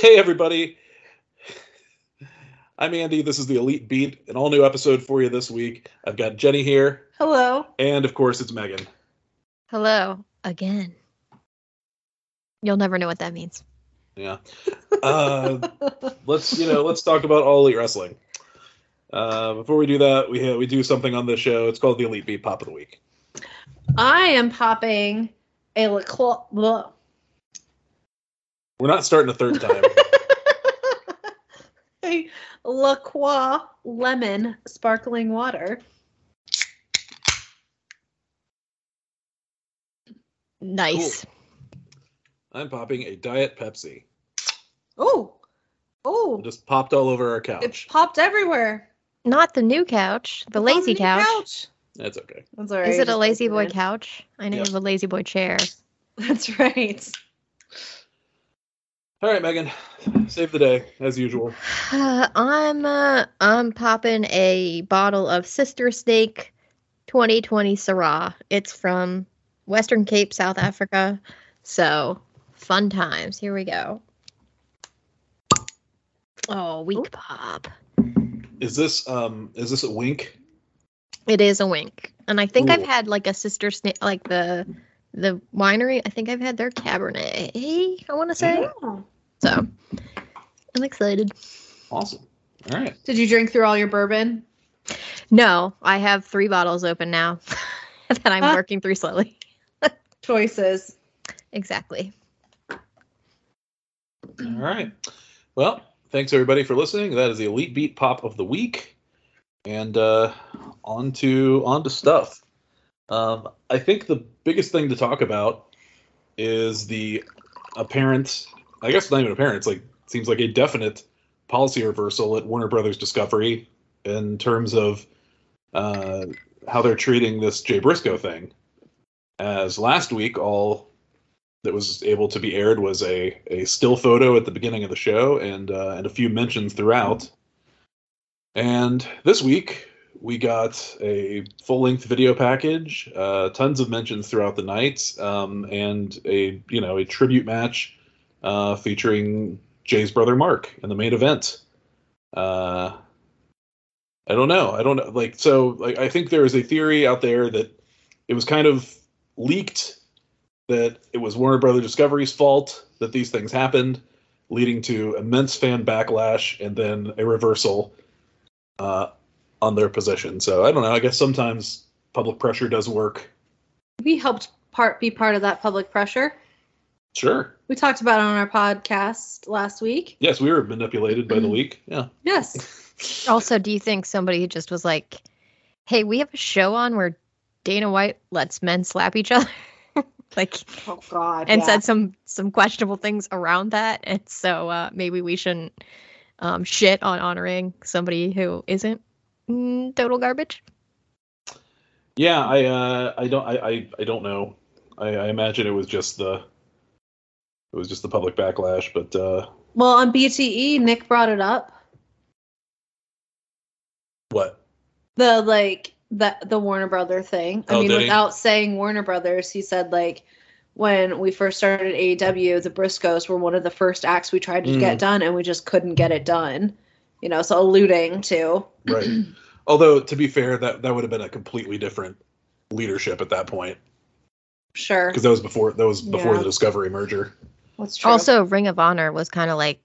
Hey, everybody. I'm Andy. This is the Elite Beat, an all new episode for you this week. I've got Jenny here, Hello. and of course, it's Megan. Hello again. You'll never know what that means. Yeah. Uh, let's you know, let's talk about all elite wrestling. Uh, before we do that, we we do something on this show. It's called the Elite Beat Pop of the Week. I am popping a La Croix. blah. We're not starting a third time. a La Croix lemon sparkling water. Nice. I'm popping a Diet Pepsi. Oh, oh, just popped all over our couch. it popped everywhere. Not the new couch, the It's lazy new couch. That's okay. That's all right. Is it a lazy boy couch? I know Yep. you have a lazy boy chair. That's right. All right, Megan, save the day as usual. I'm uh, I'm popping a bottle of Sister Snake 2020 Syrah. It's from Western Cape, South Africa. So fun times. Here we go. Oh, weak pop. Is this um is this a wink? It is a wink, and I think I've had like a Sister Snake, like the the winery. I think I've had their Cabernet. I want to say Oh. so. I'm excited. Awesome. All right. Did you drink through all your bourbon? No, I have three bottles open now that I'm Ah. working through slowly. Choices. Exactly. All right. Well, thanks everybody for listening. That is the Elite Beat Pop of the week. And uh on to on to stuff. Um I think the biggest thing to talk about is the apparent I guess not even apparent, it's like seems like a definite policy reversal at Warner Brothers Discovery in terms of uh how they're treating this Jay Briscoe thing. As last week all that was able to be aired was a, a still photo at the beginning of the show and uh, and a few mentions throughout. And this week we got a full length video package, uh, tons of mentions throughout the night, um, and a you know a tribute match uh, featuring Jay's brother Mark in the main event. Uh, I don't know. I don't know. Like so, like I think there is a theory out there that it was kind of leaked that it was Warner Brother Discovery's fault that these things happened, leading to immense fan backlash and then a reversal uh, on their position. So I don't know. I guess sometimes public pressure does work. We helped part be part of that public pressure. Sure. We talked about it on our podcast last week. Yes, we were manipulated by the leak. Yeah. Yes. Also, do you think somebody just was like, "Hey, we have a show on where Dana White lets men slap each other," like, Oh God. and yeah. said some some questionable things around that, and so uh, maybe we shouldn't um, shit on honoring somebody who isn't total garbage. Yeah. I uh, I don't I, I, I don't know. I, I imagine it was just the it was just the public backlash, but uh, Well, on BTE, Nick brought it up. what? The like the the Warner Brother thing. I Oh, mean, did he? without saying Warner Brothers, he said like when we first started AEW, the Briscoes were one of the first acts we tried to Mm. get done, and we just couldn't get it done. You know, so alluding to Right. Although to be fair, that that would have been a completely different leadership at that point sure because that was before that was before Yeah. the Discovery merger. That's true. Also, Ring of Honor was kind of like,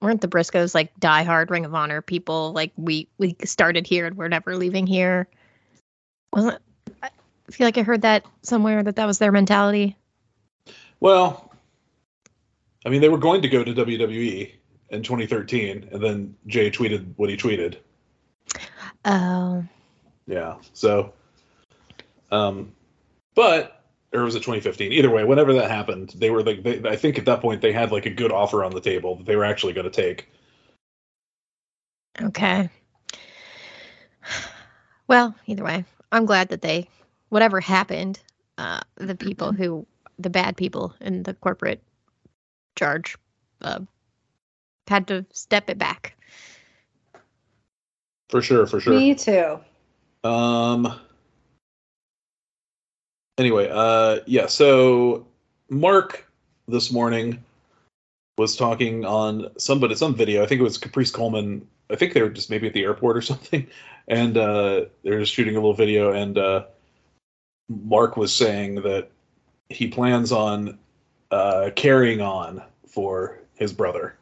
weren't the Briscoes like diehard Ring of Honor people? Like we we started here and we're never leaving here. Wasn't I feel like I heard that somewhere that that was their mentality. Well, I mean, they were going to go to WWE in 2013, and then Jay tweeted what he tweeted. Oh, Yeah. So, um, but or was it 2015? Either way, whenever that happened, they were like, they, I think at that point they had like a good offer on the table that they were actually going to take. okay. Well, either way, I'm glad that they, whatever happened, uh, the people who, the bad people in the corporate charge, uh, had to step it back. For sure. For sure. Me too. Um. Anyway, uh, yeah. So Mark this morning was talking on somebody some video. I think it was Caprice Coleman. I think they were just maybe at the airport or something, and uh, they were just shooting a little video. And uh, Mark was saying that he plans on uh, carrying on for his brother.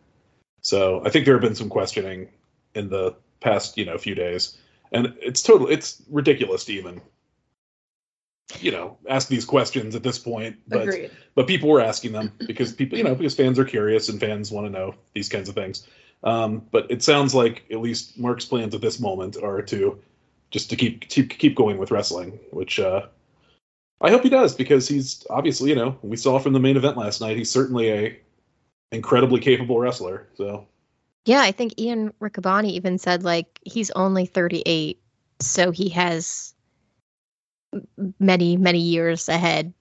So I think there have been some questioning in the past, you know, few days, and it's total. It's ridiculous to even, you know, ask these questions at this point. But Agreed. but people were asking them because people, you know, because fans are curious and fans want to know these kinds of things. Um, but it sounds like at least Mark's plans at this moment are to just to keep keep keep going with wrestling, which uh, I hope he does because he's obviously, you know, we saw from the main event last night, he's certainly a incredibly capable wrestler. So Yeah, I think Ian Riccaboni even said like he's only 38, so he has many many years ahead.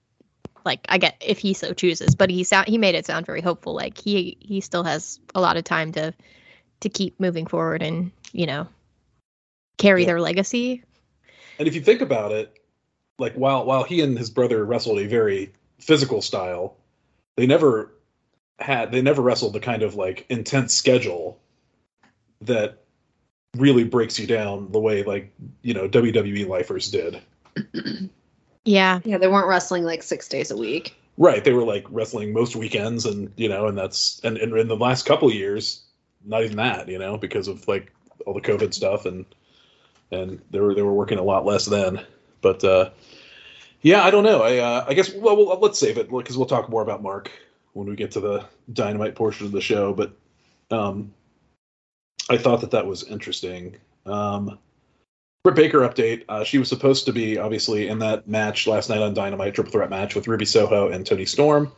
Like I get if he so chooses, but he sound he made it sound very hopeful. Like he he still has a lot of time to to keep moving forward and you know carry Yeah. their legacy. And if you think about it, like while while he and his brother wrestled a very physical style, they never had they never wrestled the kind of like intense schedule that really breaks you down the way like you know WWE lifers did. Yeah, Yeah, they weren't wrestling like six days a week. Right, they were like wrestling most weekends, and you know, and that's and, and in the last couple of years, not even that, you know, because of like all the COVID stuff, and and they were they were working a lot less then. But uh, yeah, I don't know. I uh, I guess well, well let's save it because we'll talk more about Mark when we get to the dynamite portion of the show. But um, I thought that that was interesting. Um, Britt Baker update. Uh, she was supposed to be obviously in that match last night on Dynamite, triple threat match with Ruby Soho and Toni Storm.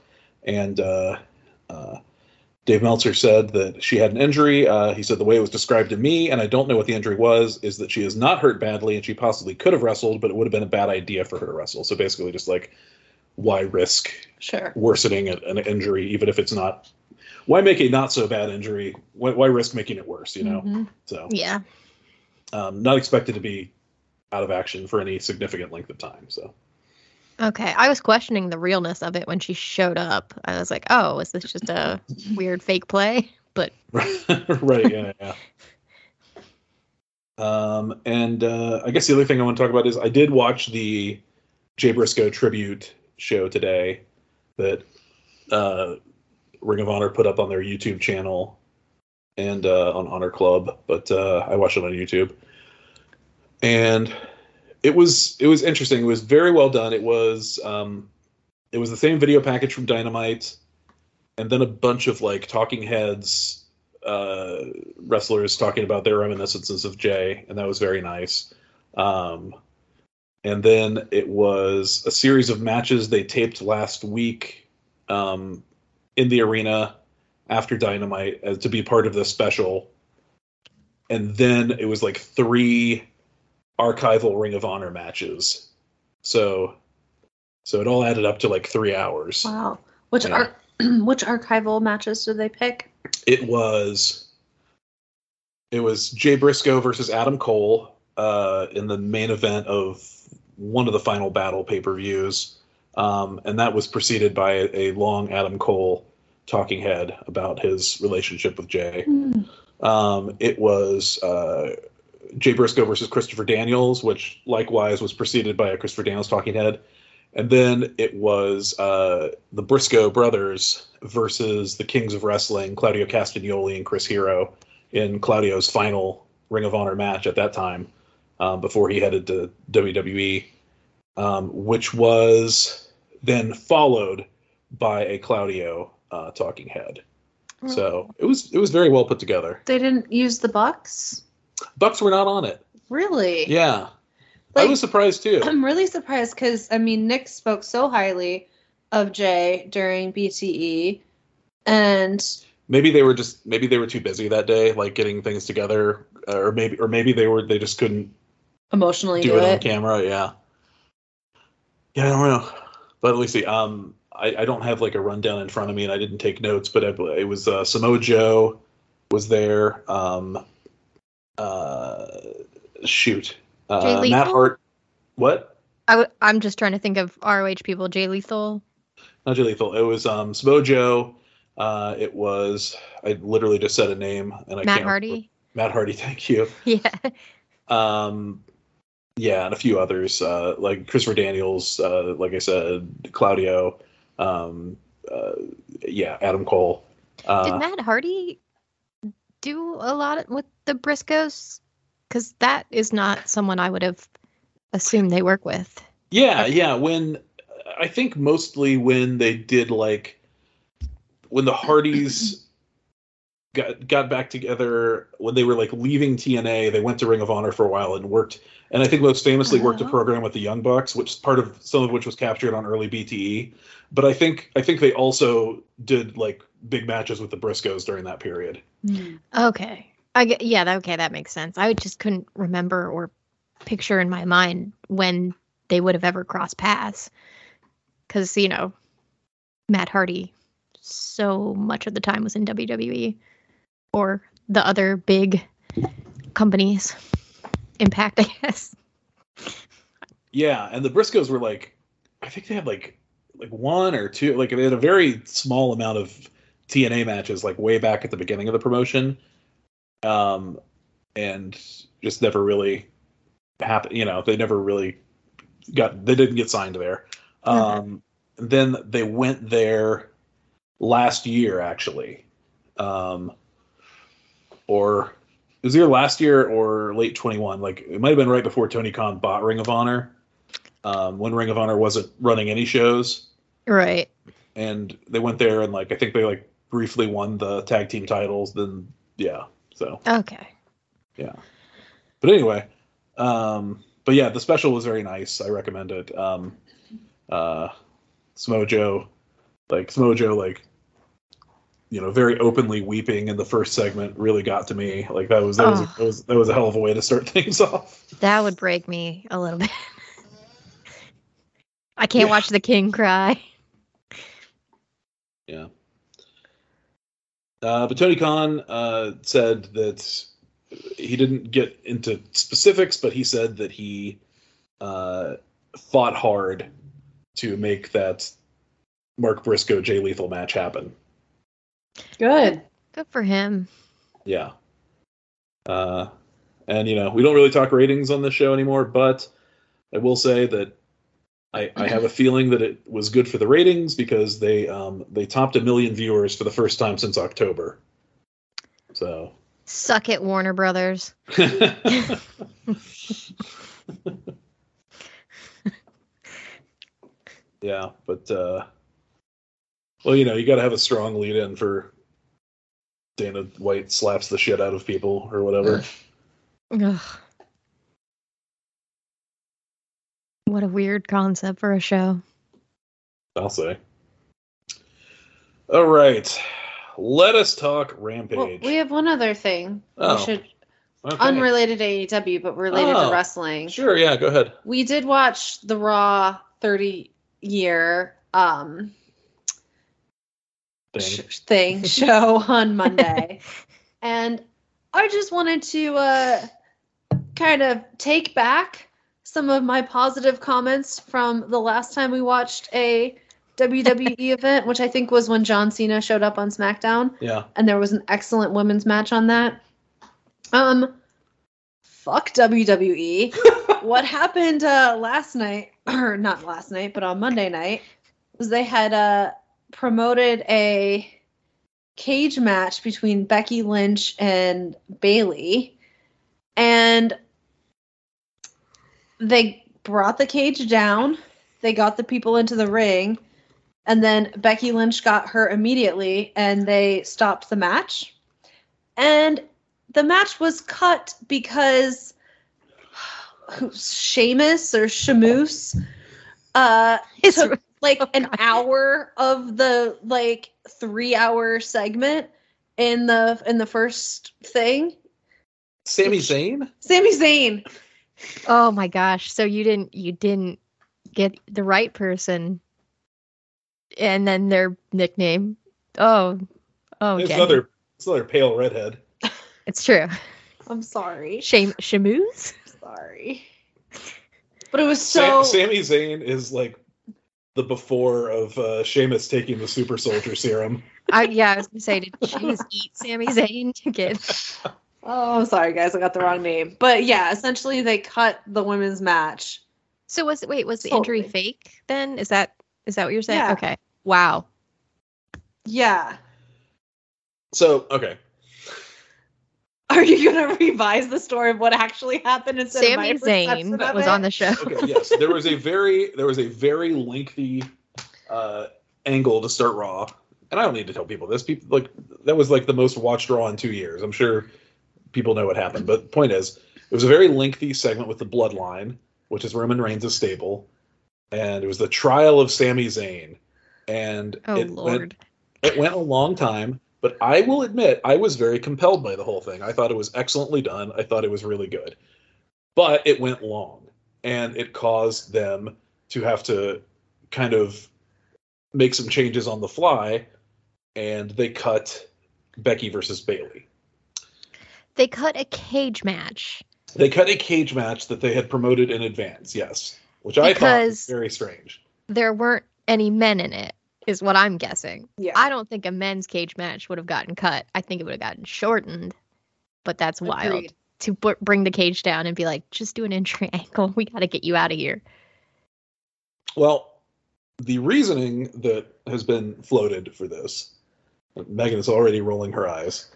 And uh, uh, Dave Meltzer said that she had an injury. Uh, he said the way it was described to me, and I don't know what the injury was, is that she is not hurt badly and she possibly could have wrestled, but it would have been a bad idea for her to wrestle. So basically, just like why risk Sure. worsening an, injury, even if it's not. Why make a not so bad injury? Why, why risk making it worse? You know. Mhm. So yeah. um, not expected to be out of action for any significant length of time. So Okay, I was questioning the realness of it when she showed up. I was like, "Oh, is this just a weird fake play?" But right, yeah, yeah. Um, and uh, I guess the other thing I want to talk about is I did watch the Jay Briscoe tribute show today that uh, Ring of Honor put up on their YouTube channel and uh, on Honor Club, but uh, I watched it on YouTube, and it was it was interesting. It was very well done. It was um, it was the same video package from Dynamite, and then a bunch of like talking heads uh, wrestlers talking about their reminiscences of Jay, and that was very nice. Um, and then it was a series of matches they taped last week um, in the arena after Dynamite as to be part of the special. And then it was like three archival Ring of Honor matches. So so it all added up to like three hours. Wow. Which Yeah. ar- which archival matches did they pick? it was it was Jay Briscoe versus Adam Cole uh, in the main event of one of the final battle pay per views, um, and that was preceded by a, a long Adam Cole talking head about his relationship with Jay. Um, it was uh, Jay Briscoe versus Christopher Daniels, which likewise was preceded by a Christopher Daniels talking head. And then it was uh, the Briscoe brothers versus the Kings of Wrestling, Claudio Castagnoli and Chris Hero, in Claudio's final Ring of Honor match at that time, um, before he headed to WWE, um, which was then followed by a Claudio uh, talking head. So it was it was very well put together. They didn't use the Bucks? Bucks were not on it. Really? Yeah, I was surprised too. I'm really surprised because I mean Nick spoke so highly of Jay during BTE, and Maybe they were just maybe they were too busy that day, like getting things together, or maybe or maybe they were they just couldn't emotionally do do, it, on camera. Yeah, yeah, I don't know, but at least see, um, I, I don't have like a rundown in front of me, and I didn't take notes, but I, it was uh, Samoa Joe was there. Um, uh, shoot, uh, Jay Matt Hart. What? I w- I'm just trying to think of ROH people. Jay Lethal. Not Jay Lethal. It was um, Samoa Joe, Uh, it was I literally just said a name and I Matt can't Hardy. Matt Hardy, thank you. Yeah. Um, yeah, and a few others uh, like Christopher Daniels, uh, like I said, Claudio, um, uh, yeah, Adam Cole. Did Uh, Matt Hardy do a lot with the Briscoes? Because that is not someone I would have assumed they work with. yeah, yeah. When I think mostly when they did like when the Hardys got got back together when they were like leaving TNA, they went to Ring of Honor for a while and worked. And I think most famously worked a Oh. program with the Young Bucks, which part of some of which was captured on early BTE. But I think I think they also did like big matches with the Briscoes during that period. Hmm. Okay. I get, yeah, okay, that makes sense. I just couldn't remember or picture in my mind when they would have ever crossed paths. Because, you know, Matt Hardy so much of the time was in WWE or the other big companies. Impact, I guess. Yeah, and the Briscoes were like, I think they had like like one or two, like they had a very small amount of TNA matches, like way back at the beginning of the promotion, um, and just never really happened. You know, they never really got, they didn't get signed there. Um, then they went there last year, actually, um, or it was either last year or late 21 like it might have been right before tony khan bought ring of honor um, when ring of honor wasn't running any shows Right. and they went there and like i think they like briefly won the tag team titles then yeah so Okay. Yeah. But anyway um but yeah the special was very nice i recommend it um uh Samoa Joe like Samoa Joe like you know very openly weeping in the first segment really got to me like that was that was, Oh. that was that was a hell of a way to start things off That would break me a little bit. I can't Yeah. watch the king cry. Yeah. Uh, but Tony Khan uh, said that he didn't get into specifics, but he said that he uh, fought hard to make that Mark Briscoe Jay Lethal match happen. Good. Good for him. Yeah. Uh, and, you know, we don't really talk ratings on this show anymore, but I will say that I, I have a feeling that it was good for the ratings because they um, they topped a million viewers for the first time since October. So Suck it, Warner Brothers. yeah, but uh, well, you know, you got to have a strong lead in for Dana White slaps the shit out of people or whatever. Ugh. What a weird concept for a show. I'll say. All right, let us talk Well, Rampage. we have one other thing. Oh, We should okay. unrelated to AEW, but related Oh, to wrestling. Sure, yeah, go ahead. We did watch the Raw 30 year um Thing. sh- thing show on Monday. and I just wanted to uh kind of take back some of my positive comments from the last time we watched a WWE event, which I think was when John Cena showed up on SmackDown Yeah. and there was an excellent women's match on that. Um, fuck WWE. what happened uh, last night, or not last night, but on Monday night, was they had uh, promoted a cage match between Becky Lynch and Bayley, and they brought the cage down. They got the people into the ring, and then Becky Lynch got her immediately, and they stopped the match. And the match was cut because Sheamus or Shamoose uh, It's took like oh, an God. hour of the like three hour segment in the in the first thing. Sami Zayn? Sami Zayn. Oh my gosh. So you didn't you didn't get the right person and then their nickname. Oh. Oh, It's Jenny. another, it's another pale redhead. It's true. I'm sorry. Shame Shamoose? Sorry. But it was Sa- so Sami Zayn is like the before of uh, Sheamus taking the super soldier serum. I, yeah, I was gonna say, did she just eat Sami Zayn to get? Oh, sorry guys, I got the wrong name. But yeah, essentially they cut the women's match. So was it, wait was the injury Totally. fake? Then is that is that what you're saying? Yeah. Okay. Wow. Yeah. So okay, Are you gonna revise the story of what actually happened instead of my Sami Zayn of was it? on the show. okay, yes, there was a very there was a very lengthy uh, angle to start Raw, and I don't need to tell people this. People like that was like the most watched Raw in two years. I'm sure people know what happened, but the point is, it was a very lengthy segment with the Bloodline, which is Roman Reigns' stable, and it was the trial of Sami Zayn, and Oh it lord. went it went a long time, but I will admit I was very compelled by the whole thing. I thought it was excellently done. I thought it was really good. But it went long and it caused them to have to kind of make some changes on the fly and they cut Becky versus Bayley. They cut a cage match They cut a cage match that they had promoted in advance, yes, which I thought was very strange. there weren't any men in it, is what I'm guessing. Yeah. I don't think a men's cage match would have gotten cut. I think it would have gotten shortened, but that's wild to b- bring the cage down and be like, just do an injury angle. We got to get you out of here. Well, the reasoning that has been floated for this, Megan is already rolling her eyes.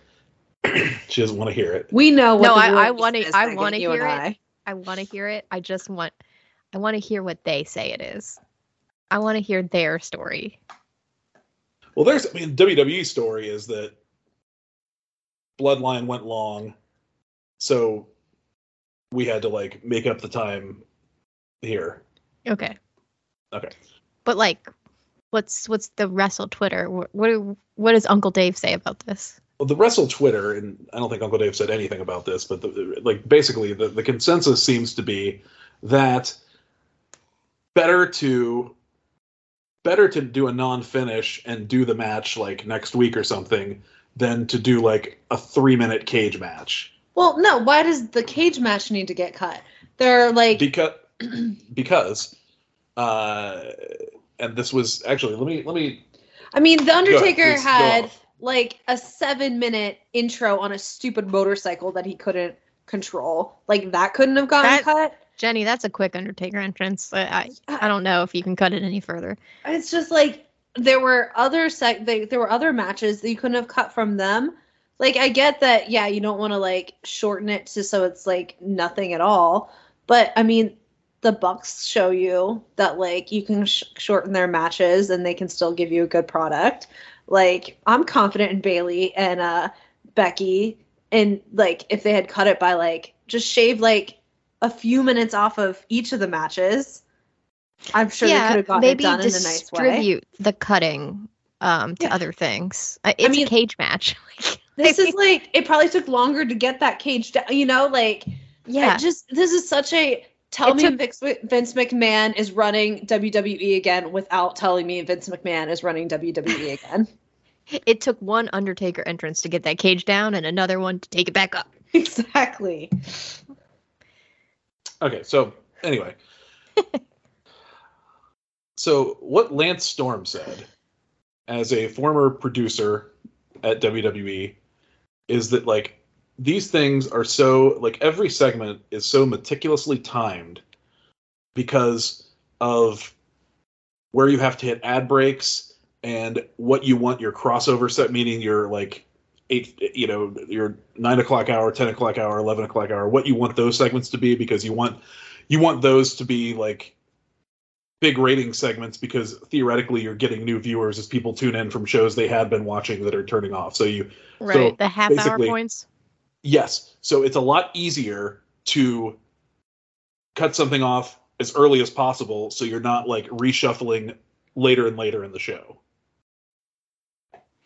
she doesn't want to hear it. We know what No, the I- I wanna- I wanna hear and it. I. I want to hear it. I just want, I want to hear what they say it is. I want to hear their story. Well, there's, I mean, WWE story is that Bloodline went long, so we had to like make up the time here. Okay. Okay. But like, what's what's the wrestle Twitter? What what, do- what does Uncle Dave say about this? Well, the Wrestle Twitter, and I don't think Uncle Dave said anything about this, but the, like basically the, the consensus seems to be that better to better to do a non-finish and do the match like next week or something than to do like a three-minute cage match Well, no. Why does the cage match need to get cut? They're like, because because uh and this was actually let me let me I mean, the Go ahead, Undertaker had like a seven-minute intro on a stupid motorcycle that he couldn't control. Like that couldn't have gotten That- cut. Jenny, that's a quick Undertaker entrance. I I, I don't know if you can cut it any further. It's just like there were other sec they, there were other matches that you couldn't have cut from them. Like I get that, yeah, you don't want to like shorten it to so it's like nothing at all. But I mean, the Bucks show you that like you can sh- shorten their matches and they can still give you a good product. Like I'm confident in Bayley and uh Becky, and like if they had cut it by like just shave like a few minutes off of each of the matches. I'm sure they could have gotten maybe it done in a nice way. distribute the cutting um, to Yeah. other things. Uh, It's mean- a cage match. This is like it probably took longer to get that cage down. You know, like yeah, just this is such a tell It me took- Vince McMahon is running WWE again without telling me Vince McMahon is running WWE again. it took one Undertaker entrance to get that cage down, and another one to take it back up. exactly. Okay, so anyway. so what Lance Storm said as a former producer at WWE is that like these things are so like every segment is so meticulously timed because of where you have to hit ad breaks and what you want your crossover set meaning your like eight you know your nine o'clock hour ten o'clock hour eleven o'clock hour what you want those segments to be because you want you want those to be like big rating segments because theoretically you're getting new viewers as people tune in from shows they had been watching that are turning off so you Right, the half hour points. Yes. So it's a lot easier to cut something off as early as possible so you're not like reshuffling later and later in the show.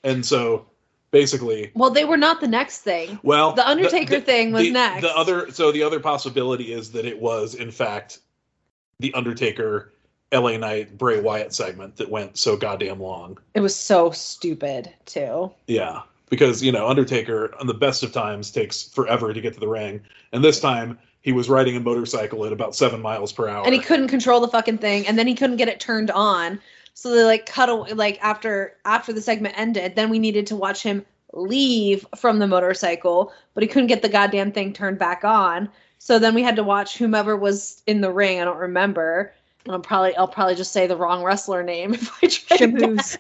And so basically, Well, they were not the next thing. well, The Undertaker thing was the, next. The other so the other possibility is that it was in fact the Undertaker LA Knight Bray Wyatt segment that went so goddamn long. It was so stupid too. Yeah, because you know Undertaker on the best of times takes forever to get to the ring, and this time he was riding a motorcycle at about seven miles per hour. And he couldn't control the fucking thing, and then he couldn't get it turned on. So they like cut away like after after the segment ended, then we needed to watch him leave from the motorcycle, but he couldn't get the goddamn thing turned back on. So then we had to watch whomever was in the ring. I don't remember. And I'll probably I'll probably just say the wrong wrestler name if I try that. Shamoos.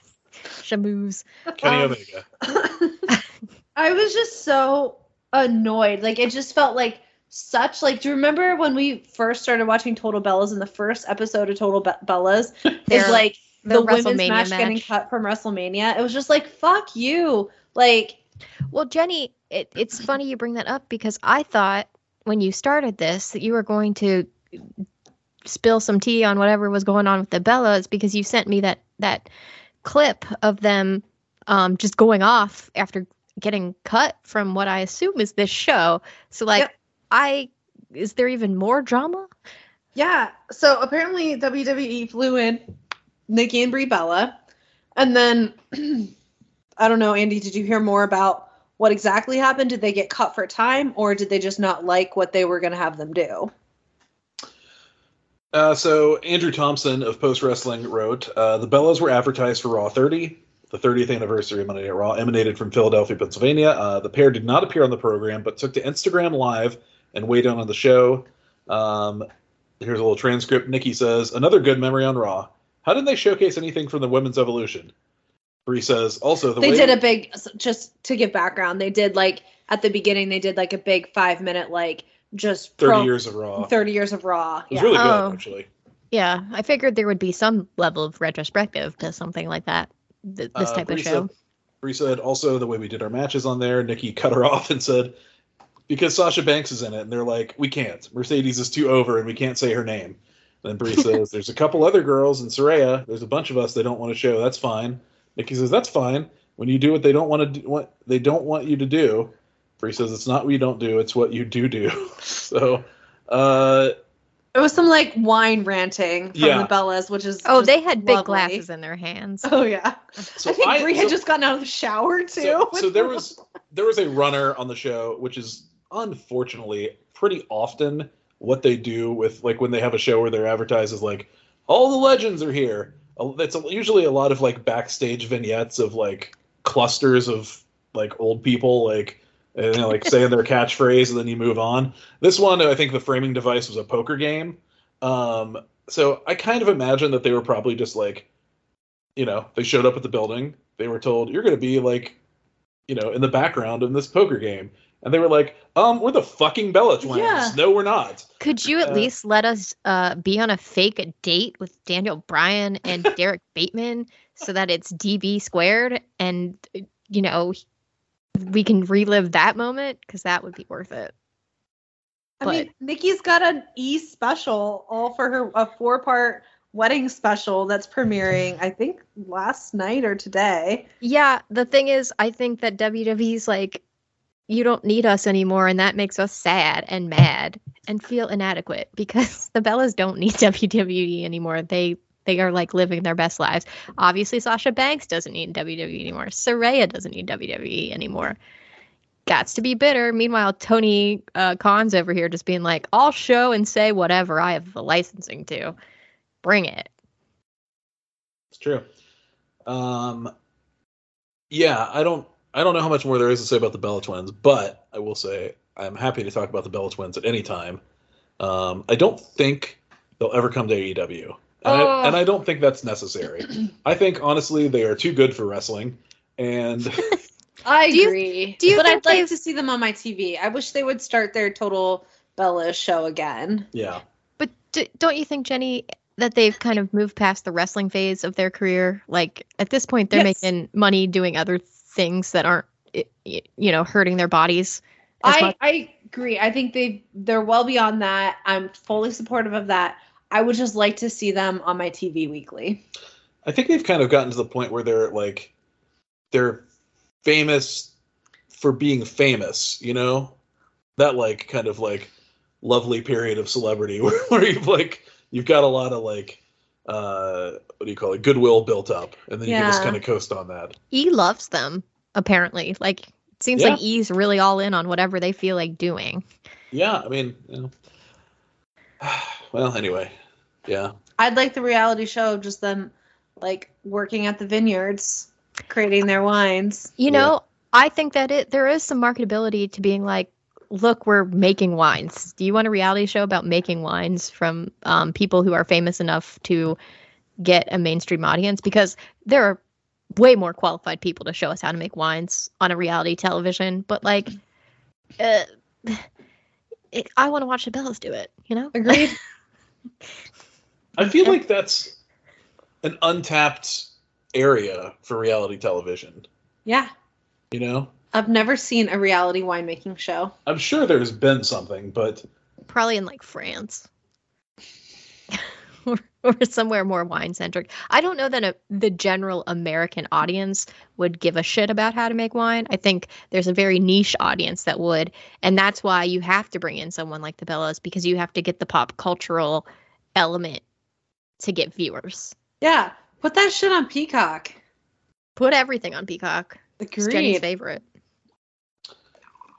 Shamoos. Kenny Um, Omega. I was just so annoyed. Like it just felt like such like do you remember when we first started watching Total Bellas in the first episode of Total Be- Bellas is like their the women's WrestleMania match, getting cut from WrestleMania. It was just like fuck you. Like Well, Jenny, it, it's funny you bring that up because I thought when you started this that you were going to spill some tea on whatever was going on with the Bellas because you sent me that that clip of them um, just going off after getting cut from what I assume is this show. So like, Yep. I is there even more drama? Yeah. So apparently WWE flew in Nikki and Brie Bella, and then I don't know, Andy. Did you hear more about what exactly happened? Did they get cut for time, or did they just not like what they were going to have them do? Uh, so Andrew Thompson of Post Wrestling wrote, uh, "The Bellas were advertised for Raw 30, the 30th anniversary of Monday Night Raw, emanated from Philadelphia, Pennsylvania. Uh, the pair did not appear on the program, but took to Instagram Live and weighed in on the show. Um, here's a little transcript. Nikki says, "Another good memory on Raw. How did they showcase anything from the women's evolution?" Brie says, "Also, the they way did a big just to give background they did like at the beginning they did like a big five minute like just 30 pro- years of Raw. 30 years of raw It was yeah. really good, Oh. actually. Yeah, I figured there would be some level of retrospective to something like that. Th- this Uh, type of show. Said, Brie said also the way we did our matches on there. Nikki cut her off and said because Sasha Banks is in it, and they're like, we can't. Mercedes is too over, and we can't say her name. Then Brie says, "There's a couple other girls in Saraya. There's a bunch of us they don't want to show. That's fine." Nikki says, "That's fine. When you do what they don't want to do, what they don't want you to do." Brie says, "It's not what you don't do. It's what you do do." so, uh, it was some like wine ranting from Yeah. the bellas which is Oh, they had big lovely. glasses in their hands. oh yeah so i think I- Brie had just gotten out of the shower too So, so there was there was a runner on the show, which is unfortunately pretty often what they do with like when they have a show where they're advertised as like all the legends are here. That's usually a lot of like backstage vignettes of like clusters of like old people like and, like saying their catchphrase and then you move on. This one, I think the framing device was a poker game. Um, so I kind of imagine that they were probably just like, you know, they showed up at the building. They were told you're going to be like you know, in the background in this poker game. And they were like, um, we're the fucking Bella twins. Yeah. No, we're not. Could you at Uh, least let us uh, be on a fake date with Daniel Bryan and Derek Bateman so that it's DB squared and, you know, we can relive that moment? Because that would be worth it. i mean nikki's got an e special all for her a four part wedding special that's premiering i think last night or today Yeah, the thing is, I think that WWE's like, you don't need us anymore, and that makes us sad and mad and feel inadequate because the Bellas don't need WWE anymore. They they are like living their best lives. Obviously, Sasha Banks doesn't need WWE anymore. Saraya doesn't need WWE anymore. Gots to be bitter. Meanwhile, Tony uh, Khan's over here just being like, "I'll show and say whatever I have the licensing to. Bring it." It's true. Um, yeah, I don't, I don't know how much more there is to say about the Bella twins, but I will say I'm happy to talk about the Bella twins at any time. Um, I don't think they'll ever come to AEW, and, Oh. I, and I don't think that's necessary. I think honestly they are too good for wrestling, and I Do you- agree. do you but think I'd like to see them on my TV. I wish they would start their Total Bella show again. yeah, But d- don't you think, Jenny, that they've kind of moved past the wrestling phase of their career? Like at this point, they're Yes. making money doing other things that aren't, i- i- you know, hurting their bodies. I, much. I agree. I think they they're well beyond that. I'm fully supportive of that. I would just like to see them on my TV weekly. I think they've kind of gotten to the point where they're like they're famous for being famous, you know? That like kind of like lovely period of celebrity where, where you've like you've got a lot of like uh what do you call it? Goodwill built up and then you can just kind of coast on that. E loves them apparently. Like it seems Yeah. like E's really all in on whatever they feel like doing. Yeah, I mean, you know. Well, anyway. Yeah. I'd like the reality show of just them like working at the vineyards, creating their wines. You Yeah. know, I think that it there is some marketability to being like, look, we're making wines. Do you want a reality show about making wines from um, people who are famous enough to get a mainstream audience? Because there are way more qualified people to show us how to make wines on a reality television. But like, uh, it, I want to watch the Bellas do it. You know, Agreed. I feel like that's an untapped area for reality television. yeah. You know, I've never seen a reality winemaking show. I'm sure there's been something, but probably in like France. or, or somewhere more wine centric. I don't know that a, the general American audience would give a shit about how to make wine. I think there's a very niche audience that would, and that's why you have to bring in someone like the Bellas because you have to get the pop cultural element to get viewers. Yeah. Put that shit on Peacock. Put everything on Peacock. It's Jenny's favorite.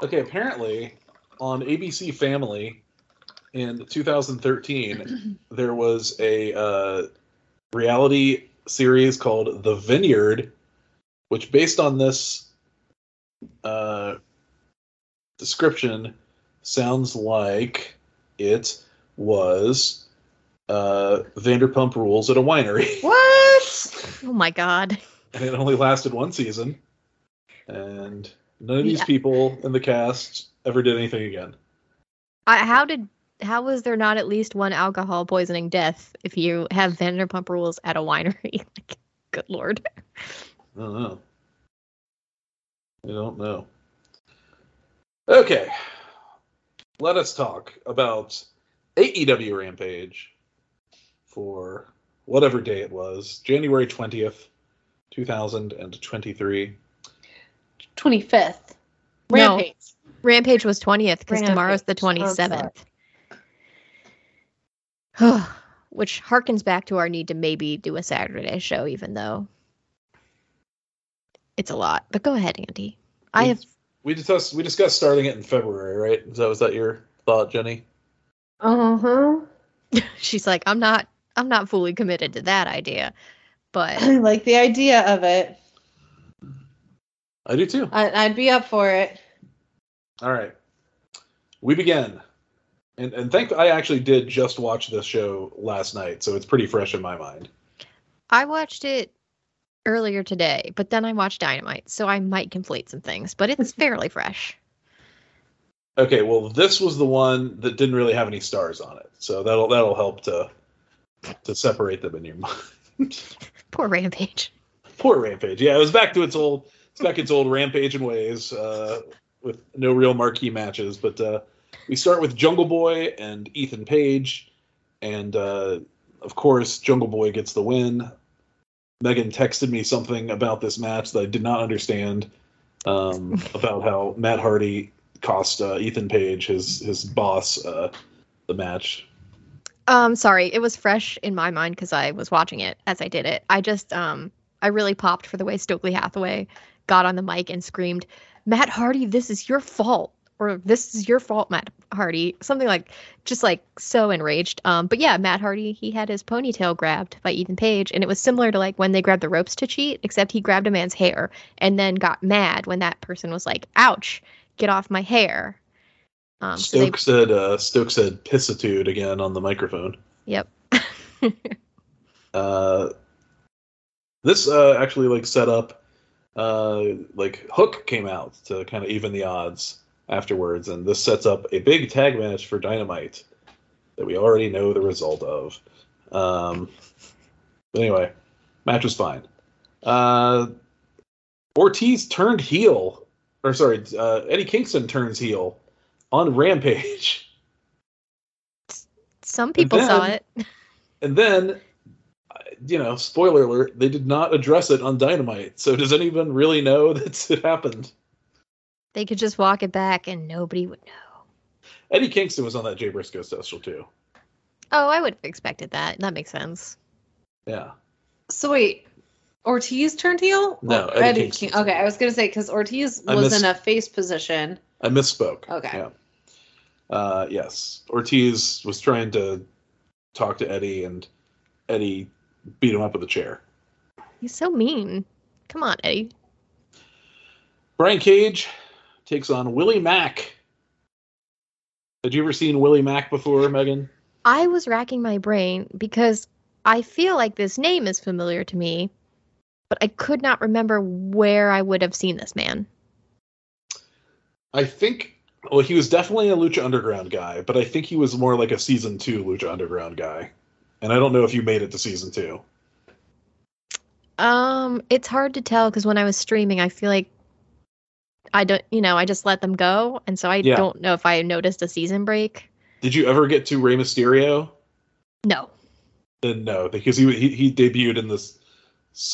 Okay, apparently on ABC Family in 2013, there was a uh, reality series called The Vineyard, which, based on this uh, description, sounds like it was uh, Vanderpump Rules at a winery. What? Oh my god. and it only lasted one season. And none of these Yeah. people in the cast ever did anything again. I, how did how was there not at least one alcohol poisoning death if you have Vanderpump Rules at a winery? like, good lord. I don't know. I don't know. Okay. Let us talk about AEW Rampage for whatever day it was, January 20th, 2023. 25th. No. Rampage. Rampage was twentieth because tomorrow's the Rampage. twenty Which harkens back to our need to maybe do a Saturday show, even though it's a lot. But go ahead, Andy. I We- have We discussed we discussed starting it in February, right? Is that was that your thought, Jenny? Uh-huh. she's like, I'm not I'm not fully committed to that idea. But I like the idea of it. I do too. I, I'd be up for it. All right. We begin. And and thank I actually did just watch this show last night, so it's pretty fresh in my mind. I watched it earlier today, but then I watched Dynamite, so I might conflate some things, but it's fairly fresh. Okay, well this was the one that didn't really have any stars on it. So that'll that'll help to to separate them in your mind. Poor Rampage. Poor Rampage. Yeah, it was back to its old its old rampage and ways, uh, with no real marquee matches. But uh, we start with Jungle Boy and Ethan Page, and uh, of course Jungle Boy gets the win. Megan texted me something about this match that I did not understand. Um, about how Matt Hardy cost uh, Ethan Page his his boss uh, the match. Um, sorry, it was fresh in my mind because I was watching it as I did it. I just um I really popped for the way Stokely Hathaway got on the mic and screamed, Matt Hardy, this is your fault. Or this is your fault, Matt Hardy. Something like just like so enraged. Um, but yeah, Matt Hardy, he had his ponytail grabbed by Ethan Page, and it was similar to like when they grabbed the ropes to cheat, except he grabbed a man's hair and then got mad when that person was like, Ouch, get off my hair. Um so they Stoke said uh, Stoke said pissitude again on the microphone. Yep. Uh, this uh, actually like set up uh, like Hook came out to kind of even the odds afterwards, and this sets up a big tag match for Dynamite that we already know the result of. Um, but anyway, match was fine. Uh, Ortiz turned heel, or sorry, uh, Eddie Kingston turns heel on Rampage. Some people saw it. And then, you know, spoiler alert, they did not address it on Dynamite. So does anyone really know that it happened? They could just walk it back and nobody would know. Eddie Kingston was on that Jay Briscoe special too. Oh, I would have expected that. That makes sense. Yeah. So wait, Ortiz turned heel? No, Or Eddie King- Kingston. Okay, I was gonna say because Ortiz I was miss- in a face position. I misspoke. Okay. Yeah. Uh, yes. Ortiz was trying to talk to Eddie, and Eddie beat him up with a chair. He's so mean. Come on, Eddie. Brian Cage takes on Willie Mack. Had you ever seen Willie Mack before, Megan? I was racking my brain because I feel like this name is familiar to me, but I could not remember where I would have seen this man. I think well, he was definitely a Lucha Underground guy, but I think he was more like a season two Lucha Underground guy. And I don't know if you made it to season two. Um, it's hard to tell because when I was streaming, I feel like I don't, you know, I just let them go, and so I Yeah. don't know if I noticed a season break. Did you ever get to Rey Mysterio? No. Then no, because he he, he debuted in this.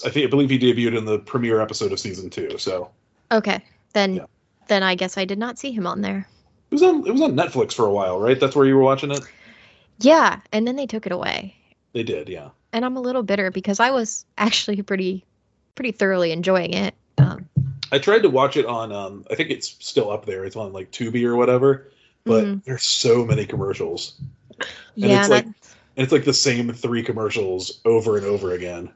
I think I believe he debuted in the premiere episode of season two. So Okay, then Yeah. then I guess I did not see him on there. it was on it was on Netflix for a while, right? That's where you were watching it. Yeah, and then they took it away, They did, yeah. and I'm a little bitter because I was actually pretty pretty thoroughly enjoying it. Um, I tried to watch it on. Um, I think it's still up there. It's on like Tubi or whatever. But Mhm. there's so many commercials, And yeah, it's like- and it's like the same three commercials over and over again.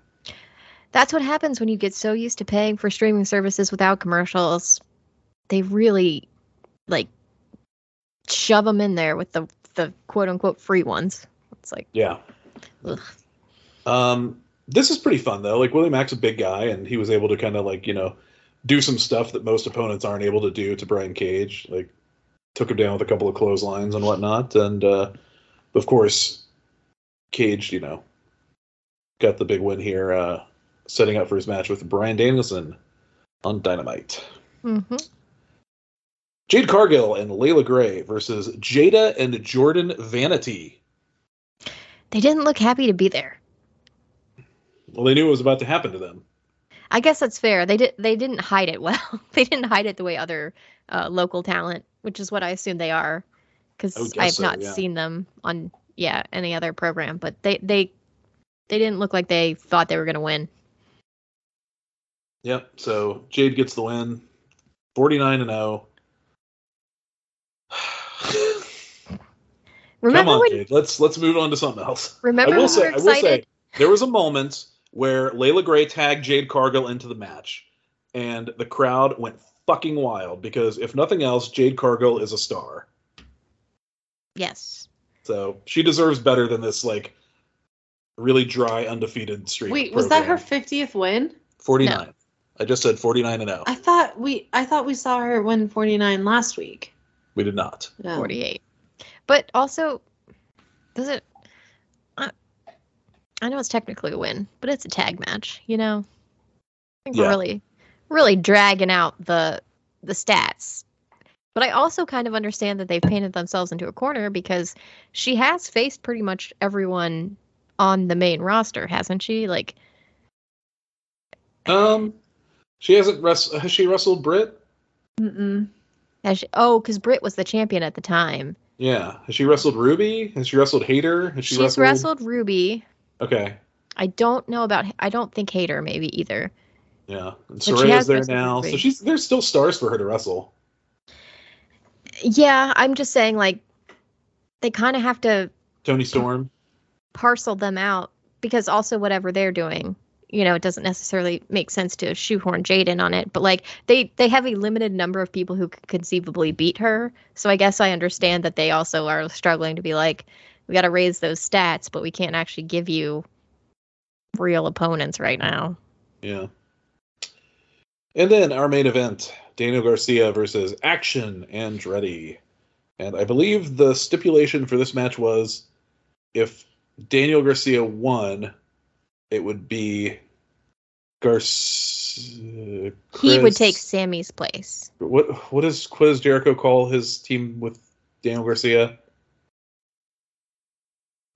that's what happens when you get so used to paying for streaming services without commercials. They really like shove them in there with the the quote unquote free ones. It's like, Yeah. Ugh. Um, this is pretty fun though. Like Willie Mack's a big guy, and he was able to kind of like you know do some stuff that most opponents aren't able to do to Brian Cage. Like took him down with a couple of clotheslines and whatnot, and uh, of course Cage, you know, got the big win here, uh, setting up for his match with Bryan Danielson on Dynamite. mhm. Jade Cargill and Leila Grey versus Jada and Jordan Vanity. They didn't look happy to be there. Well, they knew it was about to happen to them. I guess that's fair. They did. They didn't hide it well. they didn't hide it the way other uh, local talent, which is what I assume they are, because I, I, have so, not yeah. seen them on yeah any other program. But they they they didn't look like they thought they were gonna win. Yep. So Jade gets the win, forty-nine and oh. zero. Remember Come on, when? Jade. Let's let's move on to something else. Remember I will when say, we I will say, there was a moment where Leila Grey tagged Jade Cargill into the match, and the crowd went fucking wild because if nothing else, Jade Cargill is a star. Yes. So she deserves better than this like really dry undefeated streak. Wait, was that her 50th win? 49? I just said 49 and 0. I thought we I thought we saw her win 49 last week. We did not. No. 48. But also, does it? I, I know it's technically a win, but it's a tag match. You know, I think Yeah. we're really, really dragging out the the stats. But I also kind of understand that they've painted themselves into a corner because she has faced pretty much everyone on the main roster, hasn't she? Like, Um, she hasn't wrest- has she wrestled Britt? Mm-mm. has she, oh, because Britt was the champion at the time. Yeah. Has she wrestled Ruby? Has she wrestled Hayter? Has she She's wrestled Ruby. Okay. I don't know about. I don't think Hayter maybe either. Yeah. And Saraya's there wrestled now, so she's there's still stars for her to wrestle. Yeah, I'm just saying, like, they kind of have to Toni Storm. parcel them out because also whatever they're doing, you know, it doesn't necessarily make sense to shoehorn Jaden on it. But like, they they have a limited number of people who could conceivably beat her. So I guess I understand that they also are struggling to be like, we got to raise those stats, but we can't actually give you real opponents right now. Yeah. And then our main event, Daniel Garcia versus Action Andretti. And I believe the stipulation for this match was if Daniel Garcia won, it would be Garcia. He would take Sammy's place. what what does what does Jericho call his team with Daniel Garcia?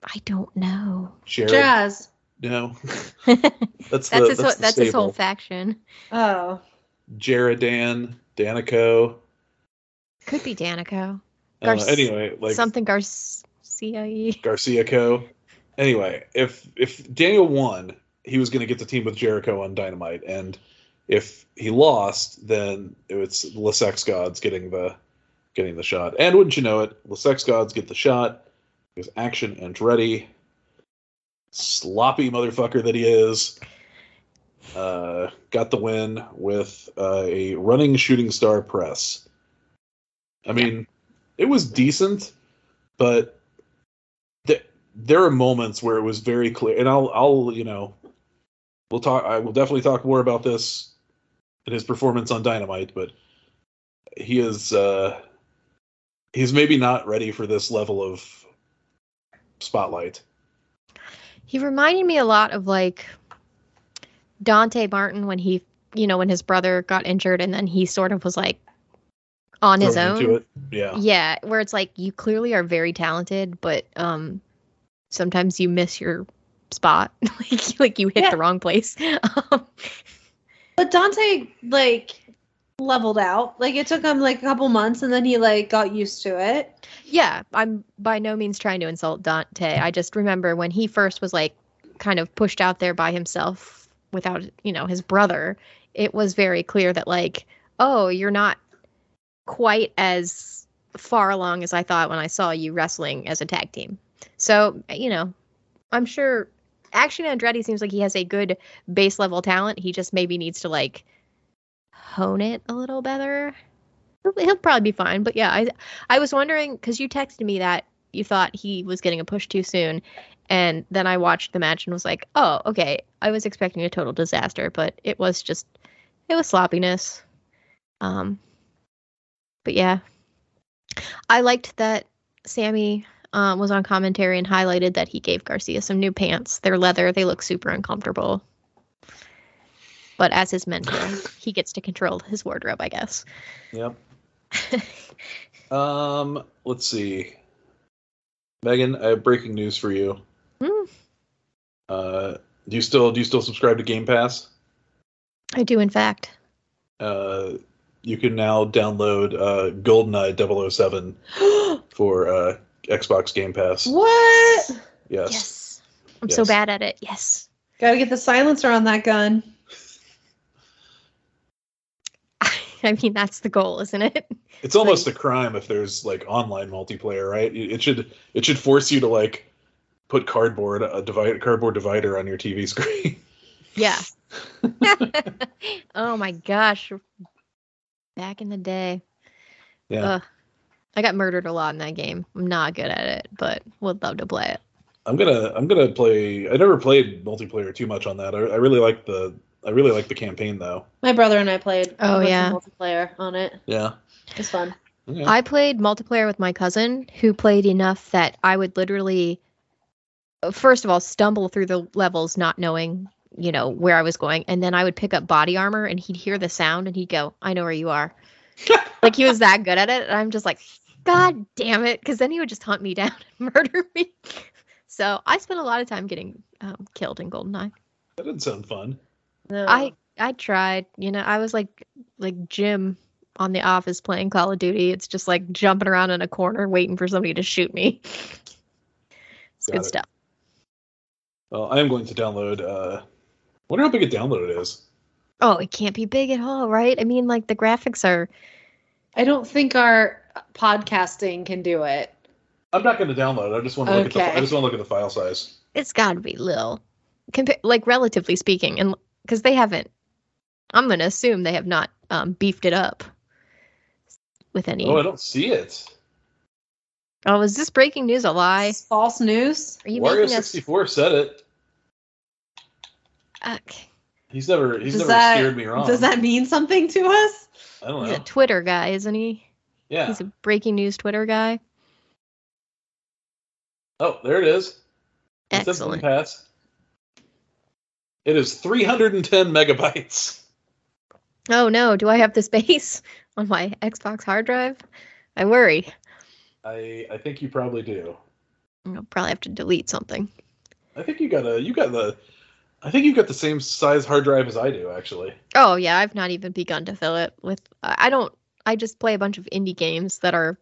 I don't know. Jared? Jazz. No. that's That's the his whole, that's, the that's his whole faction. Oh. Jared Dan, Danico. Could be Danico. Uh, anyway, like Something Garcia. Garcia Co. Anyway, if if Daniel won, he was going to get the team with Jericho on Dynamite, and if he lost, then it's the Sex Gods getting the getting the shot. And wouldn't you know it, the Sex Gods get the shot because Action Andretti, sloppy motherfucker that he is, uh, got the win with uh, a running shooting star press. I mean, it was decent, but th- there are moments where it was very clear, and I'll, I'll, you know, we'll talk. I will definitely talk more about this in his performance on Dynamite, but he is, uh, he's maybe not ready for this level of spotlight. He reminded me a lot of like Dante Martin when he, you know, when his brother got injured and then he sort of was like on his own. Yeah. Yeah, where it's like you clearly are very talented, but um sometimes you miss your spot. like like you hit Yeah. the wrong place. Um, But Dante like leveled out. Like it took him like a couple months and then he like got used to it. yeah, I'm by no means trying to insult Dante. I just remember when he first was like kind of pushed out there by himself without, you know, his brother, it was very clear that like, oh, you're not quite as far along as I thought when I saw you wrestling as a tag team. So, you know, I'm sure Action Andretti seems like he has a good base level talent. He just maybe needs to like hone it a little better. He'll, he'll probably be fine. But yeah, I I was wondering because you texted me that you thought he was getting a push too soon, and then I watched the match and was like, oh, okay. I was expecting a total disaster, but it was just it was sloppiness. Um, but yeah, I liked that Sammy um, was on commentary and highlighted that he gave Garcia some new pants. They're leather. They look super uncomfortable. But as his mentor, he gets to control his wardrobe, I guess. Yep. um, let's see. Megan, I have breaking news for you. Hmm. Uh, do you still do you still subscribe to Game Pass? I do, in fact. Uh, you can now download uh, GoldenEye 007 for uh, Xbox Game Pass. what? Yes. Yes. I'm so bad at it. Yes. Gotta get the silencer on that gun. I mean, that's the goal, isn't it? It's almost a crime if there's like online multiplayer, right? It it should it should force you to like put cardboard a divide cardboard divider on your TV screen. Yeah. oh my gosh. Back in the day. yeah. Ugh. I got murdered a lot in that game. I'm not good at it, but would love to play it. I'm gonna I'm gonna play. I never played multiplayer too much on that. I, I really like the I really like the campaign though. My brother and I played. Oh, a yeah. multiplayer on it. Yeah. it's fun. Okay. I played multiplayer with my cousin who played enough that I would literally first of all stumble through the levels not knowing, you know, where I was going and then I would pick up body armor and he'd hear the sound and he'd go, "I know where you are." like he was that good at it and I'm just like, "God damn it," cuz then he would just hunt me down and murder me. So, I spent a lot of time getting um, killed in GoldenEye. that didn't sound fun. No. I I tried, you know, I was like like Jim on The Office playing Call of Duty. It's just like jumping around in a corner waiting for somebody to shoot me. It's Got good it. stuff. Well, I am going to download. Uh, wonder how big a download it is. Oh, it can't be big at all, right? I mean, like the graphics are. I don't think our podcasting can do it. I'm not going to download. it. I just want to look at the. I just want to look at the file size. It's got to be little, Compa- like relatively speaking, and because they haven't. I'm gonna assume they have not um, beefed it up with any. Oh, I don't see it. Oh, is this breaking news a lie? It's false news. Are you Wario making us? 64 said it. Uh, He's never. He's Does never that- steered me wrong. Does that mean something to us? I don't know. he's know. a Twitter guy, isn't he? Yeah. He's a breaking news Twitter guy. Oh, there it is. It says Game Excellent. Pass. It is 310 megabytes. Oh no, do I have the space on my Xbox hard drive? I worry. I I think you probably do. I'll probably have to delete something. I think you got a you got the I think you got the same size hard drive as I do actually. Oh yeah, I've not even begun to fill it with. I don't. I just play a bunch of indie games that are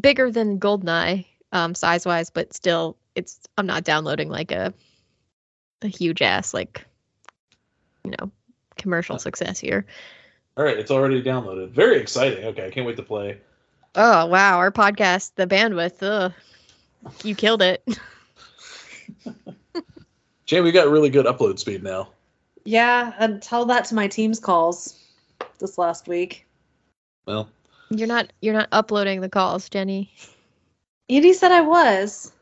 bigger than GoldenEye um, size wise, but still, it's. I'm not downloading like a a huge ass like you know commercial success here. All right, it's already downloaded. Very exciting. Okay, I can't wait to play. Oh wow, our podcast, the bandwidth. Ugh, you killed it. Jay, we got really good upload speed now. Yeah, and tell that to my team's calls this last week. Well, You're not you're not uploading the calls, Jenny. Edie said I was.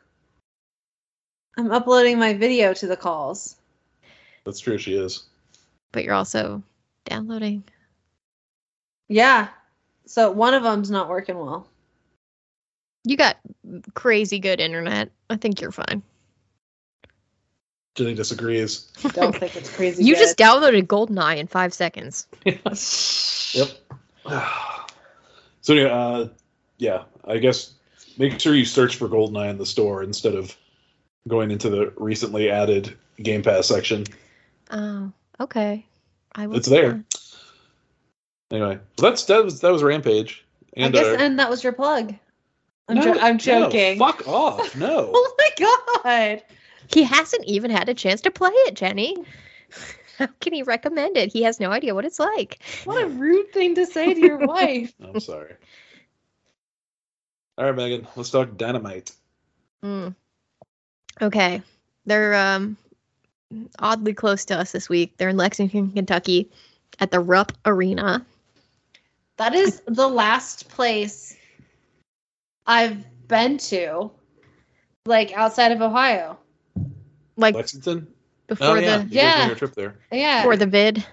I'm uploading my video to the calls. that's true. She is. But you're also downloading. Yeah. So one of them's not working well. You got crazy good internet. I think you're fine. Jenny disagrees. Don't think it's crazy. You good. just downloaded GoldenEye in five seconds. Yep. so anyway, uh, yeah, I guess make sure you search for GoldenEye in the store instead of going into the recently added Game Pass section. Oh, okay. I will It's there. that. Anyway, well, that's that was that was Rampage. I And guess, uh, and that was your plug. I'm, no, jo- I'm no, joking. fuck off! No. Oh my god! He hasn't even had a chance to play it, Jenny. How can he recommend it? He has no idea what it's like. What a rude thing to say to your wife. I'm sorry. All right, Megan, let's talk Dynamite. Mm. Okay. They're um oddly close to us this week. They're in Lexington, Kentucky at the Rupp Arena. That is the last place I've been to, like outside of Ohio. Like Lexington. Before Oh yeah, the Yeah. made your trip there. Yeah. before the vid.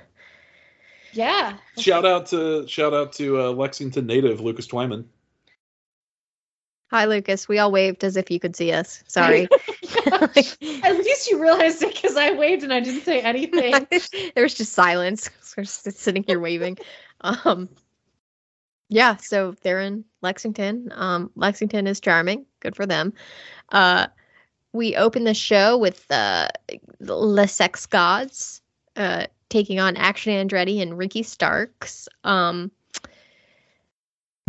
yeah. Shout out to shout out to uh, Lexington native Lucas Twyman. Hi Lucas. We all waved as if you could see us. Sorry. At least you realized it because I waved and I didn't say anything. there was just silence. We're just sitting here waving. Um, yeah, so they're in Lexington. Um, Lexington is charming. Good for them. Uh, we open the show with uh, the Sex Gods uh, taking on Action Andretti and Ricky Starks. Um,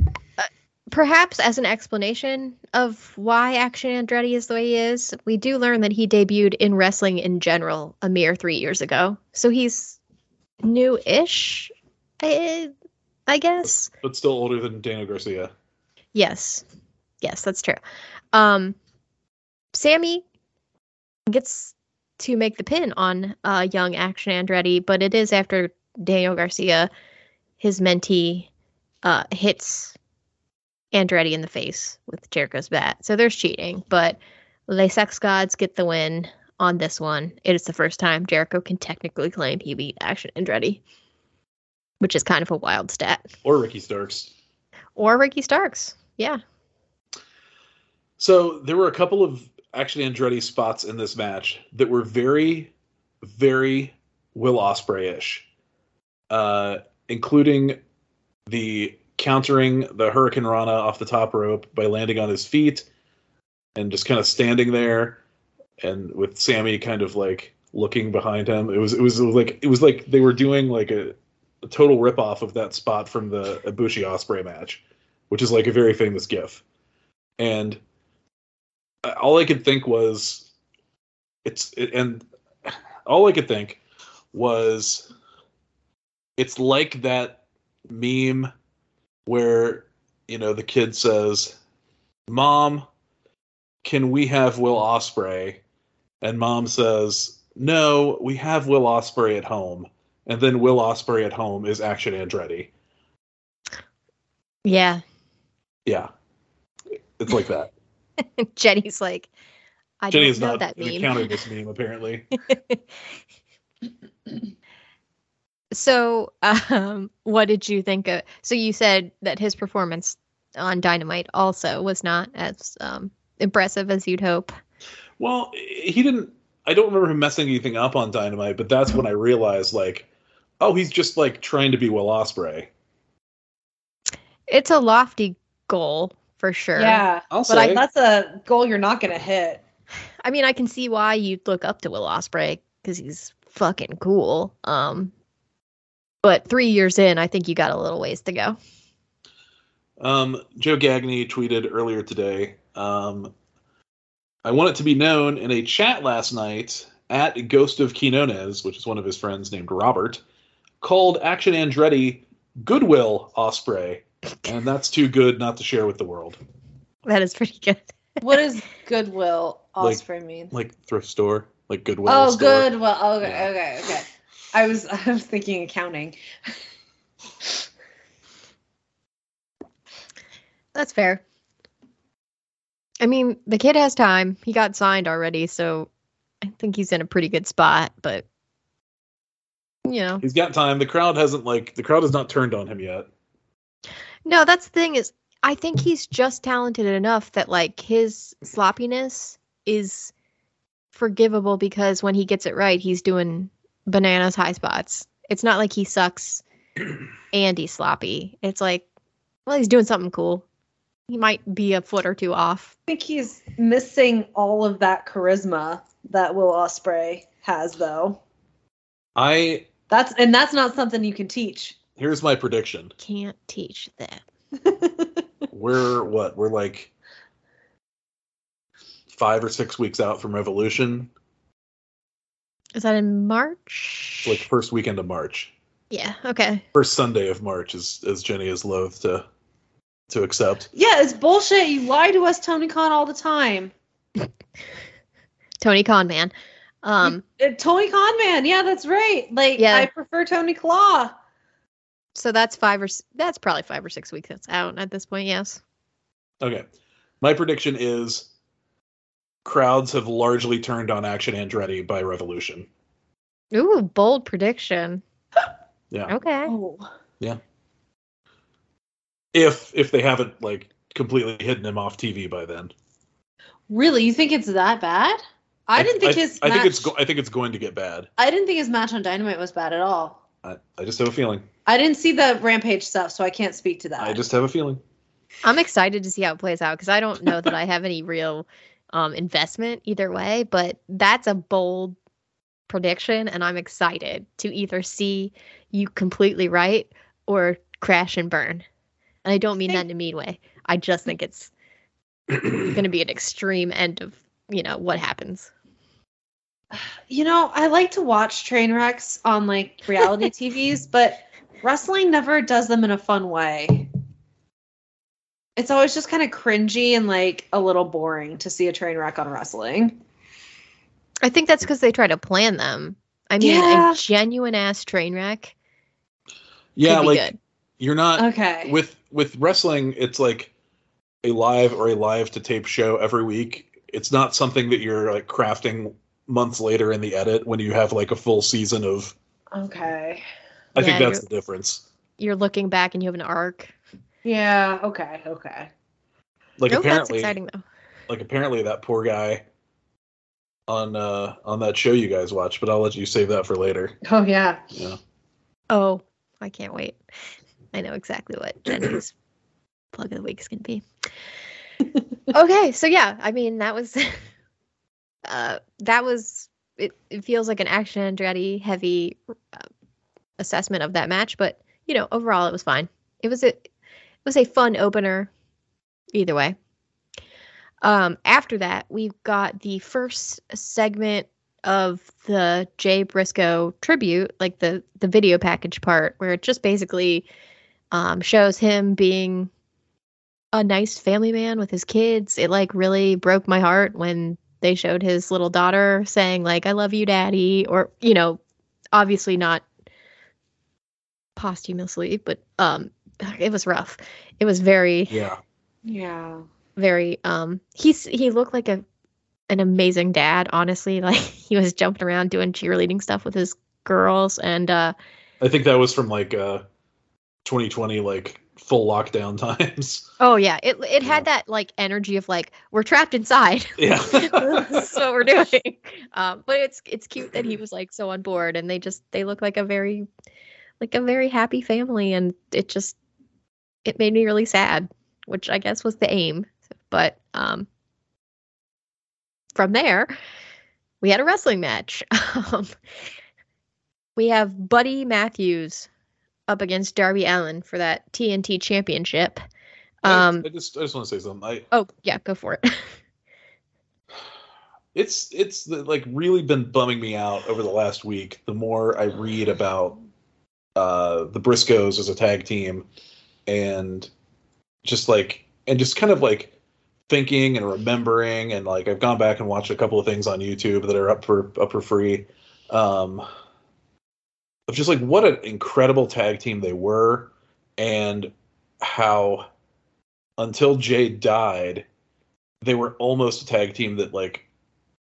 uh, perhaps as an explanation of why Action Andretti is the way he is, we do learn that he debuted in wrestling in general a mere three years ago. So he's new-ish, I, I guess. but still older than Daniel Garcia. Yes. Yes, that's true. Um Sammy gets to make the pin on uh young Action Andretti, but it is after Daniel Garcia, his mentee, uh hits Andretti in the face with Jericho's bat. So there's cheating, but Les Sex Gods get the win on this one. It is the first time Jericho can technically claim he beat Action Andretti, which is kind of a wild stat. Or Ricky Starks. Or Ricky Starks. Yeah. So there were a couple of Action Andretti spots in this match that were very, very Will Ospreay ish, uh, including the countering the hurricanrana off the top rope by landing on his feet and just kind of standing there, and with Sammy kind of like looking behind him. It was it was like it was like they were doing like a, a total rip off of that spot from the Ibushi Ospreay match, which is like a very famous GIF, and all I could think was it's it, and all I could think was it's like that meme where you know the kid says, "Mom, can we have Will Ospreay?" and mom says, "No, we have Will Ospreay at home." And then Will Ospreay at home is Action Andretti. Yeah. Yeah, it's like that. Jenny's like, I Jenny don't know not that meme. encounter this meme apparently. so, um, what did you think of? So you said that his performance on Dynamite also was not as um, impressive as you'd hope. Well, he didn't. I don't remember him messing anything up on Dynamite, but that's when I realized, like, oh, he's just like trying to be Will Ospreay. It's a lofty goal for sure. Yeah. I'll But I, say. that's a goal you're not going to hit. I mean, I can see why you'd look up to Will Ospreay because he's fucking cool. Um, but three years in, I think you got a little ways to go. Um, Joe Gagney tweeted earlier today. Um, I want it to be known in a chat last night at Ghost of Quinones, which is one of his friends named Robert, called Action Andretti Goodwill Ospreay, and that's too good not to share with the world. That is pretty good. What does Goodwill Like- Ospreay mean? Like thrift store, like Goodwill. Oh, store. Goodwill. Oh, okay, Yeah. okay, okay. I was I was thinking accounting. That's fair. I mean, the kid has time. He got signed already, so I think he's in a pretty good spot, but you know. He's got time. The crowd hasn't like the crowd has not turned on him yet. No, that's the thing is I think he's just talented enough that like his sloppiness is forgivable because when he gets it right, he's doing bananas high spots. It's not like he sucks and he's sloppy. It's like, well, he's doing something cool. He might be a foot or two off. I think he's missing all of that charisma that Will Ospreay has, though. I That's and that's not something you can teach. Here's my prediction. Can't teach that. We're what? We're like five or six weeks out from Revolution. Is that in March? It's like first weekend of March. yeah, okay. First Sunday of March is as Jenny is loath to to accept. yeah, it's bullshit. You lie to us, Tony Khan, all the time. Tony Khan man. Um Uh, Tony Khan, man. Yeah, that's right. Like, Yeah. I prefer Tony Claw. So that's five or that's probably five or six weeks that's out at this point, yes. Okay. My prediction is crowds have largely turned on Action Andretti by Revolution. Ooh, bold prediction. Yeah. Okay. Oh. If if they haven't like completely hidden him off TV by then. Really? You think it's that bad? I, didn't think I, his I match, think it's go- I think it's going to get bad. I didn't think his match on Dynamite was bad at all. I, I just have a feeling. I didn't see the Rampage stuff, so I can't speak to that. I just have a feeling. I'm excited to see how it plays out because I don't know that I have any real um, investment either way, but that's a bold prediction, and I'm excited to either see you completely right or crash and burn. And I don't mean that in a mean way. I just think it's going to be an extreme end of you know what happens. You know, I like to watch train wrecks on like reality TVs, but wrestling never does them in a fun way. It's always just kind of cringy and like a little boring to see a train wreck on wrestling. I think that's because they try to plan them. I mean, Yeah. a genuine ass train wreck Yeah, could be like good. you're not Okay. with with wrestling. It's like a live or a live to tape show every week. It's not something that you're like crafting months later in the edit when you have like a full season of. okay. I think that's the difference. You're looking back and you have an arc. Yeah, okay, okay. Like Nope, that's apparently, exciting though. like apparently that poor guy on uh on that show you guys watch. But I'll let you save that for later. Oh yeah. Yeah. Oh, I can't wait. I know exactly what Jenny's plug of the week is going to be. okay, so yeah, I mean that was uh that was it, it feels like an action Andretti heavy uh, assessment of that match, but you know, overall it was fine. It was a it was a fun opener either way. Um after that, we've got the first segment of the Jay Briscoe tribute, like the the video package part, where it just basically um, shows him being a nice family man with his kids. It like really broke my heart when they showed his little daughter saying like "I love you, daddy," or you know, obviously not posthumously, but um, it was rough. It was very Yeah. Yeah. very um he's he looked like a an amazing dad honestly like he was jumping around doing cheerleading stuff with his girls and uh I think that was from like uh 2020 like full lockdown times. oh yeah it it Yeah. had that like energy of like we're trapped inside Yeah. this is what we're doing um but it's it's cute that he was like so on board and they just they look like a very like a very happy family and it just it made me really sad which i guess was the aim but um from there we had a wrestling match um we have buddy matthews up against darby allin for that tnt championship I- um I, just I just want to say something. I oh yeah go for it it's it's like really been bumming me out over the last week. The more I read about uh, the Briscoes as a tag team, and just like and just kind of like thinking and remembering, and like I've gone back and watched a couple of things on YouTube that are up for up for free. Um, of just like what an incredible tag team they were, and how until Jay died, they were almost a tag team that like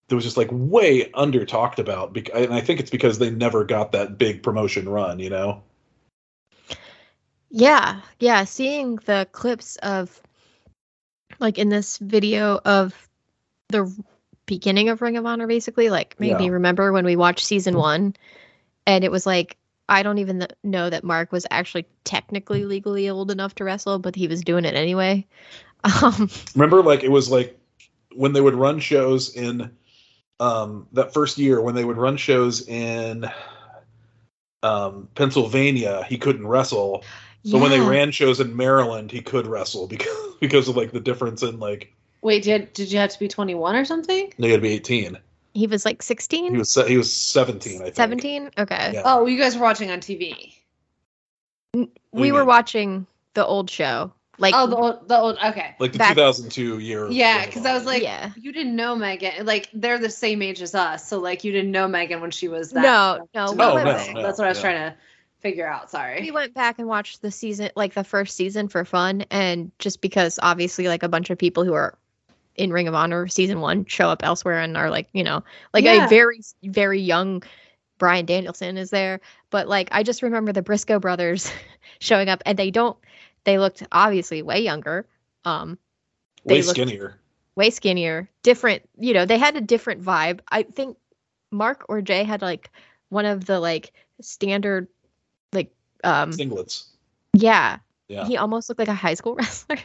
that was just like way under talked about. bec- And I think it's because they never got that big promotion run, you know. Yeah, yeah. Seeing the clips of, like in this video of the beginning of Ring of Honor, basically, like made Yeah. me remember when we watched season one, and it was like I don't even th- know that Mark was actually technically legally old enough to wrestle, but he was doing it anyway. Um, Remember, like it was like when they would run shows in um, that first year when they would run shows in um, Pennsylvania, he couldn't wrestle. So when they ran shows in Maryland, he could wrestle because because of like the difference in like Wait, did did you have to be 21 or something? they had to be eighteen. he was like sixteen. He was se- he was seventeen, I think. 17 okay Yeah. Oh, you guys were watching on TV. do we were watching the old show like oh, the old, the old. Okay. Like the Back- 2002 year. Yeah, because I was like, Yeah. you didn't know Megan. Like they're the same age as us, so like you didn't know Megan when she was that. No, no, to we Oh, no, no. That's what I was yeah. trying to figure out. Sorry. We went back and watched the season like the first season for fun and just because obviously like a bunch of people who are in ring of honor season one show up elsewhere and are like you know like Yeah. a very very young bryan danielson is there but like i just remember the briscoe brothers showing up and they don't they looked obviously way younger um way skinnier. way skinnier different you know they had a different vibe i think mark or jay had like one of the like standard like um Singlets. yeah Yeah. he almost looked like a high school wrestler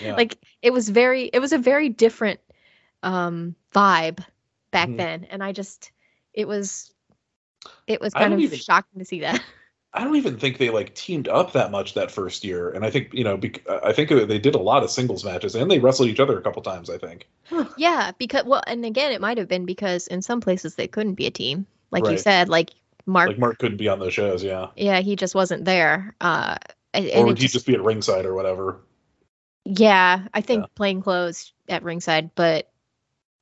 Yeah. like it was very it was a very different um vibe back Mhm. then and i just it was it was kind of even- shocking to see that I don't even think they like teamed up that much that first year, and I think you know, bec- I think they did a lot of singles matches, and they wrestled each other a couple times. I think. yeah because well and again it might have been because in some places they couldn't be a team like you said like mark Like Mark couldn't be on those shows, yeah, yeah he just wasn't there uh and, or would he just, just be at ringside or whatever? yeah i think Yeah. plain clothes at ringside but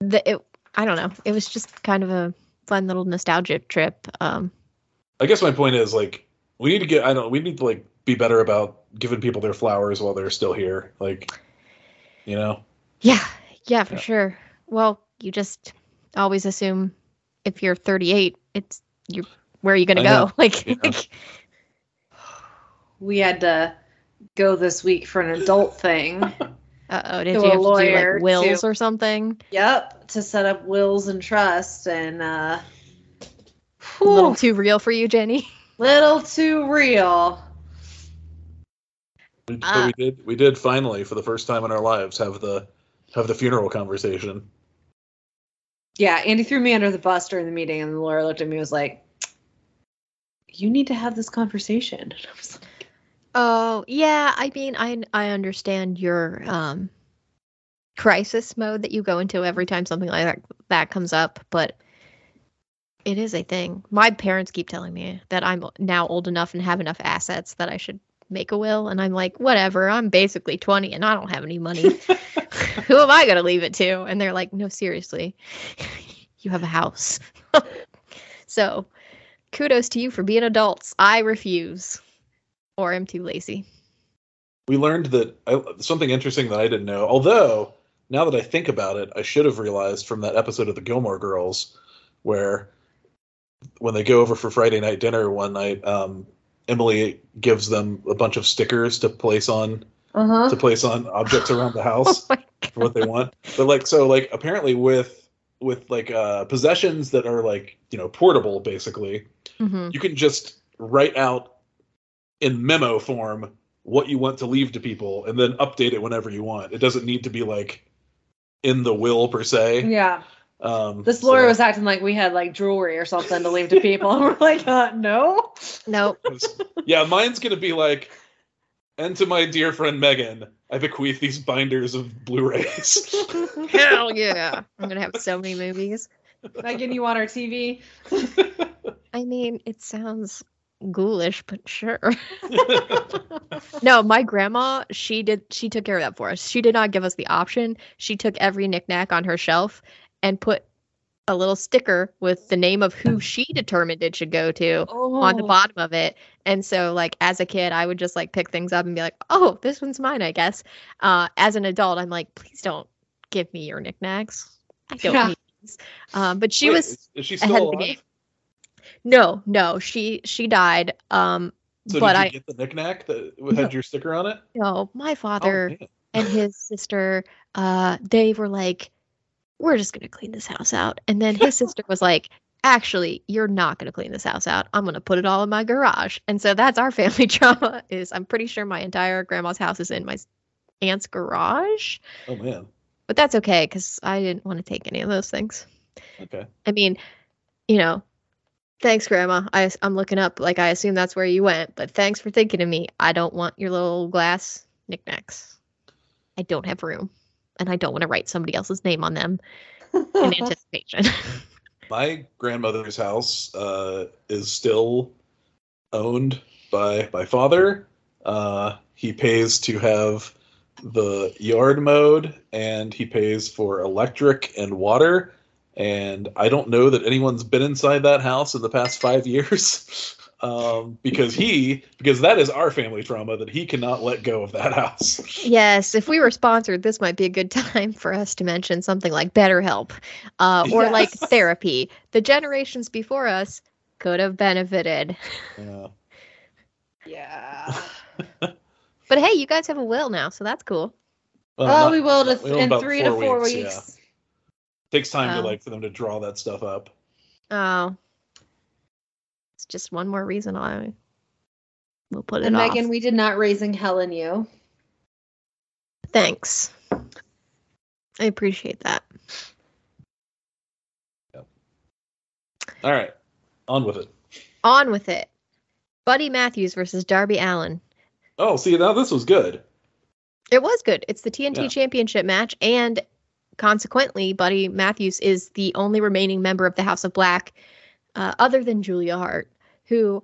the it i don't know it was just kind of a fun little nostalgia trip um I guess my point is like we need to get. I don't. We need to like be better about giving people their flowers while they're still here. Like, you know. Yeah, yeah, for Yeah. sure. Well, you just always assume if you're 38, it's you. Where are you gonna I go? know. Like, Yeah. like, We had to go this week for an adult thing. uh oh, did To you a have to do lawyer, like wills to- or something? yep, to set up wills and trust, and uh, A little too real for you, Jenny. Little too real. We, but Ah. we did. We did finally, for the first time in our lives, have the have the funeral conversation. Yeah, Andy threw me under the bus during the meeting, and the lawyer looked at me and was like, "You need to have this conversation." And I was like, Oh yeah, I mean, I I understand your um crisis mode that you go into every time something like that that comes up, but it is a thing. My parents keep telling me that I'm now old enough and have enough assets that I should make a will, and I'm like, whatever. I'm basically 20 and I don't have any money. Who am I gonna leave it to? And they're like, no, seriously, you have a house. so, kudos to you for being adults. I refuse, or am too lazy. we learned that I, something interesting that I didn't know. Although now that I think about it, I should have realized from that episode of the Gilmore Girls, where when they go over for Friday night dinner one night, um, Emily gives them a bunch of stickers to place on "Uh huh." to place on objects around the house Oh for what they want. But like so, like apparently with with like uh, possessions that are like you know portable, basically, Mhm. you can just write out in memo form what you want to leave to people and then update it whenever you want. It doesn't need to be like in the will per se. Yeah, Um, this lawyer so was acting like we had like jewelry or something to leave to people, and we're like, uh, "No." Nope. it's- yeah, mine's gonna be like, and to my dear friend Megan, I bequeath these binders of Blu-rays. Hell yeah. I'm gonna have so many movies. Megan, you want our TV? I mean, it sounds ghoulish, but sure. no, my grandma, she did she took care of that for us. She did not give us the option. She took every knickknack on her shelf and put a little sticker with the name of who she determined it should go to Oh. on the bottom of it. And so like as a kid, I would just like pick things up and be like, "Oh, this one's mine, I guess." Uh as an adult, I'm like, "Please don't give me your knickknacks. I don't Yeah. need these." Um but she Wait, was Is, is she ahead still of the game. No, no, she she died. Um So but did you I get the knickknack that had your sticker on it? no, my Oh, father man. and his sister uh they were like we're just going to clean this house out. And then his sister was like actually you're not going to clean this house out. I'm going to put it all in my garage. And so that's our family trauma is i'm pretty sure my entire grandma's house is in my aunt's garage. Oh man. but that's okay because i didn't want to take any of those things. Okay. i mean you know thanks grandma. I, i'm looking up like i assume that's where you went but thanks for thinking of me. I don't want your little glass knickknacks. I don't have room and i don't want to write somebody else's name on them in anticipation My grandmother's house uh, is still owned by my father. Uh, he pays to have the yard mowed, and he pays for electric and water. And I don't know that anyone's been inside that house in the past five years. Um, because he, because that is our family trauma that he cannot let go of that house. yes if we were sponsored this might be a good time for us to mention something like betterhelp uh, or like therapy the generations before us could have benefited Yeah. yeah. but hey you guys have a will now so that's cool Well, oh, not- we will to we in about three to four weeks. yeah. Takes time Oh. to like for them to draw that stuff up. Oh, it's just one more reason I will put it And off. Megan, we did not raising Helen you. Thanks. I appreciate that. All right, on with it. On with it. Buddy Matthews versus Darby Allin. Oh, see now this was good. It was good. It's the TNT Yeah. Championship match, and consequently, Buddy Matthews is the only remaining member of the House of Black, uh, other than Julia Hart, who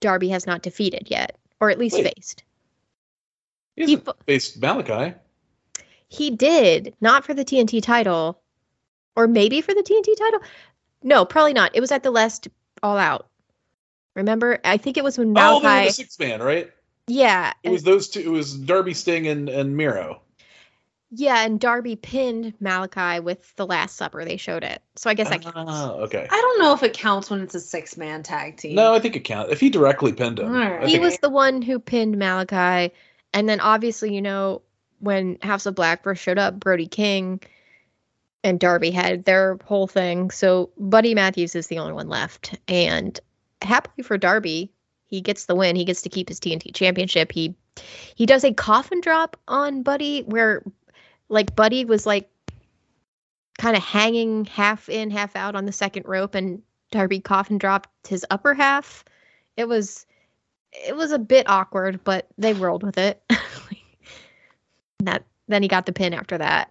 Darby has not defeated yet, or at least Wait. faced. He He hasn't faced Malakai. He did, not for the TNT title, or maybe for the TNT title. No, probably not. It was at the last All Out. Remember? I think it was when oh, Malakai. Oh, they were the six man, right? yeah, It was those two. It was Darby Sting and and Miro. Yeah, and Darby pinned Malakai with the Last Supper. They showed it, so I guess that counts. Ah, okay. I don't know if it counts when it's a six man tag team. No, I think it counts. If he directly pinned him, All right. I he think was the one who pinned Malakai, and then obviously, you know, when House of Black first showed up, Brody King and Darby had their whole thing. So Buddy Matthews is the only one left, and happily for Darby, he gets the win. He gets to keep his TNT championship. He he does a coffin drop on Buddy, where like Buddy was like kind of hanging half in, half out on the second rope, and Darby coffin dropped his upper half. It was it was a bit awkward, but they rolled with it. that then he got the pin after that.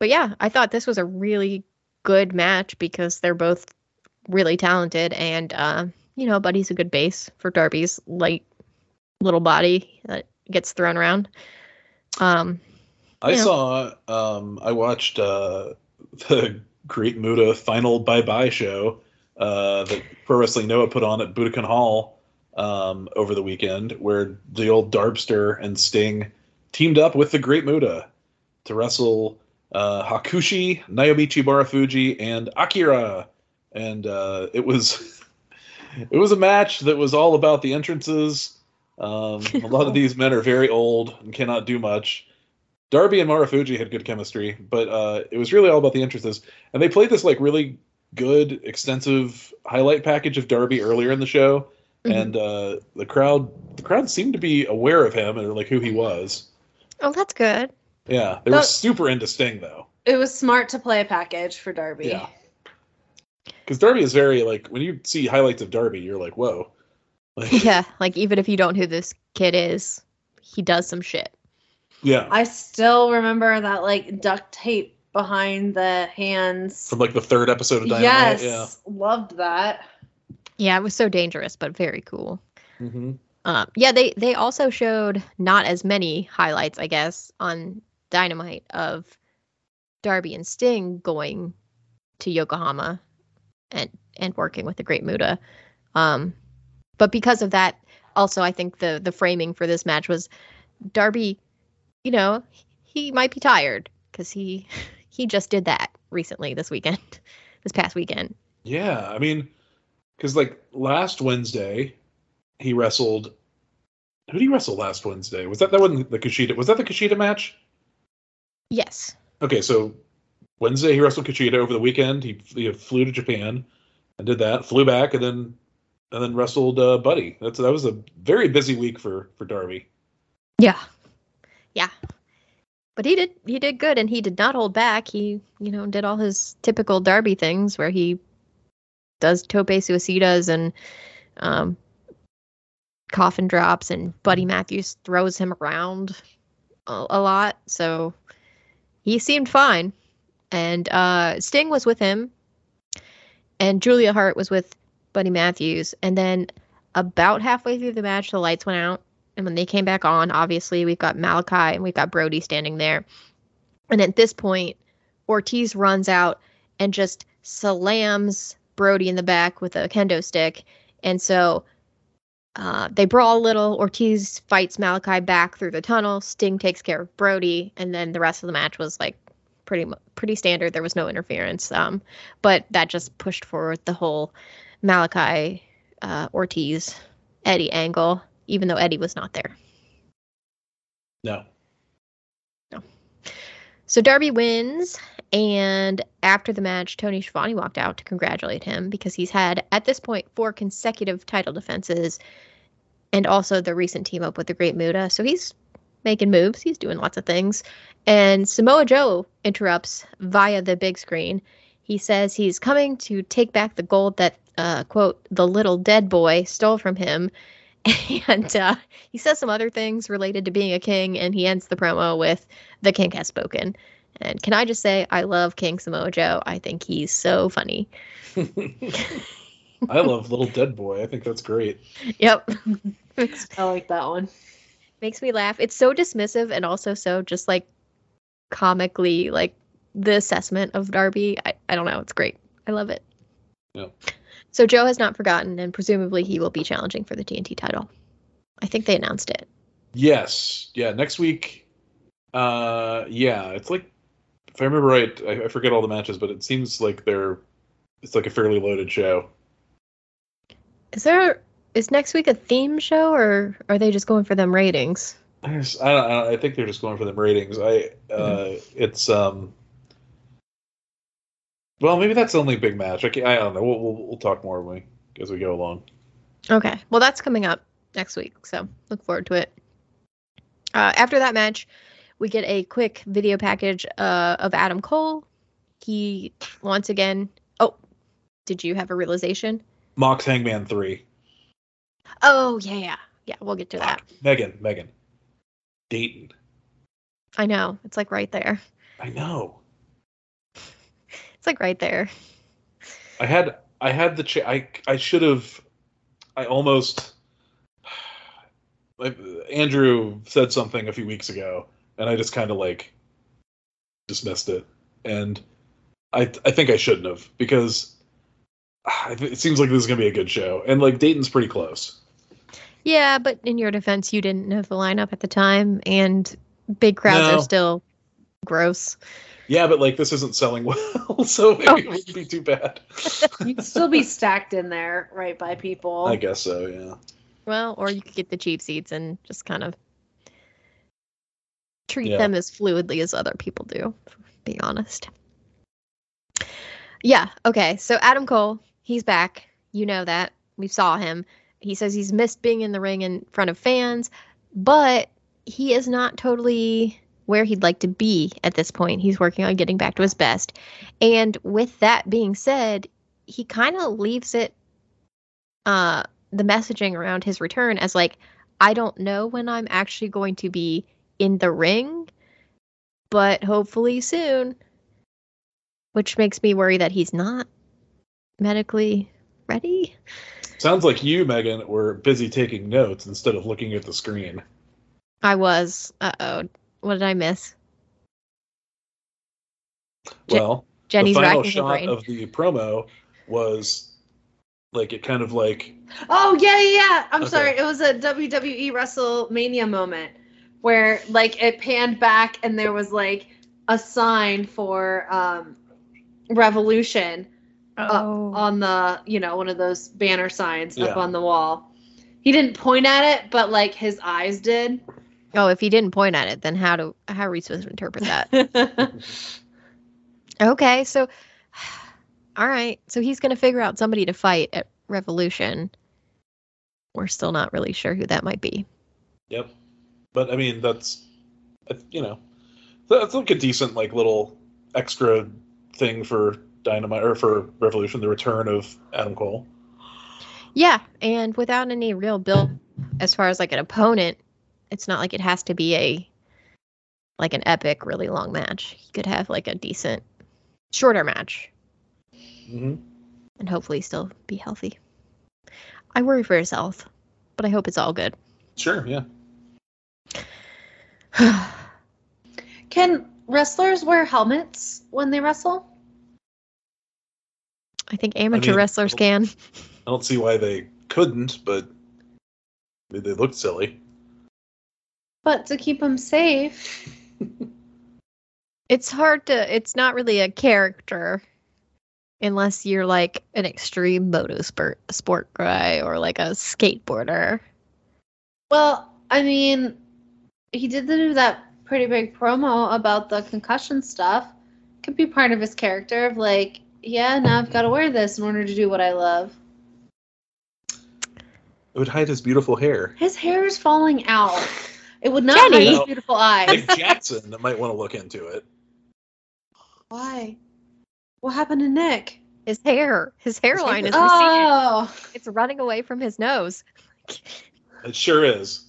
But yeah, I thought this was a really good match because they're both really talented and uh, you know, Buddy's a good base for Darby's light little body that gets thrown around. Um I Yeah. saw. Um, I watched uh, the Great Muta final Bye Bye show uh, that Pro Wrestling Noah put on at Budokan Hall um, over the weekend, where the old Darbster and Sting teamed up with the Great Muta to wrestle uh, Hakushi, Naomichi Marufuji, and Akira, and uh, it was it was a match that was all about the entrances. Um, a lot of these men are very old and cannot do much. Darby and Marufuji had good chemistry, but uh, it was really all about the entrances. And they played this like really good, extensive highlight package of Darby earlier in the show, Mhm. and uh, the crowd the crowd seemed to be aware of him and like who he was. oh that's good. Yeah, they were super into Sting though, It was smart to play a package for Darby. Yeah. because Darby is very like when you see highlights of Darby, you're like, whoa. Like, Yeah, like even if you don't know who this kid is, he does some shit. yeah, I still remember that like duct tape behind the hands. from like the third episode of Dynamite. yes, Yeah. loved that. Yeah, it was so dangerous, but very cool. hmm Um, yeah, they they also showed not as many highlights, I guess, on Dynamite of Darby and Sting going to Yokohama and and working with the Great Muta. Um, but because of that, also I think the the framing for this match was Darby, you know, he might be tired because he he just did that recently this weekend, this past weekend. Yeah, I mean, because like last Wednesday, he wrestled. Who did he wrestle last Wednesday? Was that that wasn't the Kushida? Was that the Kushida match? Yes. Okay, so Wednesday he wrestled Kushida. Over the weekend, he, he flew to Japan and did that. Flew back and then and then wrestled uh, Buddy. That's that was a very busy week for for Darby. Yeah. Yeah. But he did he did good and he did not hold back. He, you know, did all his typical Darby things where he does tope suicidas and um coffin drops and Buddy Matthews throws him around a, a lot. So he seemed fine. And uh Sting was with him and Julia Hart was with Buddy Matthews. And then about halfway through the match, the lights went out. And when they came back on, obviously we've got Malakai and we've got Brody standing there. And at this point, Ortiz runs out and just slams Brody in the back with a kendo stick. And so uh, they brawl a little. Ortiz fights Malakai back through the tunnel. Sting takes care of Brody, and then the rest of the match was like pretty pretty standard. There was no interference, um, but that just pushed forward the whole Malakai uh, Ortiz Eddie angle, even though Eddie was not there. No. No. So Darby wins, and after the match, Tony Schiavone walked out to congratulate him because he's had, at this point, four consecutive title defenses and also the recent team up with the Great Muta. So he's making moves, he's doing lots of things. And Samoa Joe interrupts via the big screen. He says he's coming to take back the gold that, uh, quote, the little dead boy stole from him. And uh, he says some other things related to being a king, and he ends the promo with "The king has spoken." And can I just say, I love King Samoa Joe. I think he's so funny. I love Little Dead Boy. I think that's great. Yep, I like that one. makes me laugh. It's so dismissive and also so just like comically like the assessment of Darby. I, I don't know. It's great. I love it. Yeah. So Joe has not forgotten, and presumably he will be challenging for the TNT title. I think they announced it. Yes. Yeah. Next week. Uh. Yeah. It's like, if I remember right, I, I forget all the matches, but it seems like they're. It's like a fairly loaded show. Is there is next week a theme show, or are they just going for them ratings? I, just, I, don't, I, don't, I think they're just going for them ratings. I. Uh. It's um. Well, maybe that's the only big match. I, don't know. We'll, we'll we'll talk more when we, as we go along. Okay. Well, that's coming up next week, so look forward to it. Uh, after that match, we get a quick video package uh, of Adam Cole. He once again. Oh, did you have a realization? Mox Hangman three. Oh yeah, yeah, yeah. We'll get to that. Megan, Megan, Dayton. I know it's like right there. I know. It's like right there. I had I had the ch- I I should have I almost like, Andrew said something a few weeks ago and I just kind of like dismissed it and I I think I shouldn't have because it seems like this is gonna be a good show and like Dayton's pretty close. Yeah, but in your defense, you didn't know the lineup at the time, and big crowds No. are still gross. Yeah, but like this isn't selling well, so maybe Oh. it wouldn't be too bad. You'd still be stacked in there, right by people. I guess so. Yeah. Well, or you could get the cheap seats and just kind of treat Yeah. them as fluidly as other people do, be honest. Yeah, okay. So Adam Cole, he's back. You know that. We saw him. He says he's missed being in the ring in front of fans, but he is not totally where he'd like to be at this point. He's working on getting back to his best. And with that being said, he kind of leaves it uh the messaging around his return as like I don't know when I'm actually going to be in the ring, but hopefully soon. Which makes me worry that he's not medically ready. Sounds like you, Megan, were busy taking notes instead of looking at the screen. I was. Uh oh. What did I miss? Je- Well, Jenny's the final shot brain. of the promo was like it kind of like Oh yeah, yeah. yeah. I'm Okay. sorry. It was a WWE WrestleMania moment where like it panned back and there was like a sign for um Revolution oh. on the you know one of those banner signs up on the wall. He didn't point at it, but like his eyes did. Oh, if he didn't point at it, then how do how are we supposed to interpret that? okay, so all right, so he's gonna figure out somebody to fight at Revolution. We're still not really sure who that might be. Yep. But I mean, that's you know, that's like a decent like little extra thing for Dynamite or for Revolution, the return of Adam Cole. Yeah, and without any real build as far as like an opponent, it's not like it has to be a like an epic, really long match. He could have like a decent, shorter match hmm and hopefully still be healthy. I worry for his health, but I hope it's all good. Sure, yeah. Can wrestlers wear helmets when they wrestle? I think amateur mean, wrestlers can. I don't see why they couldn't, but they, look silly. But to keep them safe. It's hard to. It's not really a character, unless you're like an extreme moto sport sport guy or like a skateboarder. Well, I mean, he did do that pretty big promo about the concussion stuff. Could be part of his character of like, yeah, now I've got to wear this in order to do what I love. It would hide his beautiful hair. His hair is falling out. It would not Jenny! hide his beautiful eyes. Nick Jackson might want to look into it. Why? What happened to Nick? His hair, his hairline is receding. Oh, It's running away from his nose, It sure is.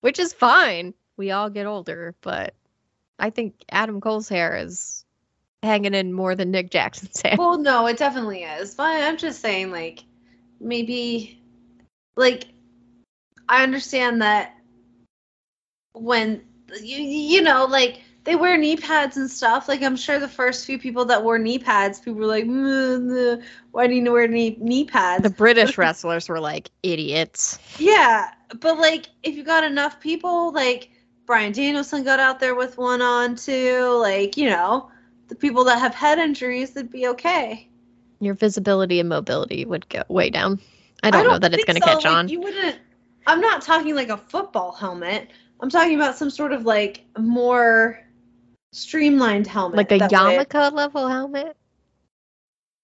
which is fine. We all get older, but I think Adam Cole's hair is hanging in more than Nick Jackson's hair. well, no, it definitely is. But I'm just saying, like, maybe, like, I understand that when you you know, like they wear knee pads and stuff. Like, I'm sure the first few people that wore knee pads, people were like, "Mm, uh, "Why do you wear knee knee pads?" The British wrestlers were like idiots. Yeah, but like if you got enough people, like Bryan Danielson got out there with one on too, like, you know, the people that have head injuries, that'd be okay. Your visibility and mobility would go way down. I don't, know that it's going to so. catch Like, on. You wouldn't I'm not talking like a football helmet. I'm talking about some sort of like more streamlined helmet. like a would- level helmet?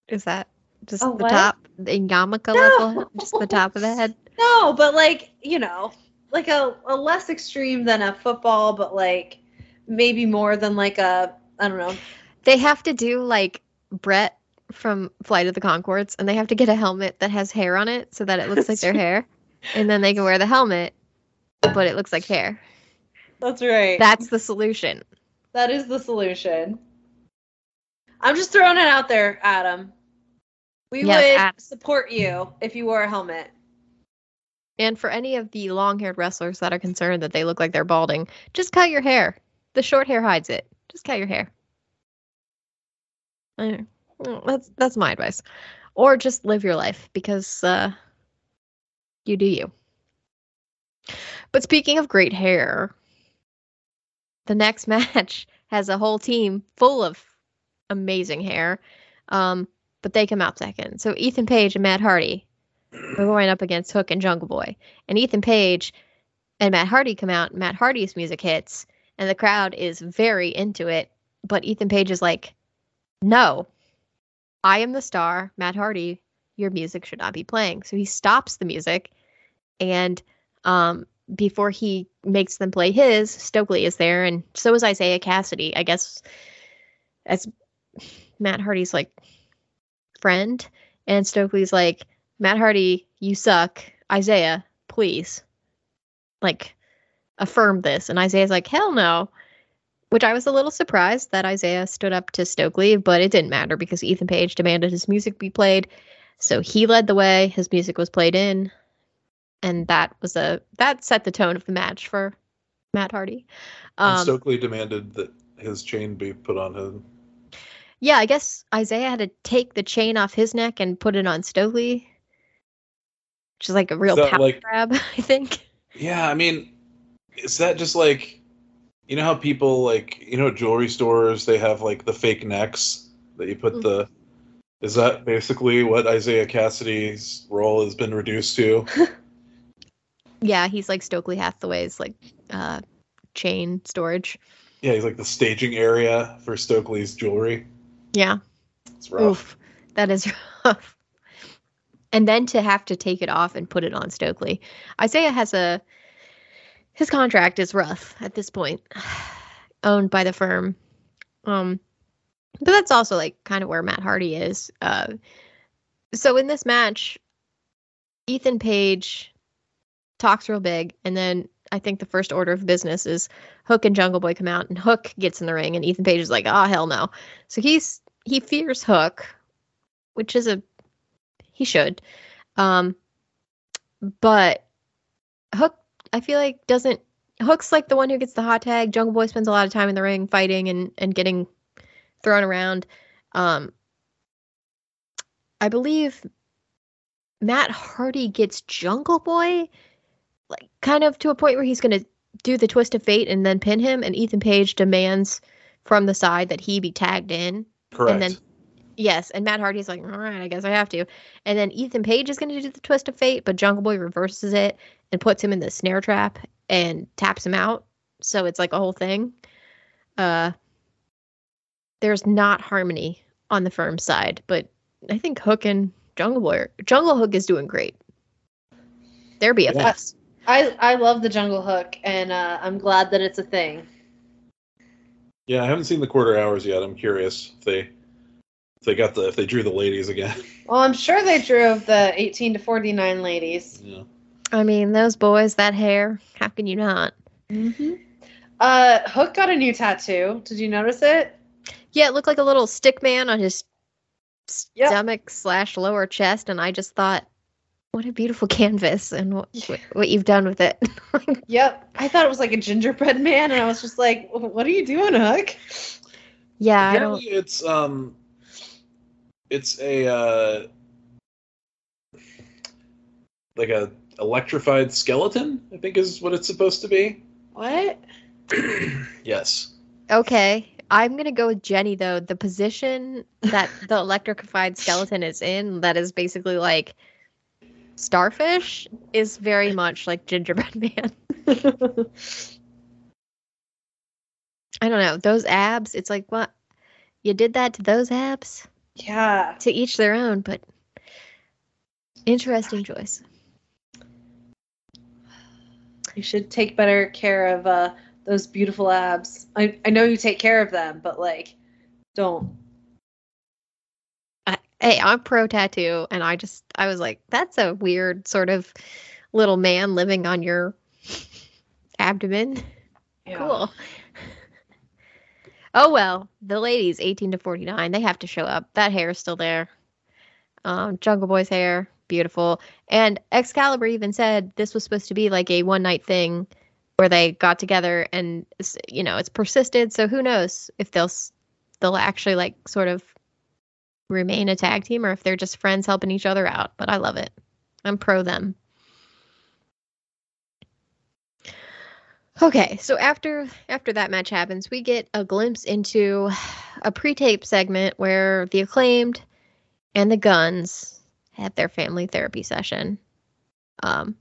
Is that just the what? top? The yarmulke No. level? Just the top of the head? No, but like, you know, like a, a less extreme than a football, but like maybe more than like a I don't know. They have to do like Brett from Flight of the Conchords, and they have to get a helmet that has hair on it so that it looks like their hair. And then they can wear the helmet, but it looks like hair. That's right. That's the solution. That is the solution. I'm just throwing it out there, Adam. We Yes, would Ad- support you if you wore a helmet. And for any of the long haired wrestlers that are concerned that they look like they're balding, just cut your hair. The short hair hides it. Just cut your hair. That's that's my advice. Or just live your life because uh, you do you. But speaking of great hair, the next match has a whole team full of amazing hair. Um, but they come out second. So Ethan Page and Matt Hardy are going up against Hook and Jungle Boy. And Ethan Page and Matt Hardy come out. Matt Hardy's music hits, and the crowd is very into it. But Ethan Page is like, no, I am the star. Matt Hardy, your music should not be playing. So he stops the music. And um, before he makes them play his, Stokely is there. And so is Isiah Kassidy, I guess, as Matt Hardy's like friend. And Stokely's like, Matt Hardy, you suck. Isiah, please. Like, affirm this. And Isiah's like, hell no. Which I was a little surprised that Isiah stood up to Stokely, but it didn't matter because Ethan Page demanded his music be played. So he led the way, his music was played in, and that was a that set the tone of the match for Matt Hardy. Um, Stokely demanded that his chain be put on him. Yeah, I guess Isiah had to take the chain off his neck and put it on Stokely. Which is like a real power like- grab, I think. Yeah, I mean, is that just like, you know how people like, you know, jewelry stores they have like the fake necks that you put Mm. the. Is that basically what Isiah Kassidy's role has been reduced to? Yeah, he's like Stokely Hathaway's like uh chain storage. yeah, he's like the staging area for Stokely's jewelry. Yeah. It's rough. Oof. That is rough. And then to have to take it off and put it on Stokely. Isiah has a his contract is rough at this point. Owned by the firm. Um but that's also like kind of where Matt Hardy is. Uh so in this match, Ethan Page talks real big and then I think the first order of business is Hook and Jungle Boy come out and Hook gets in the ring and Ethan Page is like, "Oh hell no." So he's he fears Hook, which is a he should. Um but Hook I feel like doesn't Hook's like the one who gets the hot tag. Jungle Boy spends a lot of time in the ring fighting and and getting thrown around. Um I believe Matt Hardy gets Jungle Boy like kind of to a point where he's going to do the twist of fate and then pin him and Ethan Page demands from the side that he be tagged in. Correct. then- Yes, and Matt Hardy's like, all right, I guess I have to. And then Ethan Page is going to do the twist of fate, but Jungle Boy reverses it and puts him in the snare trap and taps him out. So it's like a whole thing. Uh, there's not harmony on the firm side, but I think Hook and Jungle Boy, are- Jungle Hook is doing great. They're BFFs. I I love the Jungle Hook, and uh, I'm glad that it's a thing. yeah, I haven't seen the quarter hours yet. I'm curious if they if they got the if they drew the ladies again. Well, I'm sure they drove the 18 to 49 ladies. yeah. I mean, those boys, that hair, how can you not? Mm-hmm. Uh, Hook got a new tattoo. Did you notice it? Yeah, it looked like a little stick man on his Yep. stomach slash lower chest, and I just thought, what a beautiful canvas, and what what, what you've done with it. Yep. I thought it was like a gingerbread man, and I was just like, "What are you doing, Hook?" yeah, I don't. Apparently it's um it's a uh like a electrified skeleton, I think is what it's supposed to be. What? yes. Okay, I'm gonna go with Jenny though. The position that the electrified skeleton is in, that is basically like starfish, is very much like gingerbread man. I don't know those abs. It's like what you did that to those abs. yeah. To each their own, but interesting choice. You should take better care of uh, those beautiful abs. I, I know you take care of them, but like, don't. Hey, I'm pro tattoo, and I just I was like, that's a weird sort of little man living on your abdomen. Cool. Oh well, the ladies 18 to 49, they have to show up. That hair is still there. Um, Jungle Boy's hair, beautiful. And Excalibur even said this was supposed to be like a one night thing where they got together and you know, it's persisted, so who knows if they'll they'll actually like sort of remain a tag team or if they're just friends helping each other out, but I love it. I'm pro them. Okay, so after after that match happens, we get a glimpse into a pre-tape segment where the acclaimed and the guns have their family therapy session. Um,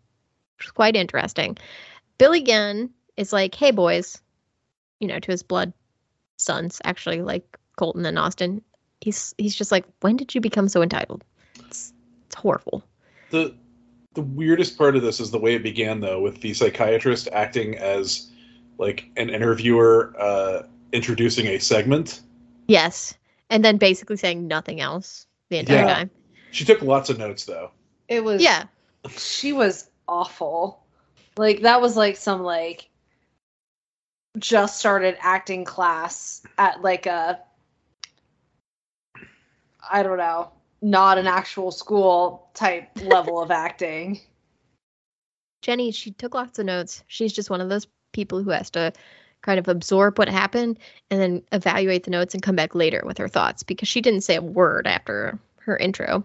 which is quite interesting. Billy Gunn is like, "Hey boys," you know, to his blood sons, actually, like Colton and Austin. He's he's just like, "When did you become so entitled?" It's it's horrible. The the weirdest part of this is the way it began though, with the psychiatrist acting as like an interviewer uh introducing a segment. Yes, and then basically saying nothing else the entire Yeah. time. She took lots of notes though. It was. Yeah, She was awful. Like that was like some like just started acting class at like a I don't know, not an actual school type level of acting. Jenny, she took lots of notes. She's just one of those people who has to kind of absorb what happened and then evaluate the notes and come back later with her thoughts because she didn't say a word after her intro.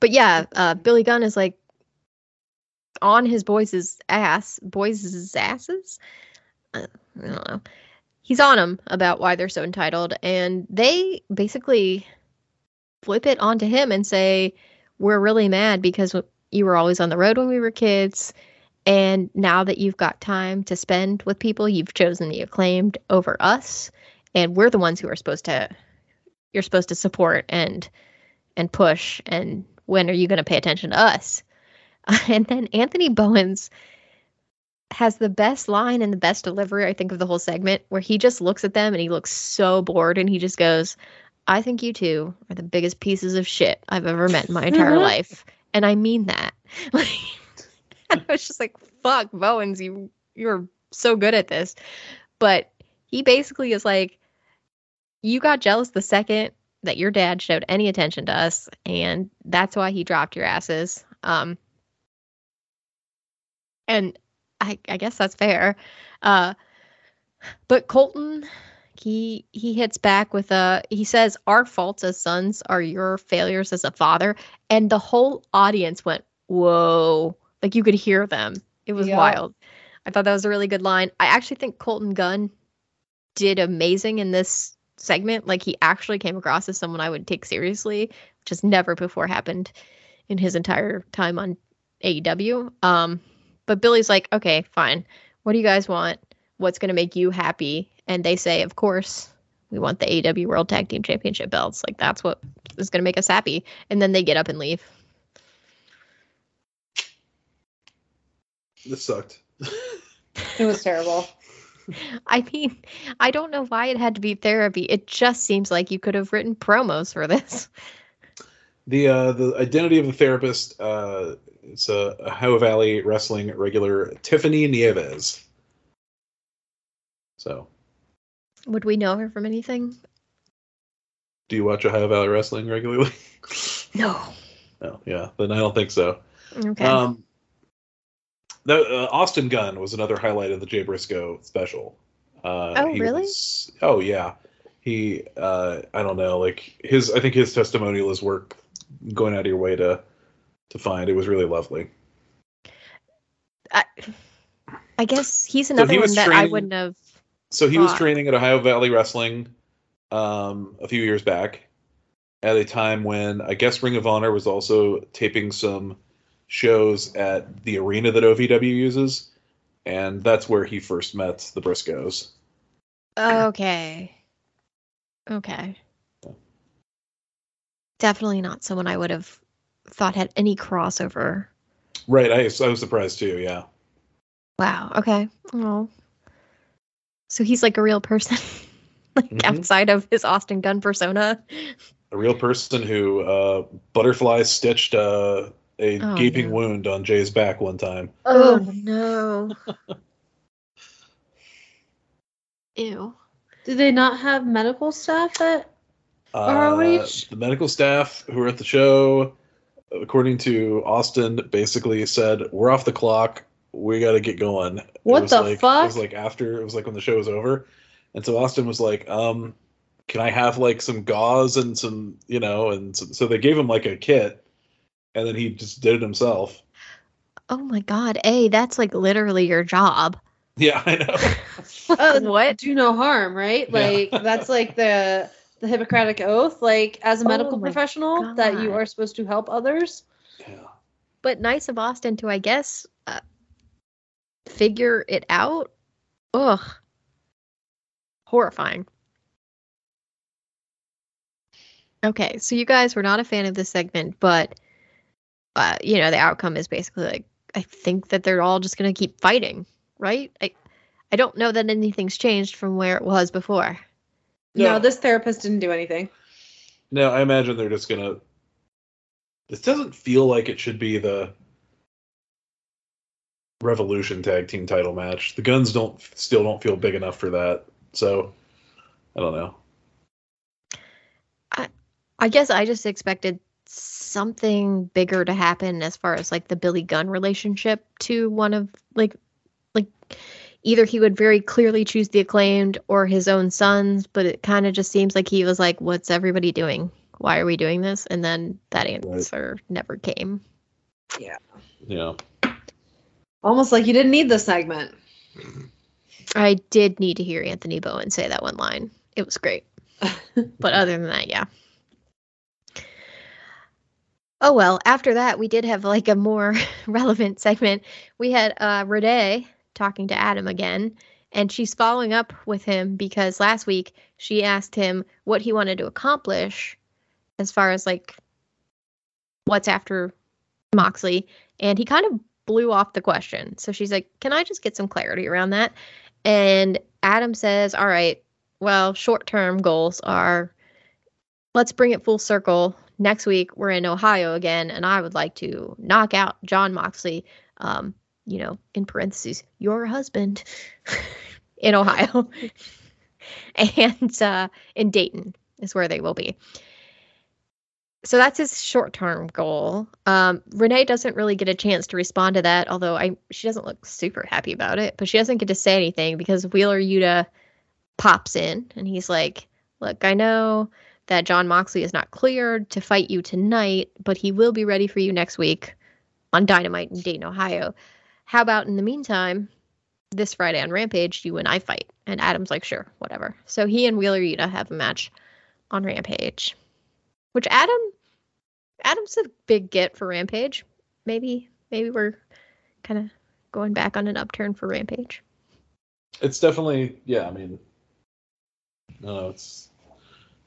But yeah, uh, Billy Gunn is like on his boys' ass, boys' asses. Uh, I don't know. He's on them about why they're so entitled, and they basically flip it onto him and say, "We're really mad because you were always on the road when we were kids." And now that you've got time to spend with people, you've chosen the acclaimed over us. And we're the ones who are supposed to you're supposed to support and and push and when are you going to pay attention to us? and then Anthony Bowens has the best line and the best delivery, I think, of the whole segment, where he just looks at them and he looks so bored and he just goes, I think you two are the biggest pieces of shit I've ever met in my entire life. And I mean that. Like I was just like, fuck, Bowens, you you're so good at this. But he basically is like, you got jealous the second that your dad showed any attention to us, and that's why he dropped your asses. Um, and I, I guess that's fair. Uh, but Colton, he he hits back with a he says our faults as sons are your failures as a father, and the whole audience went whoa, like you could hear them. It was Yeah. wild. I thought that was a really good line. I actually think Colton Gunn did amazing in this segment. Like he actually came across as someone I would take seriously, which has never before happened in his entire time on AEW. Um, but Billy's like, okay, fine. What do you guys want? What's going to make you happy? And they say, of course, we want the AEW World Tag Team Championship belts. Like that's what is going to make us happy. And then they get up and leave. This sucked. It was terrible. I mean, I don't know why it had to be therapy. It just seems like you could have written promos for this. The uh, the identity of the therapist uh, it's a Ohio Valley Wrestling regular Tiffany Nieves. So, Would we know her from anything? do you watch Ohio Valley Wrestling regularly? No. no, yeah, then I don't think so. Okay. Um, the, uh, Austin Gunn was another highlight of the Jay Briscoe special. Uh, Oh, really? was- oh yeah, he. Uh, I don't know, like his. I think his testimonial is work going out of your way to to find. It was really lovely. I, I guess he's he another was one that I wouldn't have. So he was training at Ohio Valley Wrestling um, a few years back, at a time when I guess Ring of Honor was also taping some shows at the arena that OVW uses, and that's where he first met the Briscoes. Okay. Okay. Definitely not someone I would have thought had any crossover. Right, I, I was surprised too. Yeah, Wow. Okay. Oh. So he's like a real person, like Mhm. outside of his Austin Gunn persona. a real person who uh, butterfly stitched uh, a Oh, gaping no. wound on Jay's back one time. Oh no. Ew. Did they not have medical staff at Uh, ROH? the medical staff who were at the show, according to Austin, basically said, "We're off the clock. We got to get going." It What was the like, It was like after it was like when the show was over, and so Austin was like, "Um, can I have like some gauze and some, you know?" And so, so they gave him like a kit, and then he just did it himself. Oh my god. A, that's like literally your job. Yeah, I know. Uh, what? do no harm, right? Yeah. Like that's like the the Hippocratic oath, like as a Oh medical my professional, that you are supposed to help others. yeah. But nice of Austin to, I guess, uh, figure it out. Ugh. Horrifying. Okay, so you guys were not a fan of this segment, but uh, you know, the outcome is basically like I think that they're all just gonna keep fighting, right? I I don't know that anything's changed from where it was before. No. No, this therapist didn't do anything. No, I imagine they're just gonna. This doesn't feel like it should be the Revolution tag team title match. The guns don't still don't feel big enough for that. So I don't know. I guess I just expected something bigger to happen as far as like the Billy Gunn relationship to one of like like either he would very clearly choose the acclaimed or his own sons, but it kind of just seems like he was like, What's everybody doing? Why are we doing this? And then that answer never came. Yeah. Yeah. Almost like you didn't need the segment. I did need to hear Anthony Bowen say that one line. It was great. but other than that, yeah. Oh well, after that we did have like a more relevant segment. We had uh Renee talking to Adam again, and she's following up with him because last week she asked him what he wanted to accomplish as far as like what's after Moxley, and he kind of blew off the question. So she's like, "Can I just get some clarity around that?" And Adam says, "All right, well, short-term goals are let's bring it full circle. Next week we're in Ohio again, and I would like to knock out Jon Moxley. Um, you know, in parentheses, your husband in Ohio, and uh, in Dayton is where they will be. So that's his short-term goal. Um, Renee doesn't really get a chance to respond to that, although I she doesn't look super happy about it. But she doesn't get to say anything because Wheeler Yuta pops in and he's like, "Look, I know." that Jon Moxley is not cleared to fight you tonight, but he will be ready for you next week on Dynamite in Dayton, Ohio. How about in the meantime, this Friday on Rampage, you and I fight? And Adam's like, sure, whatever. So he and Wheeler Yuta have a match on Rampage, which Adam, Adam's a big get for Rampage. Maybe, maybe we're kind of going back on an upturn for Rampage. It's definitely yeah. I mean, no, it's.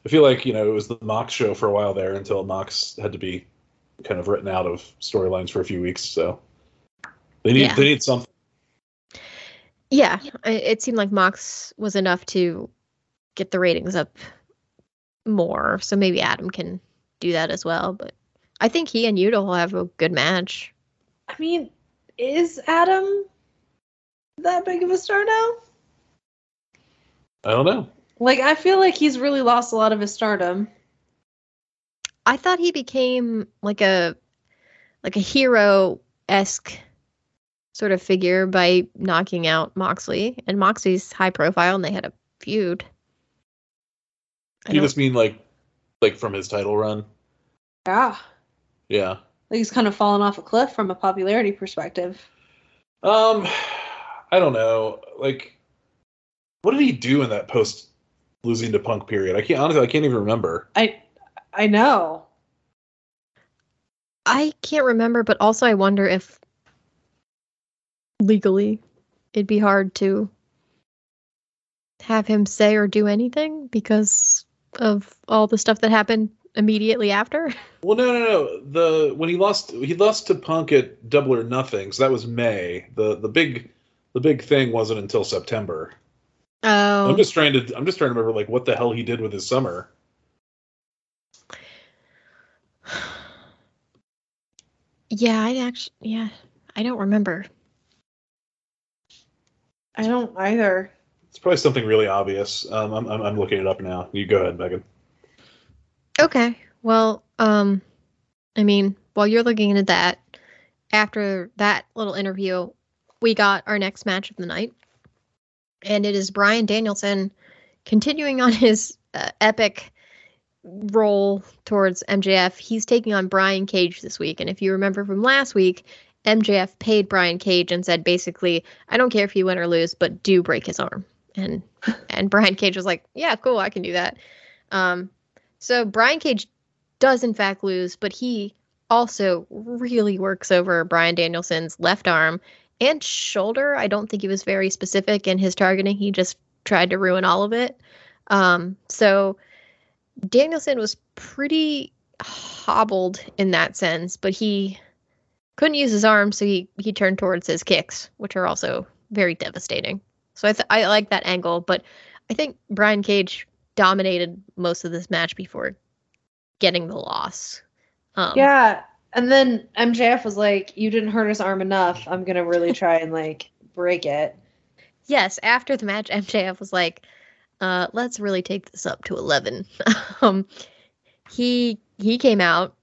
I feel like you know it was the Mox show for a while there until Mox had to be kind of written out of storylines for a few weeks. So they need Yeah. they need something. Yeah, it seemed like Mox was enough to get the ratings up more. So maybe Adam can do that as well. But I think he and Yuta will have a good match. I mean, is Adam that big of a star now? I don't know. Like, I feel like he's really lost a lot of his stardom. I thought he became like a like a hero esque sort of figure by knocking out Moxley, and Moxley's high profile, and they had a feud. I Do you just mean like like from his title run? Yeah. Yeah. Like he's kind of fallen off a cliff from a popularity perspective. Um, I don't know. Like, what did he do in that post losing to Punk period? I can't honestly. I can't even remember. I I know. I can't remember, but also I wonder if legally it'd be hard to have him say or do anything because of all the stuff that happened immediately after. Well, no, no, no. The when he lost, he lost to Punk at Double or Nothing, so that was May. the the big The big thing wasn't until September. Oh, I'm just trying to. I'm just trying to remember like what the hell he did with his summer. yeah, I actually, yeah, I don't remember. I don't either. It's probably something really obvious. Um, I'm, I'm I'm looking it up now. You go ahead, Megan. Okay. Well, um, I mean, while you're looking into that, after that little interview, we got our next match of the night, and it is Bryan Danielson continuing on his uh, epic roll towards MJF. He's taking on Brian Cage this week, and if you remember from last week, MJF paid Brian Cage and said basically, "I don't care if you win or lose, but do break his arm." And and Brian Cage was like, "Yeah, cool, I can do that." Um, so Brian Cage does in fact lose, but he also really works over Bryan Danielson's left arm and shoulder. I don't think he was very specific in his targeting. He just tried to ruin all of it. Um, so Danielson was pretty hobbled in that sense, but he couldn't use his arm, so he he turned towards his kicks, which are also very devastating. So I th- I like that angle, but I think Brian Cage dominated most of this match before getting the loss. Um, Yeah. And then MJF was like, You didn't hurt his arm enough. I'm gonna really try and like break it. Yes, after the match, MJF was like, uh, "Let's really take this up to 11." um, he he came out.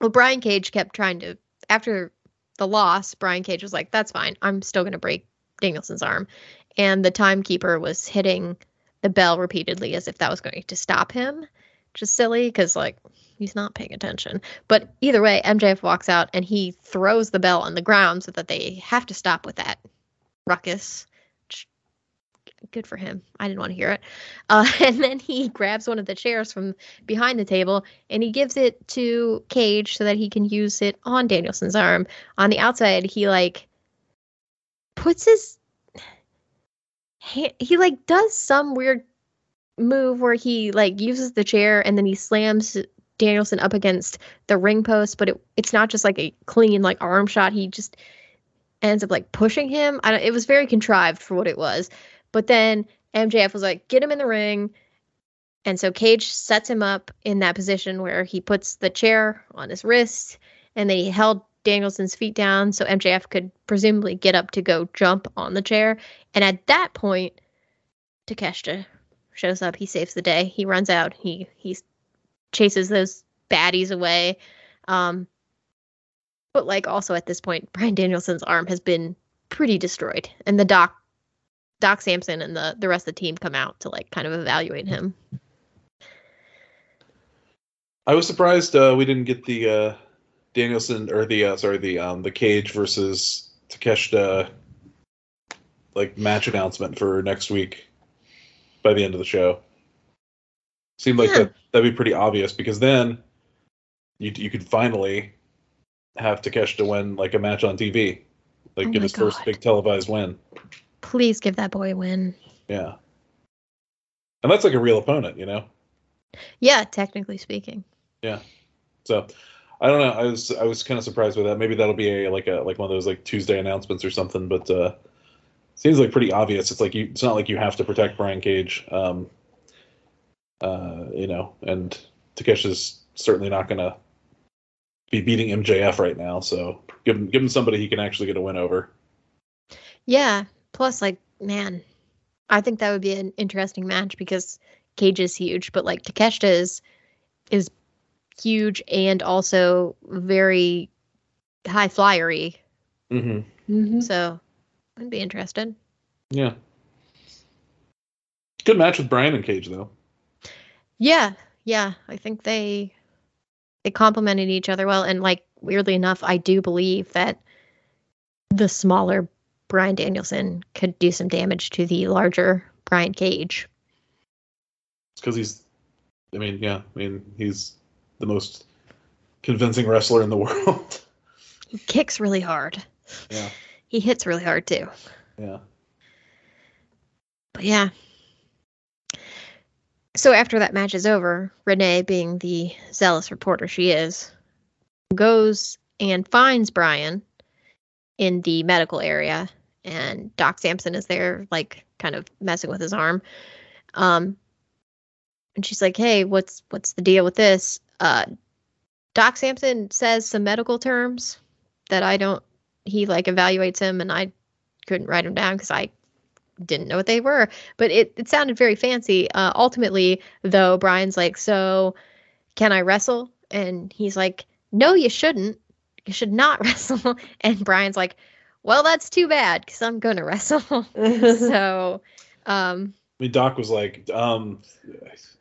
Well, Brian Cage kept trying to. After the loss, Brian Cage was like, "That's fine. I'm still gonna break Danielson's arm, and the timekeeper was hitting the bell repeatedly as if that was going to stop him, which is silly because like he's not paying attention. But either way, MJF walks out and he throws the bell on the ground so that they have to stop with that ruckus. Good for him. I didn't want to hear it. Uh, and then he grabs one of the chairs from behind the table and he gives it to Cage so that he can use it on Danielson's arm. On the outside, he like puts his he, he like does some weird move where he like uses the chair and then he slams Danielson up against the ring post, but it, it's not just like a clean like arm shot. He just ends up like pushing him. I don't, it was very contrived for what it was. But then MJF was like, "Get him in the ring." And so Cage sets him up in that position where he puts the chair on his wrist and then he held Danielson's feet down so MJF could presumably get up to go jump on the chair. And at that point, Takeshita shows up. He saves the day. He runs out. He he chases those baddies away. Um, but like also at this point, Bryan Danielson's arm has been pretty destroyed, and the doc, Doc Sampson, and the the rest of the team come out to like kind of evaluate him. I was surprised uh, we didn't get the uh, Danielson or the uh, sorry the um, the Cage versus Takeshita like match announcement for next week by the end of the show. Seemed like Yeah. that that'd be pretty obvious because then you you could finally have Takeshita win like a match on TV, like Oh get his first big televised win. Please give that boy a win. Yeah, and that's like a real opponent, you know. Yeah, technically speaking. Yeah. So I don't know. I was I was kind of surprised with that. Maybe that'll be a like a like one of those like Tuesday announcements or something. But uh, seems like pretty obvious. It's like you. It's not like you have to protect Brian Cage. Um, uh, you know, and Takesha's certainly not gonna be beating MJF right now. So give him give him somebody he can actually get a win over. Yeah. Plus, like, man, I think that would be an interesting match because Cage is huge, but like Takeshita is is huge and also very high flyery. Mm-hmm. Mhm. So I'd be interested. Yeah. Good match with Bryan and Cage though. Yeah, yeah. I think they they complemented each other well, and like weirdly enough, I do believe that the smaller Bryan Danielson could do some damage to the larger Brian Cage. It's because he's, I mean, yeah, I mean, he's the most convincing wrestler in the world. He kicks really hard. yeah, He hits really hard too. yeah. But yeah. So after that match is over, Renee, being the zealous reporter she is, goes and finds Bryan in the medical area, and Doc Sampson is there, like kind of messing with his arm. Um, and she's like, "Hey, what's what's the deal with this?" Uh, Doc Sampson says some medical terms that I don't. He like evaluates him, and I couldn't write them down because I didn't know what they were, but it, it sounded very fancy. Uh, ultimately, though, Bryan's like, So, can I wrestle? And he's like, No, you shouldn't. You should not wrestle. And Bryan's like, Well, that's too bad because I'm going to wrestle. so, um, I mean, Doc was like, um,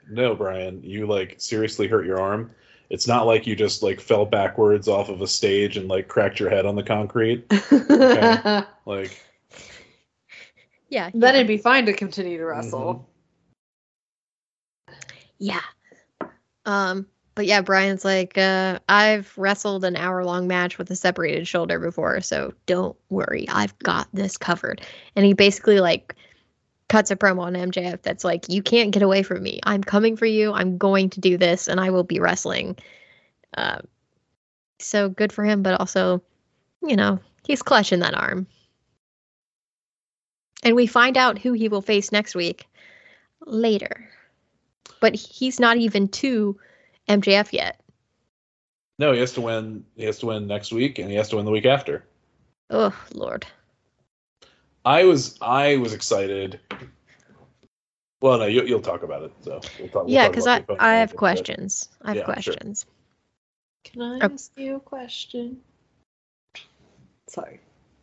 no, Bryan, you like seriously hurt your arm. It's not like you just like fell backwards off of a stage and like cracked your head on the concrete. Like, yeah. Then yeah. it'd be fine to continue to wrestle. Yeah. Um, but yeah, Bryan's like, uh, I've wrestled an hour long match with a separated shoulder before, so don't worry, I've got this covered. And he basically like cuts a promo on MJF that's like, you can't get away from me. I'm coming for you. I'm going to do this, and I will be wrestling. Uh, so good for him, but also, you know, he's clutching that arm. And we find out who he will face next week later but he's not even to MJF yet. no, he has to win. He has to win next week, and he has to win the week after. Oh Lord. I was, I was excited. Well, no, you, you'll talk about it. So we'll talk. we'll yeah, talk because about I the opponent I a have questions. I have Yeah, sure. questions. Can I Oh. ask you a question? Sorry.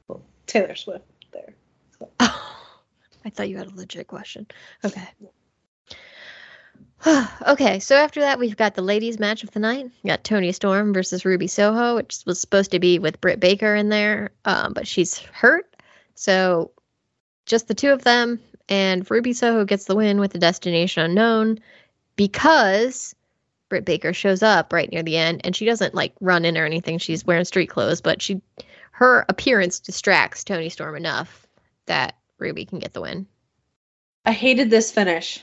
Well, Taylor Swift there. I thought you had a legit question. Okay. okay, so after that, we've got the ladies' match of the night. We got Toni Storm versus Ruby Soho, which was supposed to be with Britt Baker in there, um, but she's hurt. So just the two of them, and Ruby Soho gets the win with the Destination Unknown because Britt Baker shows up right near the end, and she doesn't like run in or anything. She's wearing street clothes, but she her appearance distracts Toni Storm enough that Ruby can get the win. I hated this finish.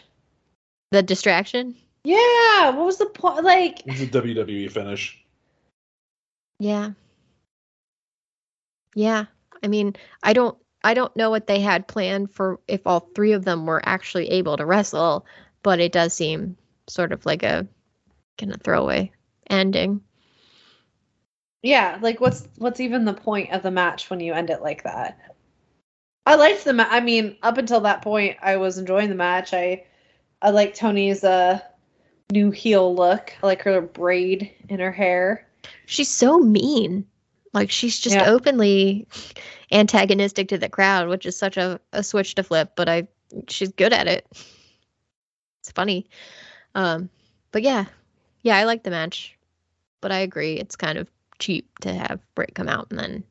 The distraction? Yeah, what was the point? Like, It's a WWE finish. Yeah. Yeah. I mean, I don't I don't know what they had planned for if all three of them were actually able to wrestle, but it does seem sort of like a kind of throwaway ending. yeah, like what's what's even the point of the match when you end it like that? I liked the ma- I mean, up until that point, I was enjoying the match. I I like Toni's uh new heel look. I like her braid in her hair. She's so mean. Like she's just Yeah. openly antagonistic to the crowd, which is such a, a switch to flip, but I she's good at it. It's funny. Um but yeah. Yeah, I like the match. But I agree it's kind of cheap to have Britt come out and then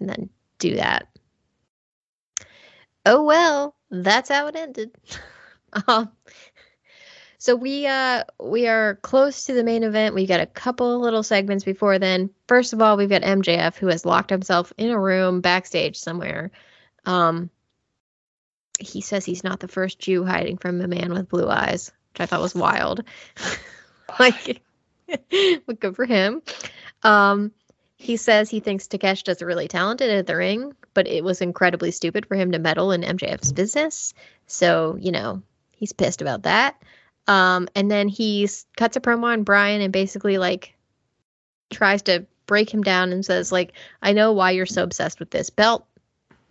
and then do that. Oh well, that's how it ended. um so we uh we are close to the main event. We've got a couple little segments before then. First of all, we've got MJF who has locked himself in a room backstage somewhere. Um he says he's not the first Jew hiding from a man with blue eyes, which I thought was wild. like but good for him. Um he says he thinks Takeshita's really talented at the ring, but it was incredibly stupid for him to meddle in MJF's business. So, you know, he's pissed about that. Um, and then he cuts a promo on Bryan and basically like tries to break him down and says like, "I know why you're so obsessed with this belt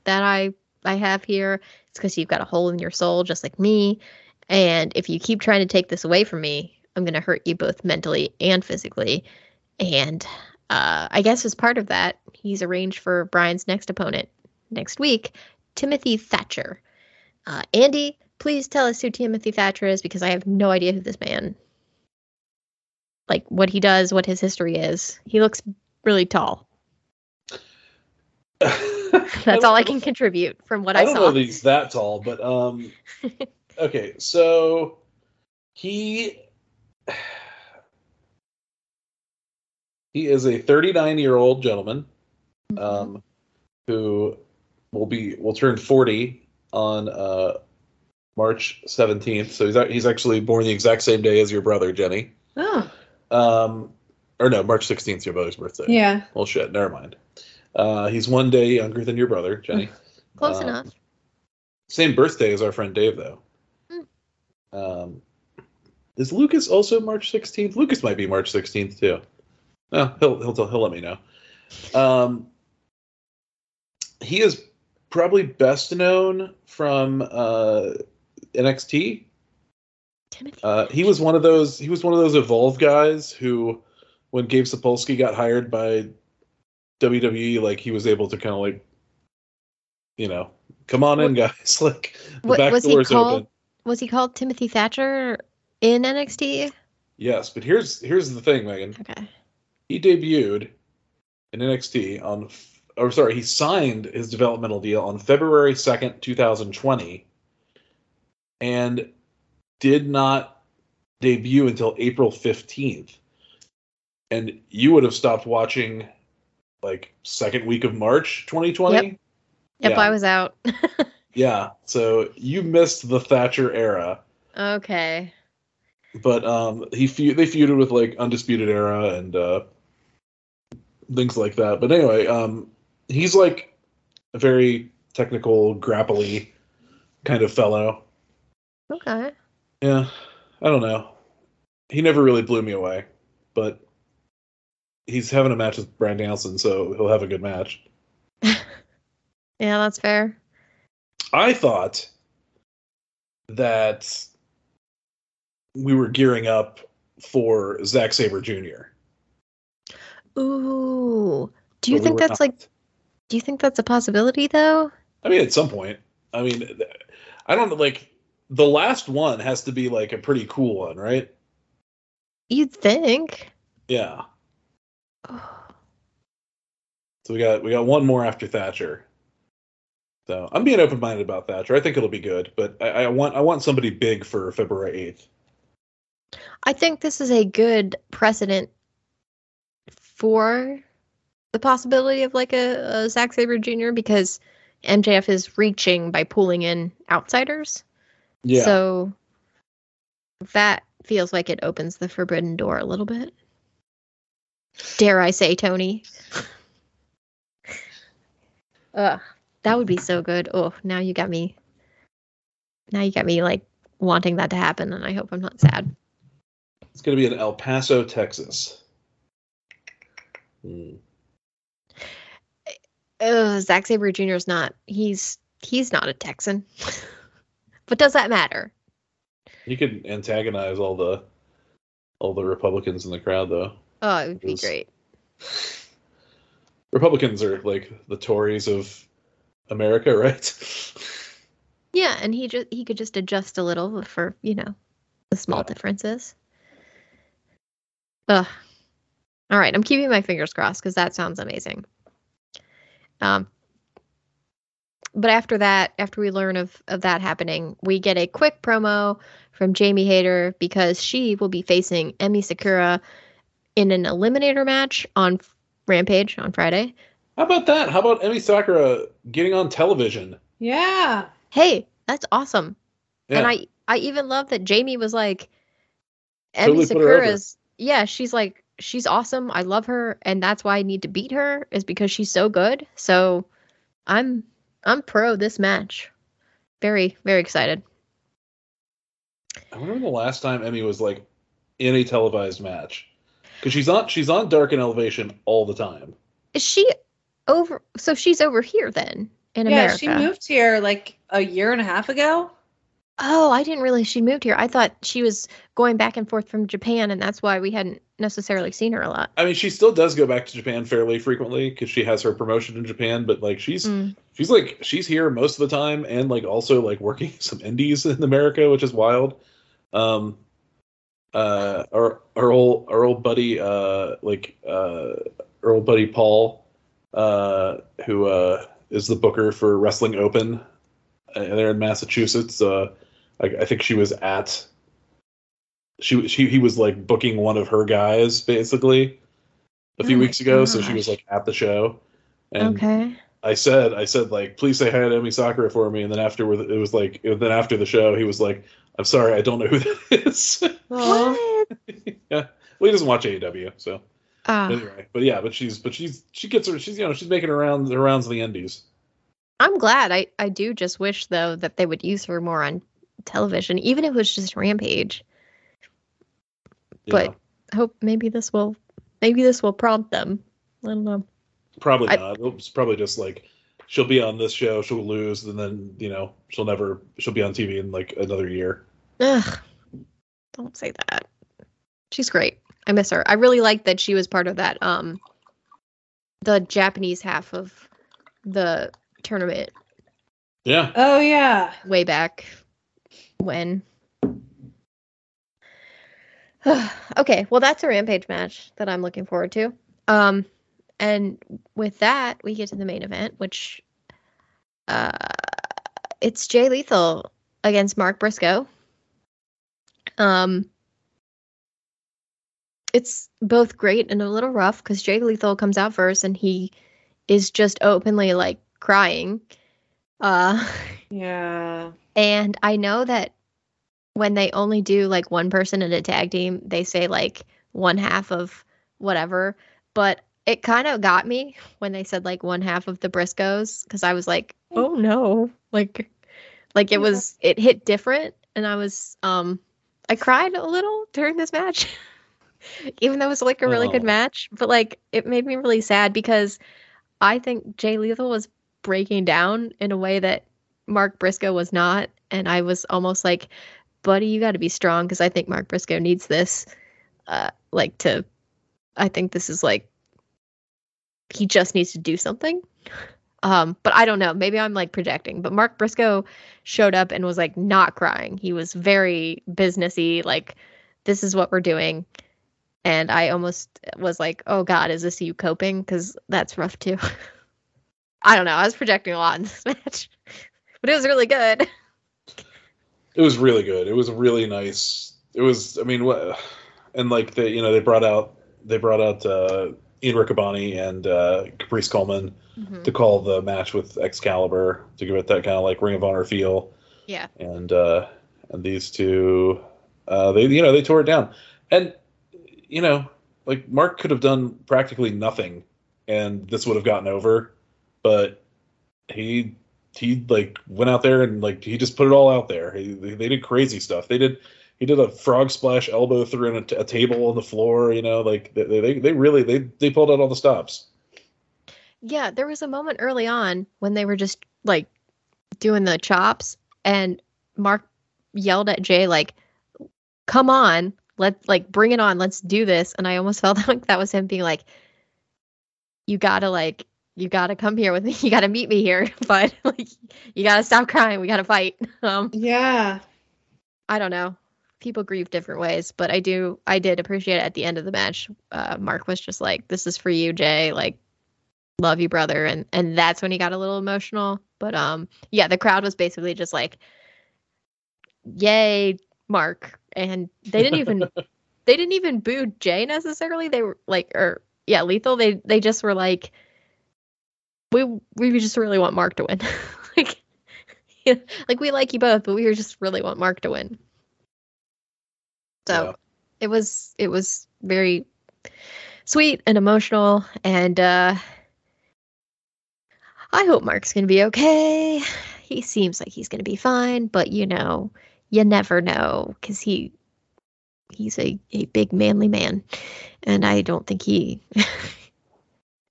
that I I have here. It's because you've got a hole in your soul, just like me. And if you keep trying to take this away from me, I'm gonna hurt you both mentally and physically. And uh, I guess as part of that, he's arranged for Bryan's next opponent next week, Timothy Thatcher. Uh, Andy, please tell us who Timothy Thatcher is because I have no idea who this man, like what he does, what his history is. He looks really tall. That's all I can contribute from what I, I don't saw. know that he's that tall, but um, okay. So he he is a 39 year old gentleman Mm-hmm. um, who will be will turn 40 on uh, March 17th. So he's he's actually born the exact same day as your brother Jenny. Oh, Um, or no, March 16th your brother's birthday. yeah. Well, shit. Never mind. Uh, he's one day younger than your brother Jenny. Close Uh, enough. Same birthday as our friend Dave, though. Hmm. Um, is Lucas also March 16th? Lucas might be March 16th too. No, he'll he'll tell, he'll let me know. Um, he is probably best known from uh, NXT. Timothy. Uh, he was one of those. He was one of those Evolve guys who, when Gabe Sapolsky got hired by WWE, like he was able to kind of like, you know, come on in, guys. like the What- back was he door's called? open. Was he called Timothy Thatcher in NXT? Yes, but here's here's the thing, Megan. Okay. He debuted in NXT on, or sorry, he signed his developmental deal on February second, two thousand twenty, and did not debut until April fifteenth. And you would have stopped watching, like second week of March, twenty twenty. Yep, Yeah. I was out. Yeah, so you missed the Thatcher era. okay. but um he fe- they feuded with like undisputed era and uh things like that but anyway um he's like a very technical grapply kind of fellow Okay. yeah i don't know he never really blew me away but he's having a match with Bryan Danielson so he'll have a good match Yeah, that's fair. i thought that we were gearing up for Zack Sabre Jr. Ooh. Do you but think were that's not. like do you think that's a possibility though? I mean, at some point. I mean, I don't like the last one has to be like a pretty cool one, right? You'd think. Yeah. So we got we got one more after Thatcher. So I'm being open minded about Thatcher. I think it'll be good, but I, I want I want somebody big for February eighth. I think this is a good precedent for the possibility of like a, a Zack Sabre Jr. because MJF is reaching by pulling in outsiders. Yeah. So that feels like it opens the forbidden door a little bit. Dare I say, Tony? Ugh, that would be so good. Oh, now you got me. Now you got me like wanting that to happen, and I hope I'm not sad. it's gonna be in El Paso, Texas. Hmm. Ugh, Zack Sabre Jr. is not. He's he's not a Texan. but does that matter? He could antagonize all the all the Republicans in the crowd, though. Oh, it would be great. Republicans are like the Tories of America, right? Yeah, and he just he could just adjust a little for you know the small Yeah. differences. Ugh. All right, I'm keeping my fingers crossed because that sounds amazing. Um, but after that, after we learn of of that happening, we get a quick promo from Jamie Hayter because she will be facing Emi Sakura in an eliminator match on Rampage on Friday. How about that? How about Emi Sakura getting on television? Yeah. Hey, that's awesome. Yeah. And I I even love that Jamie was like Emi put her. Sakura's yeah, she's like she's awesome. I love her and that's why I need to beat her is because she's so good. So I'm I'm pro this match. Very very excited. I wonder when the last time Emi was like in a televised match. Because she's on she's on Dark and Elevation all the time. Is she over so she's over here then in yeah, America. Yeah, she moved here like a year and a half ago. Oh, I didn't realize she moved here. I thought she was going back and forth from Japan and that's why we hadn't necessarily seen her a lot. I mean, she still does go back to Japan fairly frequently because she has her promotion in Japan. But like, she's Mm. she's like she's here most of the time, and like also like working some indies in America, which is wild. Um, uh, our our old our old buddy, uh, like uh, our old buddy Paul, uh, who uh is the booker for Wrestling Open, uh, there in Massachusetts. Uh, I, I think she was at. She she he was like booking one of her guys basically a few Oh weeks ago, so she was like at the show. And okay. I said, I said, like, please say hi to Emi Sakura for me. And then after it was like, then after the show, he was like, I'm sorry, I don't know who that is. What? yeah, well, he doesn't watch AEW, so Ah. anyway. But yeah, but she's, but she's, she gets her, she's, you know, she's making her rounds, her rounds in the Indies. I'm glad. I, I do just wish though that they would use her more on television, even if it was just Rampage. you But know. hope maybe this will maybe this will prompt them. I don't know. probably I- not. It's probably just like she'll be on this show, she'll lose, and then you know she'll never, she'll be on TV in like another year. Ugh. Don't say that. She's great. I miss her. I really like that she was part of that um the Japanese half of the tournament Yeah, oh yeah. way back when. okay, well that's a rampage match that I'm looking forward to. Um and with that, we get to the main event, which uh it's Jay Lethal against Mark Briscoe. Um it's both great and a little rough because Jay Lethal comes out first and he is just openly like crying. Uh Yeah. and I know that when they only do like one person in a tag team, they say like one half of whatever. But it kind of got me when they said like one half of the Briscoes because I was like, oh no, like, like it Yeah. was it hit different, and I was um, I cried a little during this match, even though it was like a really good Oh. match. But like it made me really sad because I think Jay Lethal was breaking down in a way that Mark Briscoe was not. And I was almost like, buddy, you got to be strong because I think Mark Briscoe needs this. Uh, like to, I think this is like, he just needs to do something. Um, but I don't know. Maybe I'm like projecting. But Mark Briscoe showed up and was like not crying. He was very businessy, like, this is what we're doing. And I almost was like, oh God, is this you coping? Because that's rough too. I don't know. I was projecting a lot in this match, but it was really good. It was really good. It was really nice. It was. I mean, what? And like they, you know, they brought out they brought out uh, Ian Riccaboni and uh, Caprice Coleman Mhm. to call the match with Excalibur to give it that kind of like Ring of Honor feel. Yeah. And uh, and these two, uh, they you know they tore it down, and you know like Mark could have done practically nothing, and this would have gotten over, but he he like went out there and like he just put it all out there. He, they, did crazy stuff. They did he did a frog splash elbow through a, a table on the floor. You know, like they, they they really they they pulled out all the stops. Yeah, there was a moment early on when they were just like doing the chops and Mark yelled at Jay like come on, let like bring it on, let's do this. And I almost felt like that was him being like you got to like you got to come here with me. You got to meet me here, but like you got to stop crying. We got to fight. Um Yeah. I don't know. People grieve different ways, but I do I did appreciate it at the end of the match. Uh, Mark was just like, "This is for you, Jay. Like, love you, brother." And and that's when he got a little emotional. But um, yeah, the crowd was basically just like, "Yay, Mark!" And they didn't even they didn't even boo Jay necessarily. They were like, or yeah, Lethal. They they just were like, "We we just really want Mark to win." like, yeah, like we like you both, but we just really want Mark to win. So Yeah. it was it was very sweet and emotional and uh I hope Mark's going to be okay. He seems like he's going to be fine, but you know, you never know cuz he he's a, a big manly man and I don't think he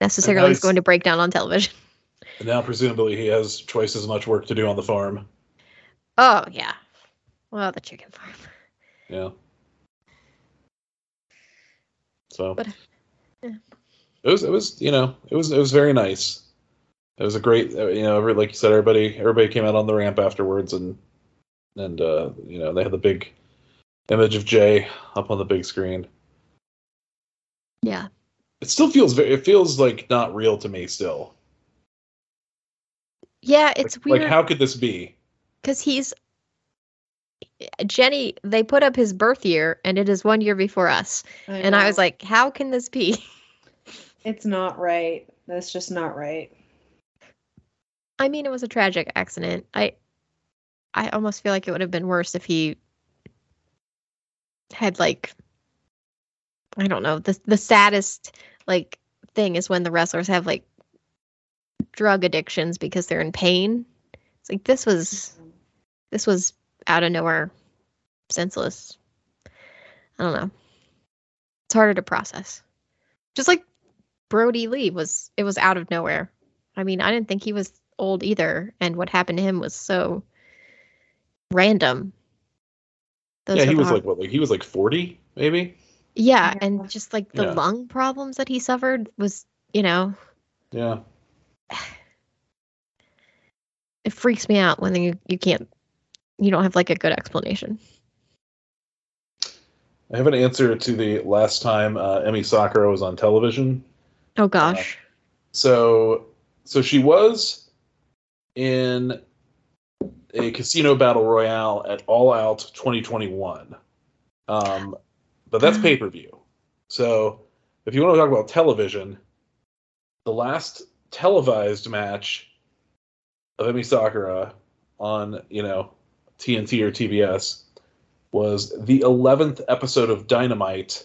necessarily is going to break down on television. And now presumably he has twice as much work to do on the farm. Oh, yeah. Well, the chicken farm. Yeah. So But, yeah. it was it was you know it was it was very nice. It was a great uh, you know like you said everybody everybody came out on the ramp afterwards and and uh, you know they had the big image of Jay up on the big screen. Yeah. It still feels very it feels like not real to me still. Yeah, it's like, weird. Like how could this be? because he's Jenny. They put up his birth year, and it is one year before us. and I was like, "How can this be?" it's not right. That's just not right. I mean, it was a tragic accident. I, I almost feel like it would have been worse if he had like, I don't know. the The saddest like thing is when the wrestlers have like drug addictions because they're in pain. It's like this was this was out of nowhere, senseless. I don't know. It's harder to process. Just like Brodie Lee was, it was out of nowhere. I mean, I didn't think he was old either, and what happened to him was so random. Those yeah, he was hard- like what like he was like 40 maybe? Yeah, Yeah. and just like the Yeah. lung problems that he suffered was, you know, Yeah. it freaks me out when you you can't, you don't have like a good explanation. I have an answer to the last time uh, Emi Sakura was on television. Oh gosh. So, so she was in a casino battle royale at All Out 2021, um, but that's pay per view. So, if you want to talk about television, the last televised match of Emi Sakura on you know TNT or TBS was the 11th episode of Dynamite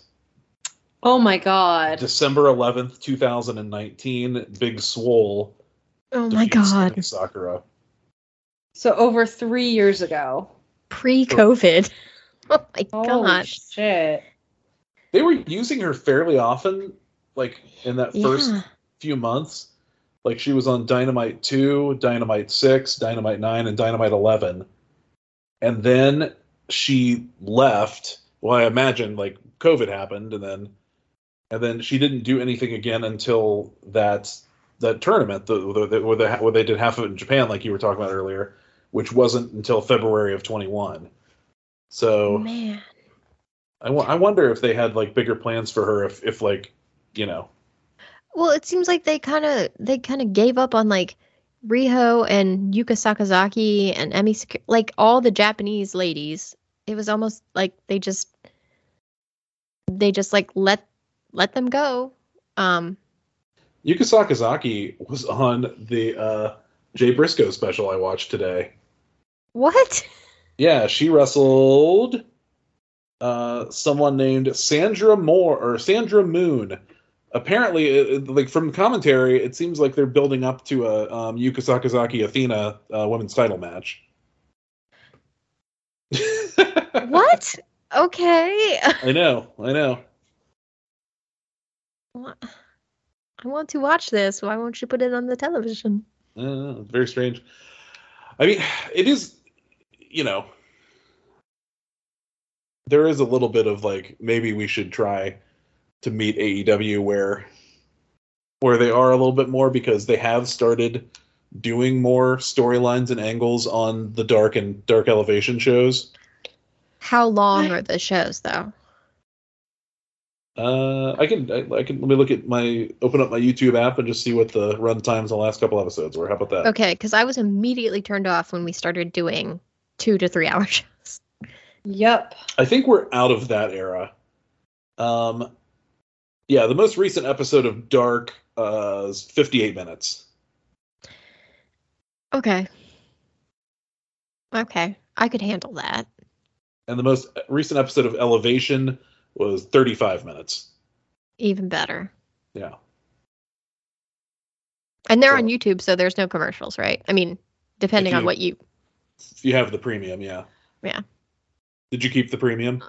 Oh my god. December 11th, 2019, Big Swole. oh my god. Emi Sakura. So over three years ago. Pre-COVID. Oh my Holy god. shit. They were using her fairly often, like in that first Yeah. few months. Like she was on Dynamite 2, Dynamite 6, Dynamite 9, and Dynamite 11. And then she left. Well, I imagine like COVID happened, and then and then she didn't do anything again until that that tournament the, the, the, where, they, where they did half of it in Japan, like you were talking about earlier, which wasn't until February of 21. So Man. I, w- I wonder if they had like bigger plans for her if, if like you know Well, it seems like they kind of they kind of gave up on like Riho and Yuka Sakazaki and Emi Sak- like all the Japanese ladies. It was almost like they just they just like let let them go. Um Yuka Sakazaki was on the uh, Jay Briscoe special I watched today. what? Yeah, she wrestled uh, someone named Sandra Moore or Sandra Moon. Apparently, it, it- like from commentary, it seems like they're building up to a um, Yuka Sakazaki Athena uh, women's title match. What? Okay. I know, I know. I want to watch this. Why won't you put it on the television? Uh, very strange. I mean, it is, you know, there is a little bit of like maybe we should try to meet AEW where where they are a little bit more because they have started doing more storylines and angles on the dark and dark elevation shows. How long are the shows though? Uh, I can I, I can let me look at my open up my YouTube app and just see what the run times the last couple episodes were. How about that? Okay, because I was immediately turned off when we started doing two to three hour shows. Yep. I think we're out of that era. Um, yeah, the most recent episode of Dark uh, is 58 minutes. Okay. Okay, I could handle that. And the most recent episode of Elevation was 35 minutes. Even better. Yeah. And they're So- on YouTube, so there's no commercials, right? I mean, depending on what you. If you have the premium, yeah. Yeah. Did you keep the premium?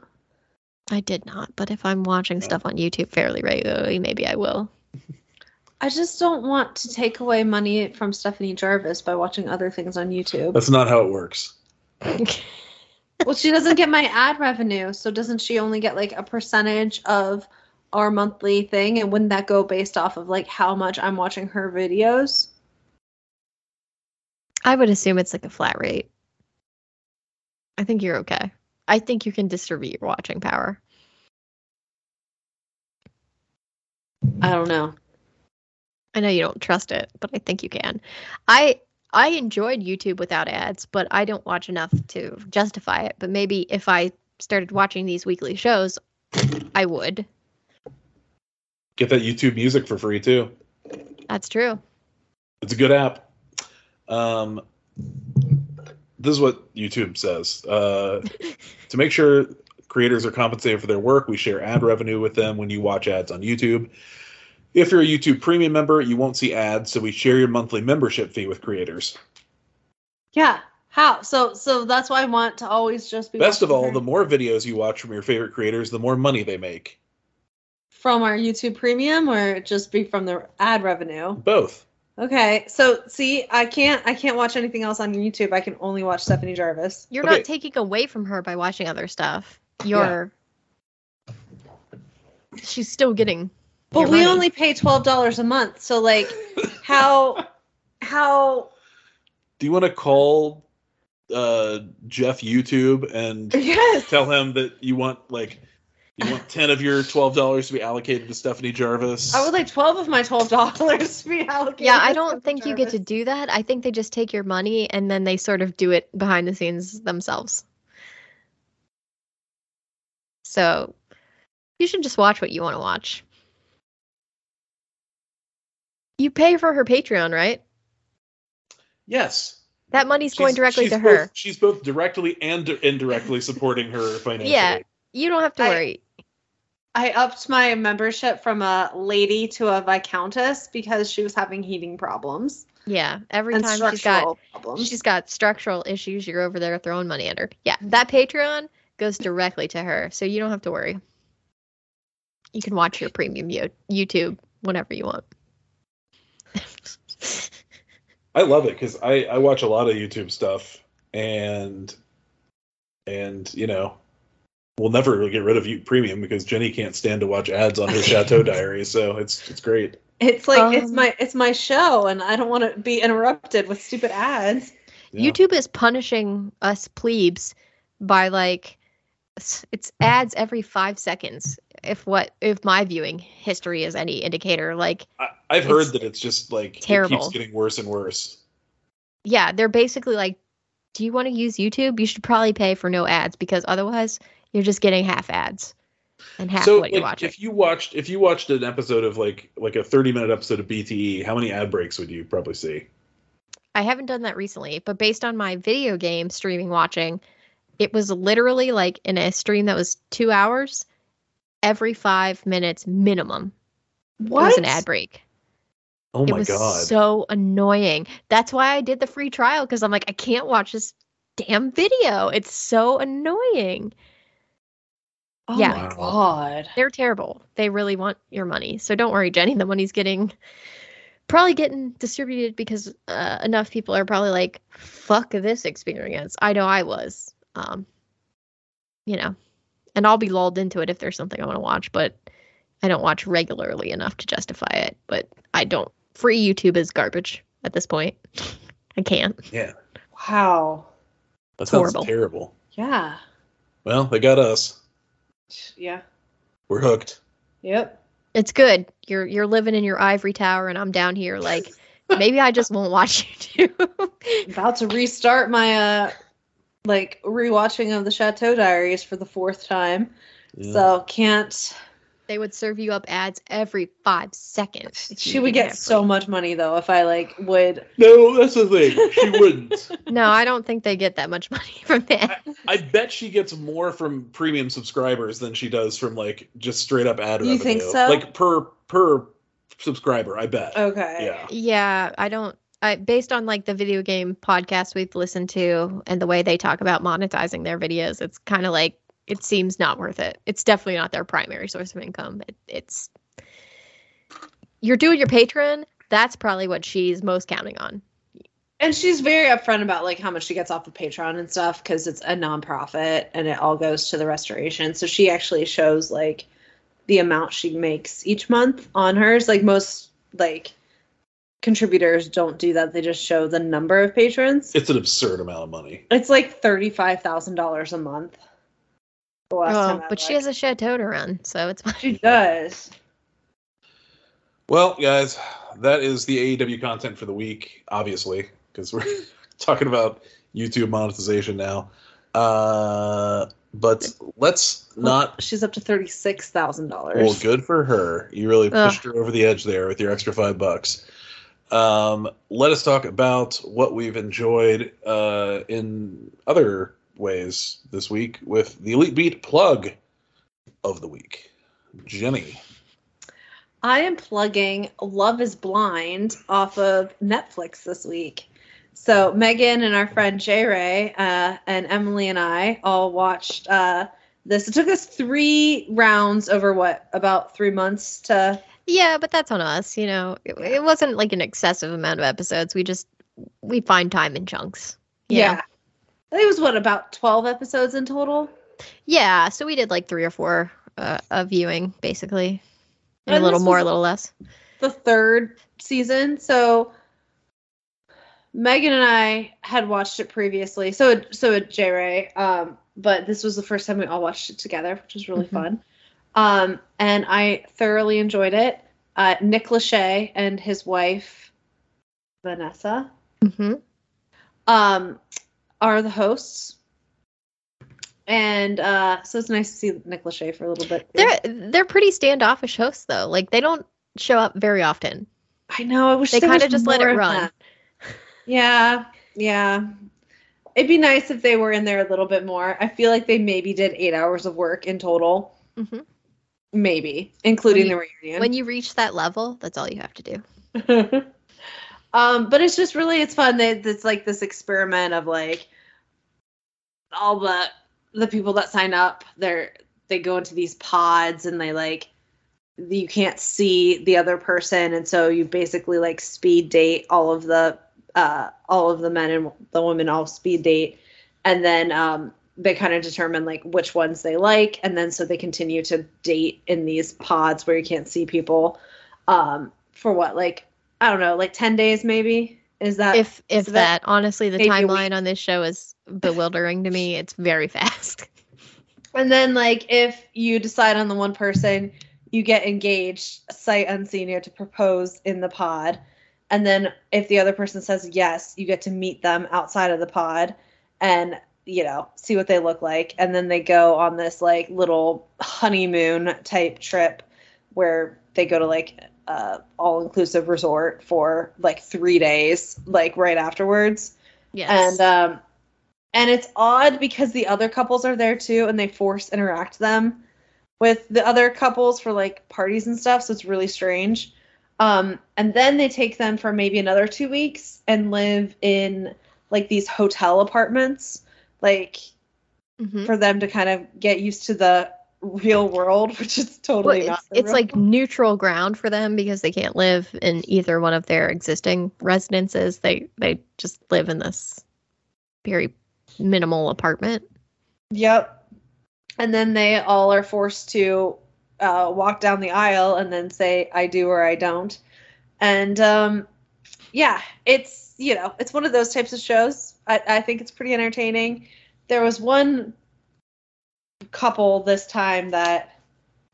I did not, but if I'm watching Yeah. stuff on YouTube fairly regularly, maybe I will. I just don't want to take away money from Stephanie Jarvis by watching other things on YouTube. That's not how it works. well, she doesn't get my ad revenue, so doesn't she only get like a percentage of our monthly thing? And wouldn't that go based off of like how much I'm watching her videos? I would assume it's like a flat rate. I think you're okay. I think you can distribute your watching power. I don't know. I know you don't trust it, but I think you can. I I enjoyed YouTube without ads, but I don't watch enough to justify it. But maybe if I started watching these weekly shows, I would. Get that YouTube music for free too. That's true. It's a good app. Um, this is what YouTube says. Uh, to make sure creators are compensated for their work, we share ad revenue with them when you watch ads on YouTube. If you're a YouTube premium member, you won't see ads, so we share your monthly membership fee with creators. Yeah. How? So so that's why I want to always just be Best of all, the more videos you watch from your favorite creators, the more money they make. from our YouTube premium or just be from the ad revenue. Both. Okay. So see, I can't I can't watch anything else on YouTube. I can only watch Stephanie Jarvis. You're Okay. not taking away from her by watching other stuff. You're she's still getting But we money. only pay twelve dollars a month. So like how how Do you want to call uh, Jeff YouTube and yes. tell him that you want like you want ten of your twelve dollars to be allocated to Stephanie Jarvis? I would like twelve of my twelve dollars to be allocated. Yeah, I don't Stephanie think you get to do that. I think they just take your money and then they sort of do it behind the scenes themselves. So you should just watch what you want to watch. You pay for her Patreon, right? yes. That money's going directly she's to both- her. she's both directly and indirectly supporting her financially. Yeah. You don't have to I- worry. I upped my membership from a lady to a viscountess because she was having heating problems Yeah, every and time she's got structural problems. she's got structural issues, you're over there throwing money at her. Yeah, that Patreon goes directly to her, so you don't have to worry. You can watch your premium Yo- YouTube whenever you want. I love it because I, I watch a lot of YouTube stuff and and you know we'll never get rid of you premium because Jenny can't stand to watch ads on her Chateau Diary, so it's it's great. It's like it's Um, my it's my show, and I don't want to be interrupted with stupid ads. Yeah. YouTube is punishing us plebes by like it's ads every five seconds. If what if my viewing history is any indicator, like I, I've heard that it's just like it terrible. keeps getting worse and worse. yeah, they're basically like, do you want to use YouTube? You should probably pay for no ads because otherwise you're just getting half ads and half so what you're like, watching. if you watched if you watched an episode of like like a 30 minute episode of BTE, how many ad breaks would you probably see? I haven't done that recently, but based on my video game streaming watching, it was literally like in a stream that was two hours, every five minutes minimum What? was an ad break. Oh it my was god. so annoying. That's why I did the free trial because I'm like, I can't watch this damn video. It's so annoying. Oh Yeah. my god. They're terrible. They really want your money. So don't worry, Jenny. The money's getting probably getting distributed because uh, enough people are probably like, "Fuck this experience." I know I was. Um, you know, and I'll be lulled into it if there's something I want to watch, but I don't watch regularly enough to justify it. But I don't. Free YouTube is garbage at this point. I can't. yeah. Wow. That sounds horrible. terrible. Yeah. Well, they got us. Yeah. We're hooked. Yep. It's good. You're you're living in your ivory tower, and I'm down here. Like maybe I just won't watch YouTube. About to restart my uh like rewatching of the Chateau Diaries for the fourth time. Yeah. So can't they would serve you up ads every five seconds. she would get so free. much money though if I like would no, that's the thing. She wouldn't. No, I don't think they get that much money from that. I bet she gets more from premium subscribers than she does from like just straight up ad You revenue. think so? Like per per subscriber, I bet. Okay. Yeah. yeah, I don't. I based on like the video game podcast we've listened to and the way they talk about monetizing their videos, it's kind of like it seems not worth it. It's definitely not their primary source of income. It, it's you're doing your patron. That's probably what she's most counting on. And she's very upfront about like how much she gets off of Patreon and stuff because it's a nonprofit and it all goes to the restoration. So she actually shows like the amount she makes each month on hers. Like most like contributors don't do that. They just show the number of patrons. It's an absurd amount of money. It's like thirty five thousand dollars a month. The last time Oh, I but she has a chateau to run, so it's fine. She does. Well, guys, that is the AEW content for the week, obviously, because we're talking about YouTube monetization now. Uh, but let's not. She's up to thirty six thousand dollars. Well, good for her. You really Ugh. pushed her over the edge there with your extra five bucks. Um, let us talk about what we've enjoyed uh, in other ways this week with the Elite Beat plug of the week. Jenny. I am plugging Love is Blind off of Netflix this week. So Megan and our friend J Ray uh, and Emily and I all watched uh, this. It took us three rounds over what about three months to. Yeah, but that's on us. You know, it, it wasn't like an excessive amount of episodes. We just we find time in chunks. yeah. know? I think it was what about twelve episodes in total. Yeah, so we did like three or four uh, a viewing basically. A little more, a little less. the third season. So Megan and I had watched it previously. So so at J Ray, um, but this was the first time we all watched it together, which was really Mhm. fun. Um, and I thoroughly enjoyed it. Uh, Nick Lachey and his wife Vanessa hmm um, are the hosts. And uh, so it's nice to see Nick Lachey for a little bit. They're they're pretty standoffish hosts though. Like they don't show up very often. I know. I wish They kinda just let it run. that. Yeah, yeah. It'd be nice if they were in there a little bit more. I feel like they maybe did eight hours of work in total, hmm maybe, including When the reunion. When you reach that level, that's all you have to do. um, but it's just really it's fun. They, it's like this experiment of like all the the people that sign up. They're they go into these pods and they like you can't see the other person, and so you basically like speed date all of the uh, all of the men and the women all speed date, and then um, they kind of determine like which ones they like, and then so they continue to date in these pods where you can't see people. Um, for what like I don't know like ten days maybe is that if if that, that- honestly the timeline on this show is bewildering to me. It's very fast. and then like if you decide on the one person you get engaged sight unseen you have to propose in the pod and then if the other person says yes you get to meet them outside of the pod and you know see what they look like and then they go on this like little honeymoon type trip where they go to like uh all inclusive resort for like 3 days like right afterwards Yes. and um and it's odd because the other couples are there too and they force interact them with the other couples for like parties and stuff so it's really strange um and then they take them for maybe another two weeks and live in like these hotel apartments like Mhm. for them to kind of get used to the real world which is Well, totally it's, not it's like world. neutral ground for them because they can't live in either one of their existing residences. They they just live in this very minimal apartment. Yep. And then they all are forced to uh, walk down the aisle and then say, I do or I don't. And um, yeah, it's, you know, it's one of those types of shows. I, I think it's pretty entertaining. There was one couple this time that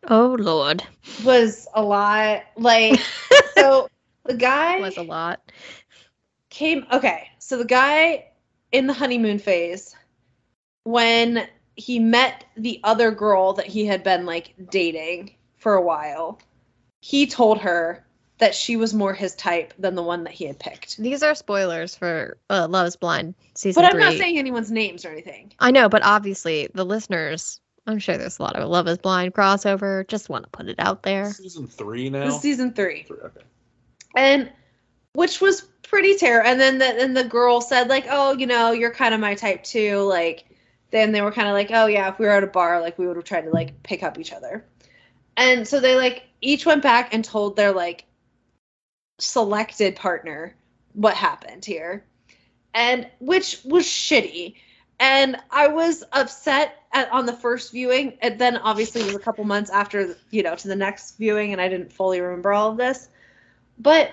Oh lord, was a lot like, so the guy was a lot. came okay so the guy in the honeymoon phase when he met the other girl that he had been like dating for a while he told her that she was more his type than the one that he had picked These are spoilers for uh, Love Is Blind season but i'm three. not saying anyone's names or anything I know, but obviously the listeners. I'm sure there's a lot of Love Is Blind crossover. Just want to put it out there. Season three it now. was season three Three, okay. and which was pretty terrible. And then the and the girl said like, "Oh, you know, you're kind of my type too." Like, then they were kind of like, "Oh yeah, if we were at a bar, like we would have tried to like pick up each other." And so they like each went back and told their like selected partner what happened here, and which was shitty. And I was upset at, on the first viewing, and then obviously it was a couple months after, you know, to the next viewing, and I didn't fully remember all of this. But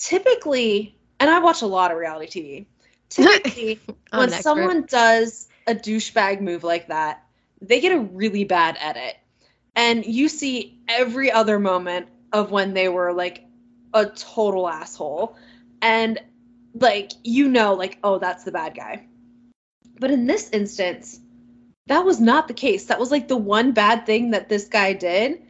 typically, and I watch a lot of reality TV. Typically, when someone does a douchebag move like that, they get a really bad edit. And you see every other moment of when they were like a total asshole. And like, you know, like, oh, that's the bad guy. But in this instance, that was not the case. That was like the one bad thing that this guy did.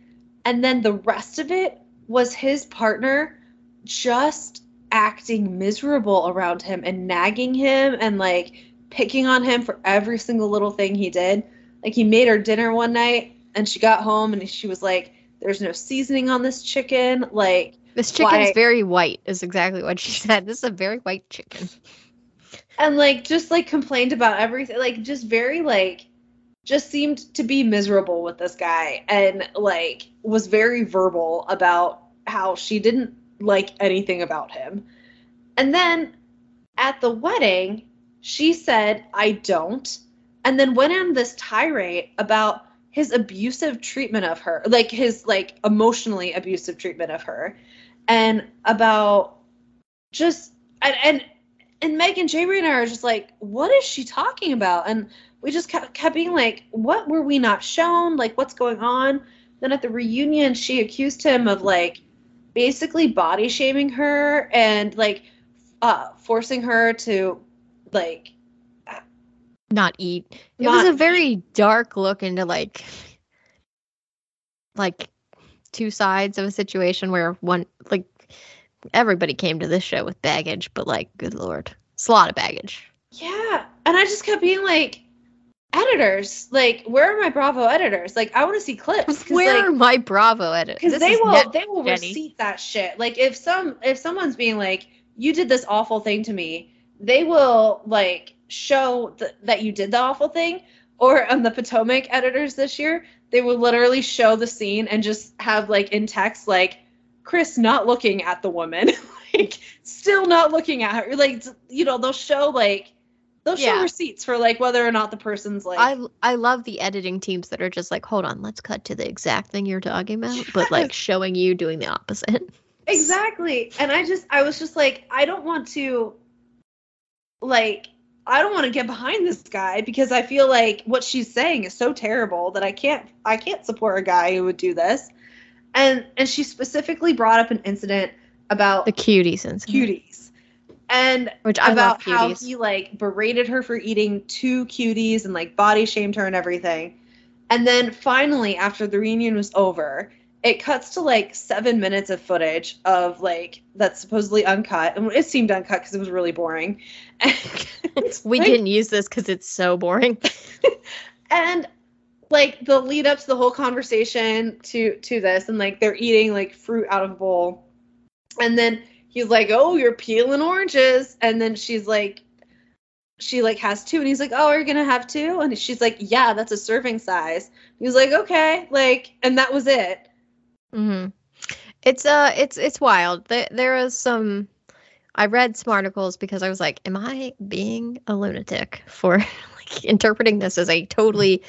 And then the rest of it was his partner just acting miserable around him and nagging him and like picking on him for every single little thing he did. Like he made her dinner one night and she got home and she was like, There's no seasoning on this chicken. Like, This chicken's Why- very white, is exactly what she said. This is a very white chicken. and like just like complained about everything. Like, just very like, just seemed to be miserable with this guy and like was very verbal about how she didn't like anything about him. And then at the wedding, she said, I don't. And then went on this tirade about his abusive treatment of her, like his like emotionally abusive treatment of her, and about just and and, and Megan J. Ray and I are just like, what is she talking about? And we just kept, kept being like, what were we not shown? Like, what's going on? Then at the reunion, she accused him of like basically body shaming her and like uh forcing her to like Not eat. It Not was a very dark look into like like two sides of a situation where one like everybody came to this show with baggage, but like good lord. It's a lot of baggage. Yeah. And I just kept being like, editors, like, where are my Bravo editors? Like, I want to see clips. Where like, are my Bravo editors? because they will they will Jenny. receipt that shit. Like if some if someone's being like, you did this awful thing to me, they will like show th- that you did the awful thing. Or on the Potomac editors this year, they will literally show the scene and just have like in text like Chris not looking at the woman, like still not looking at her. Like you know they'll show like they'll show Yeah. receipts for like whether or not the person's like I I love the editing teams that are just like, hold on, let's cut to the exact thing you're talking about, but like showing you doing the opposite. Exactly. And I just I was just like I don't want to like I don't want to get behind this guy because I feel like what she's saying is so terrible that I can't I can't support a guy who would do this. And and she specifically brought up an incident about The cuties incident. cuties. And Which I about how he like berated her for eating two cuties and like body shamed her and everything. And then finally, after the reunion was over, it cuts to like seven minutes of footage of like that's supposedly uncut, and it seemed uncut because it was really boring. And we like- didn't use this because it's so boring. and like the lead up to the whole conversation to to this and like they're eating like fruit out of a bowl and then he's like oh you're peeling oranges and then she's like she like has two and he's like oh are you gonna have two and she's like yeah that's a serving size He's like okay like and that was it hmm It's uh, it's it's wild. There there is some. I read some articles because I was like, "Am I being a lunatic for like interpreting this as a totally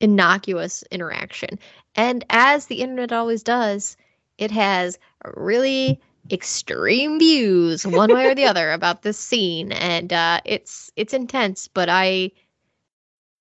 innocuous interaction?" And as the internet always does, it has really extreme views, one way or the other, about this scene, and uh, it's it's intense. But I,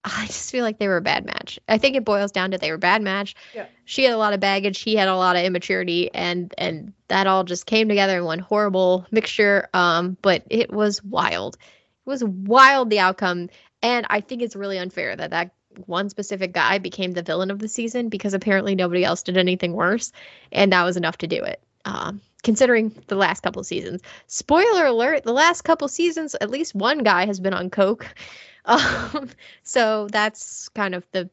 I just feel like they were a bad match. I think it boils down to they were a bad match yeah. she had a lot of baggage he had a lot of immaturity and and that all just came together in one horrible mixture um but it was wild it was wild the outcome and i think it's really unfair that that one specific guy became the villain of the season because apparently nobody else did anything worse and that was enough to do it um considering the last couple seasons spoiler alert the last couple seasons at least one guy has been on coke um so that's kind of the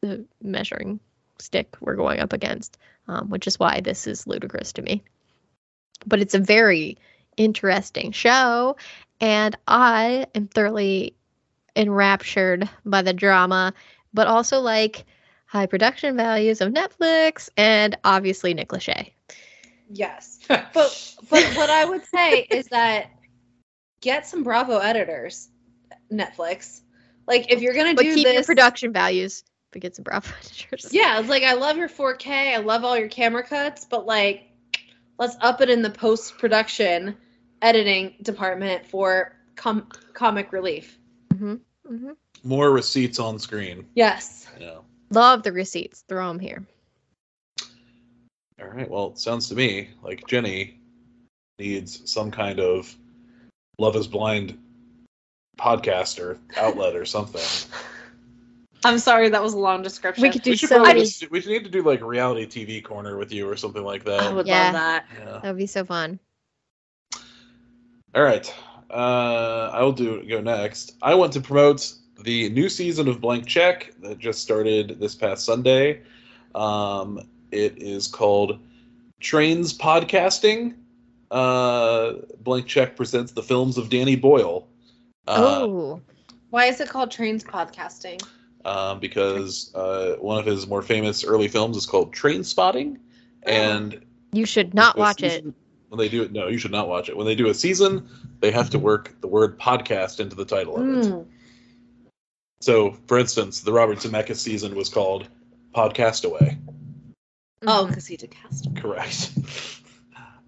the measuring stick we're going up against, um, which is why this is ludicrous to me. But it's a very interesting show, and I am thoroughly enraptured by the drama, but also like high production values of Netflix and obviously Nick Lachey. Yes but but what i would say is that get some bravo editors netflix like if you're gonna But do keep this your production values. But get some Bravo editors. Yeah, it's like I love your 4K, I love all your camera cuts, but like let's up it in the post production editing department for com- comic relief. hmm hmm More receipts on screen. Yes. Yeah. Love the receipts. Throw them here. All right. Well, it sounds to me like Jenny needs some kind of Love is Blind podcast or outlet or something. I'm sorry that was a long description. We could do we should so probably many. just, we should need to do like reality TV corner with you or something like that. I would Yeah. love that. yeah. That would be so fun. All right. Uh, I will do go next. I want to promote the new season of Blank Check that just started this past Sunday. Um, it is called Trains Podcasting. Uh, Blank Check presents the films of Danny Boyle. Uh, oh, Why is it called Trains Podcasting? um, because uh, one of his more famous early films is called Train Spotting, and you should not watch it. When they do it, no, you should not watch it. When they do a season, they have to work the word podcast into the title of it. Mm. So, for instance, the Robert Zemeckis season was called Podcast Away. Oh, because he did cast. Correct.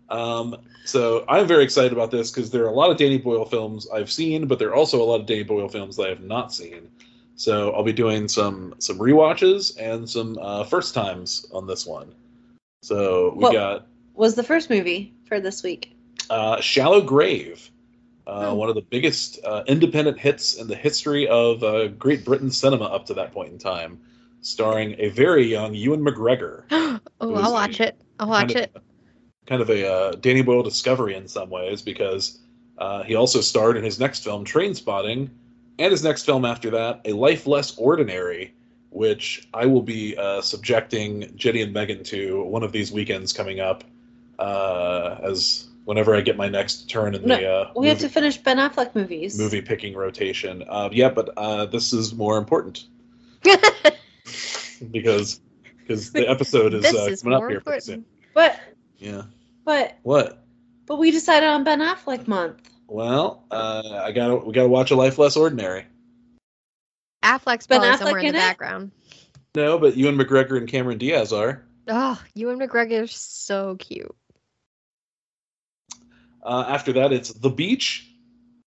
um, so I'm very excited about this because there are a lot of Danny Boyle films I've seen, but there are also a lot of Danny Boyle films that I have not seen. So I'll be doing some some rewatches and some uh, first times on this one. So we Well- got Was the first movie for this week? uh, Shallow Grave, uh, Hmm. one of the biggest uh, independent hits in the history of uh, Great Britain cinema up to that point in time, starring a very young Ewan McGregor. oh, I'll watch it. I'll watch kind it. Kind of a uh, Danny Boyle discovery in some ways because uh, he also starred in his next film, Train Spotting, and his next film after that, A Life Less Ordinary, which I will be uh, subjecting Jenny and Megan to one of these weekends coming up uh, as whenever I get my next turn in the uh, We have to finish Ben Affleck movies. movie picking rotation. Uh, yeah, but uh, this is more important because because the episode is, uh, is coming up here pretty soon. But Yeah. but What? but we decided on Ben Affleck month. Well, uh, I got to we got to watch a life less ordinary. Affleck's Ben probably Affleck somewhere in in the it? background. No, but Ewan McGregor and Cameron Diaz are. Oh, Ewan McGregor's so cute. Uh, after that, it's The Beach,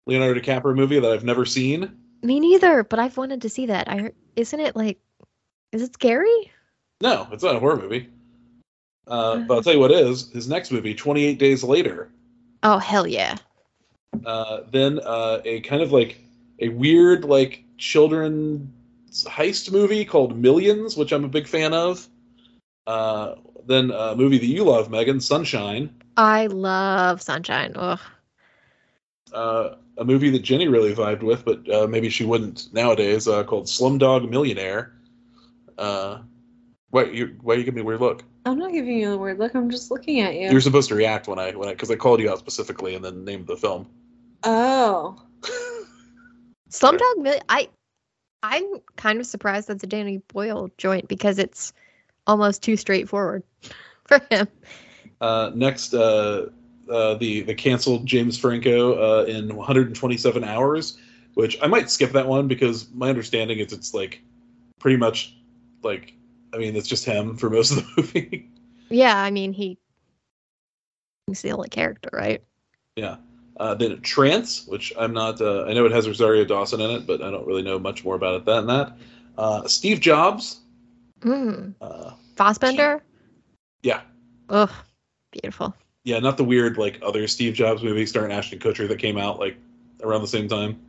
Leonardo DiCaprio movie that I've never seen. Me neither, but I've wanted to see that. I isn't it like, is it scary? No, it's not a horror movie. Uh, but I'll tell you what is his next movie, 28 Days Later. Oh hell yeah! Uh, then uh, a kind of like a weird like children's heist movie called Millions, which I'm a big fan of. Uh, then a movie that you love, Megan, Sunshine. I love Sunshine. Ugh. Uh, a movie that Jenny really vibed with, but uh, maybe she wouldn't nowadays, uh, called Slumdog Millionaire. Uh, why you why you giving me a weird look? I'm not giving you a weird look. I'm just looking at you. You're supposed to react when I when I because I called you out specifically and then named the film. oh. Slumdog Million. I, I'm kind of surprised that's a Danny Boyle joint because it's almost too straightforward for him. Uh, next, uh, uh, the the canceled James Franco uh, in 127 hours, which I might skip that one because my understanding is it's like pretty much like I mean it's just him for most of the movie. Yeah, I mean he. He's the only character, right? yeah. Uh, then Trance, which I'm not. Uh, I know it has Rosario Dawson in it, but I don't really know much more about it than that. Uh, Steve Jobs. Mm. Uh, Fassbender. yeah, Ugh, beautiful. yeah, not the weird like other Steve Jobs movie starring Ashton Kutcher that came out like around the same time.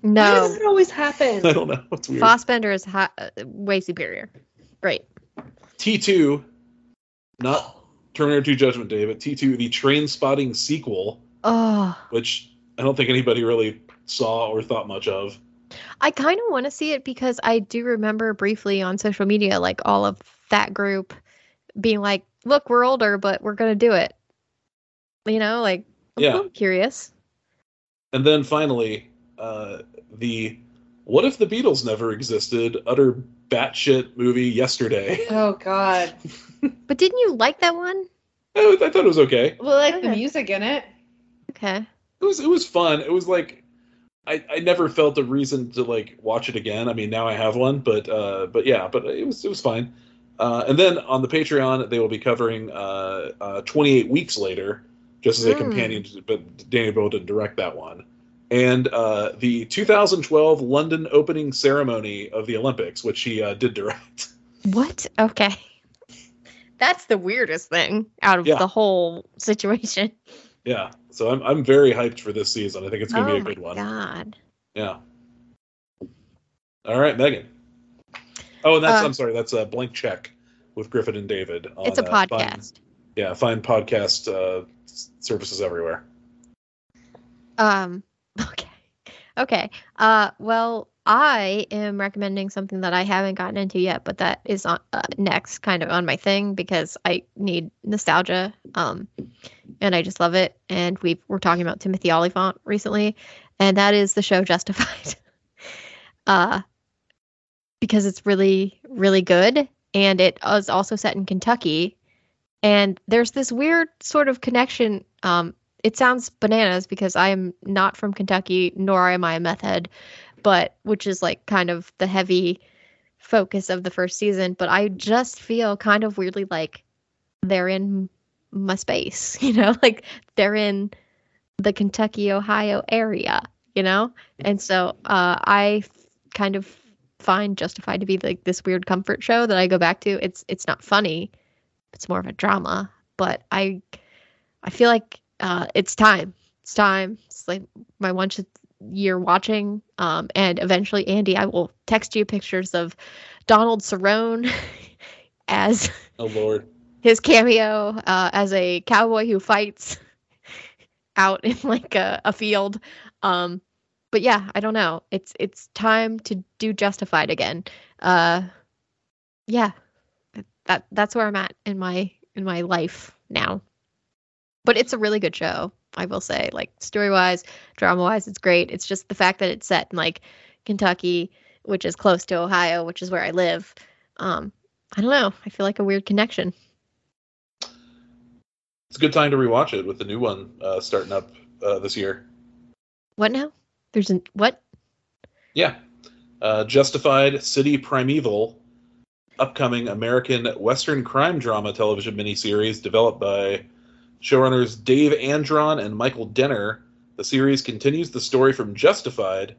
Why No, does it always happen? I don't know. It's weird. Fassbender is ha- uh, way superior. Great. T2, not Terminator 2 Judgment Day, but T2, the train spotting sequel, Oh, which I don't think anybody really saw or thought much of. I kind of want to see it because I do remember briefly on social media, like all of that group being like, "Look, we're older, but we're gonna do it." You know, like I'm Yeah. Curious. And then finally, uh, the What If the Beatles Never Existed, utter batshit movie yesterday. Oh God. But didn't you like that one? I, I thought it was okay. Well, like the music in it. Okay. It was it was fun. It was like I, I never felt a reason to like watch it again. I mean now I have one, but uh but yeah, but it was it was fine. Uh, and then on the Patreon they will be covering uh, uh 28 weeks later, just as a Mm. companion. But Danny Boyle didn't direct that one. And uh, the 2012 London opening ceremony of the Olympics, which he uh, did direct. What? Okay. That's the weirdest thing out of Yeah. the whole situation. Yeah, so I'm I'm very hyped for this season. I think it's gonna oh be a good one. god. Yeah. All right, Megan. Oh, and that's Uh, I'm sorry, that's a blank check with Griffin and David. On, It's a uh, Fine, podcast. yeah, find podcast uh, services everywhere. Um, okay. Okay. Uh, well, I am recommending something that I haven't gotten into yet, but that is on uh, next kind of on my thing because I need nostalgia. Um, and I just love it. And we we're talking about Timothy Olyphant recently, and that is the show Justified. uh, because it's really, really good. And it is also set in Kentucky. And there's this weird sort of connection. Um, it sounds bananas because I am not from Kentucky, nor am I a meth head, but which is like kind of the heavy focus of the first season. But I just feel kind of weirdly like they're in my space, you know, like they're in the Kentucky, Ohio area, you know? And so uh, I kind of find Justified to be like this weird comfort show that I go back to. It's it's not funny, it's more of a drama, but I I feel like uh, it's time. It's time. It's like my one year watching. Um, and eventually, Andy, I will text you pictures of Donald Cerrone as Oh Lord. his cameo uh, as a cowboy who fights out in like a, a field. Um, but yeah, I don't know. It's it's time to do Justified again. Uh, yeah, that that's where I'm at in my in my life now. But it's a really good show, I will say. Like story wise, drama wise, it's great. It's just the fact that it's set in like Kentucky, which is close to Ohio, which is where I live. Um, I don't know. I feel like a weird connection. It's a good time to rewatch it with the new one uh, starting up uh, this year. What now? There's an what? Yeah. Uh, Justified City Primeval. upcoming American Western crime drama television miniseries developed by showrunners Dave Andron and Michael Dinner. The series continues the story from Justified,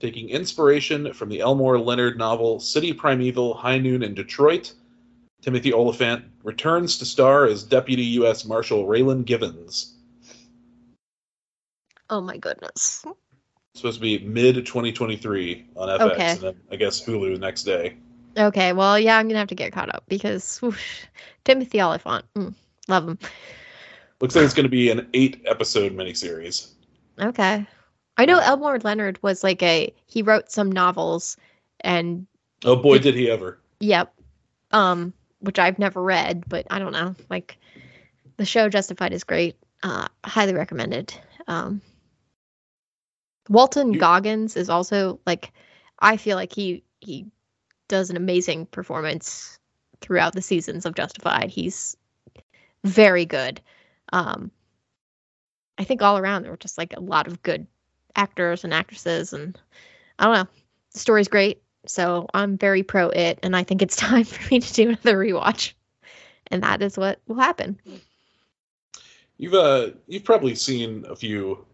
taking inspiration from the Elmore Leonard novel City Primeval, High Noon in Detroit. Timothy Olyphant returns to star as Deputy U.S. Marshal Raylan Givens. Oh my goodness. It's supposed to be mid 2023 on FX, Okay. and then I guess Hulu next day. Okay, well, yeah, I'm gonna have to get caught up because whoosh, Timothy Olyphant, mm, love him. Looks like it's going to be an eight episode miniseries. Okay, I know Elmore Leonard was like a he wrote some novels, and Oh boy, did he ever! yep, um, which I've never read, but I don't know. Like, the show Justified is great. Uh, highly recommended. Um, Walton You- Goggins is also like, I feel like he he does an amazing performance throughout the seasons of Justified. He's very good. Um, I think all around there were just like a lot of good actors and actresses, and I don't know. The story's great, so I'm very pro it, and I think it's time for me to do another rewatch, and that is what will happen. You've uh, you've probably seen a few.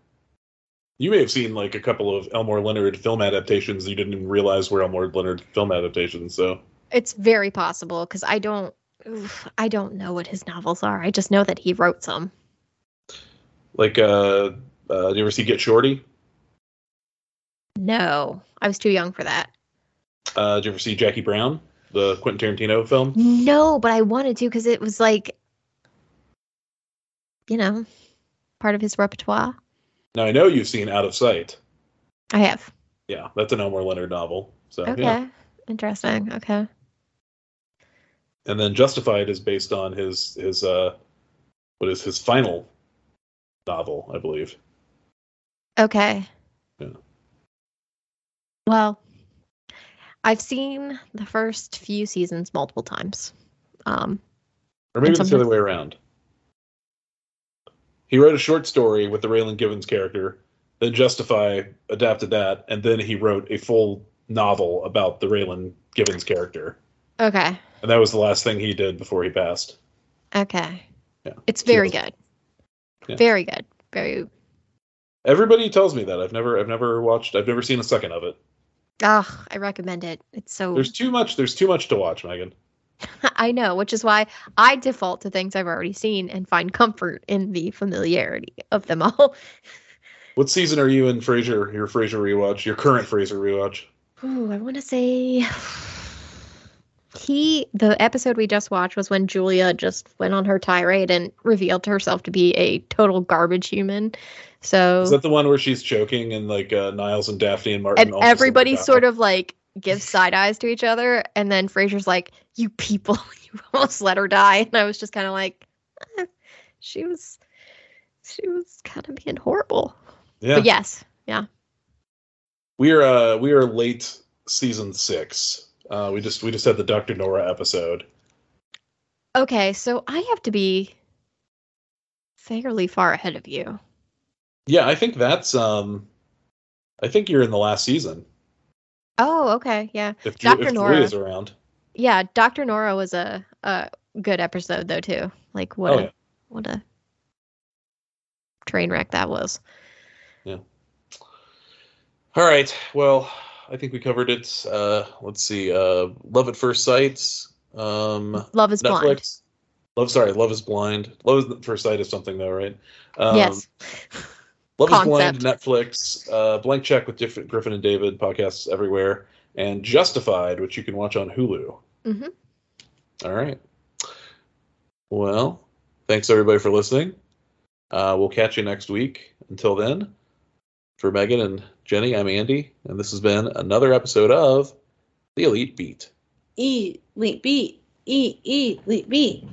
You may have seen like a couple of Elmore Leonard film adaptations. You didn't even realize were Elmore Leonard film adaptations. So It's very possible because I don't, oof, I don't know what his novels are. I just know that he wrote some. like, uh, uh, did you ever see Get Shorty? No, I was too young for that. Uh, did you ever see Jackie Brown, the Quentin Tarantino film? No, but I wanted to because it was like, you know, part of his repertoire. Now I know you've seen Out of Sight. I have. Yeah, that's an Elmore Leonard novel. So Okay. yeah, Interesting. Okay. And then Justified is based on his his uh, what is his final novel, I believe. Okay. Yeah. Well, I've seen the first few seasons multiple times. Um, Or maybe it's the other way around. He wrote a short story with the Raylan Givens character, then Justify adapted that, and then he wrote a full novel about the Raylan Givens character. Okay. And that was the last thing he did before he passed. Okay. Yeah, It's very good. Yeah. Very good. Very. Everybody tells me that. I've never I've never watched I've never seen a second of it. Ah, I recommend it. It's so. There's too much there's too much to watch, Megan. I know, which is why I default to things I've already seen and find comfort in the familiarity of them all. What season are you in Frasier, your Frasier rewatch, your current Frasier rewatch? Ooh, I want to say he the episode we just watched was when Julia just went on her tirade and revealed herself to be a total garbage human. So Is that the one where she's choking and like uh, Niles and Daphne and Martin and everybody sort of like gives side eyes to each other and then Frasier's like, "You people, you almost let her die." And I was just kind of like, eh, she was she was kind of being horrible. Yeah. But yes, yeah. We are uh we are late season six. Uh we just we just had the Dr. Nora episode. Okay, so I have to be fairly far ahead of you. Yeah, I think that's um I think you're in the last season. Oh, okay, yeah. If, Dr. if Nora. is around. Yeah, Dr. Nora was a a good episode though too. Like what Oh, a yeah. what a train wreck that was. Yeah. All right. Well, I think we covered it. Uh let's see. Uh Love at First Sight. Um Love is blind. Love sorry, Love is Blind. Love at First Sight is something though, right? Um, yes. Love is Blind, Netflix, uh, Blank Check with Diff- Griffin and David, podcasts everywhere, and Justified, which you can watch on Hulu. Mhm. All right. Well, thanks everybody for listening. Uh, we'll catch you next week. Until then, for Megan and Jenny, I'm Andy, and this has been another episode of The Elite Beat. E, leap beat. E, E, leap beat.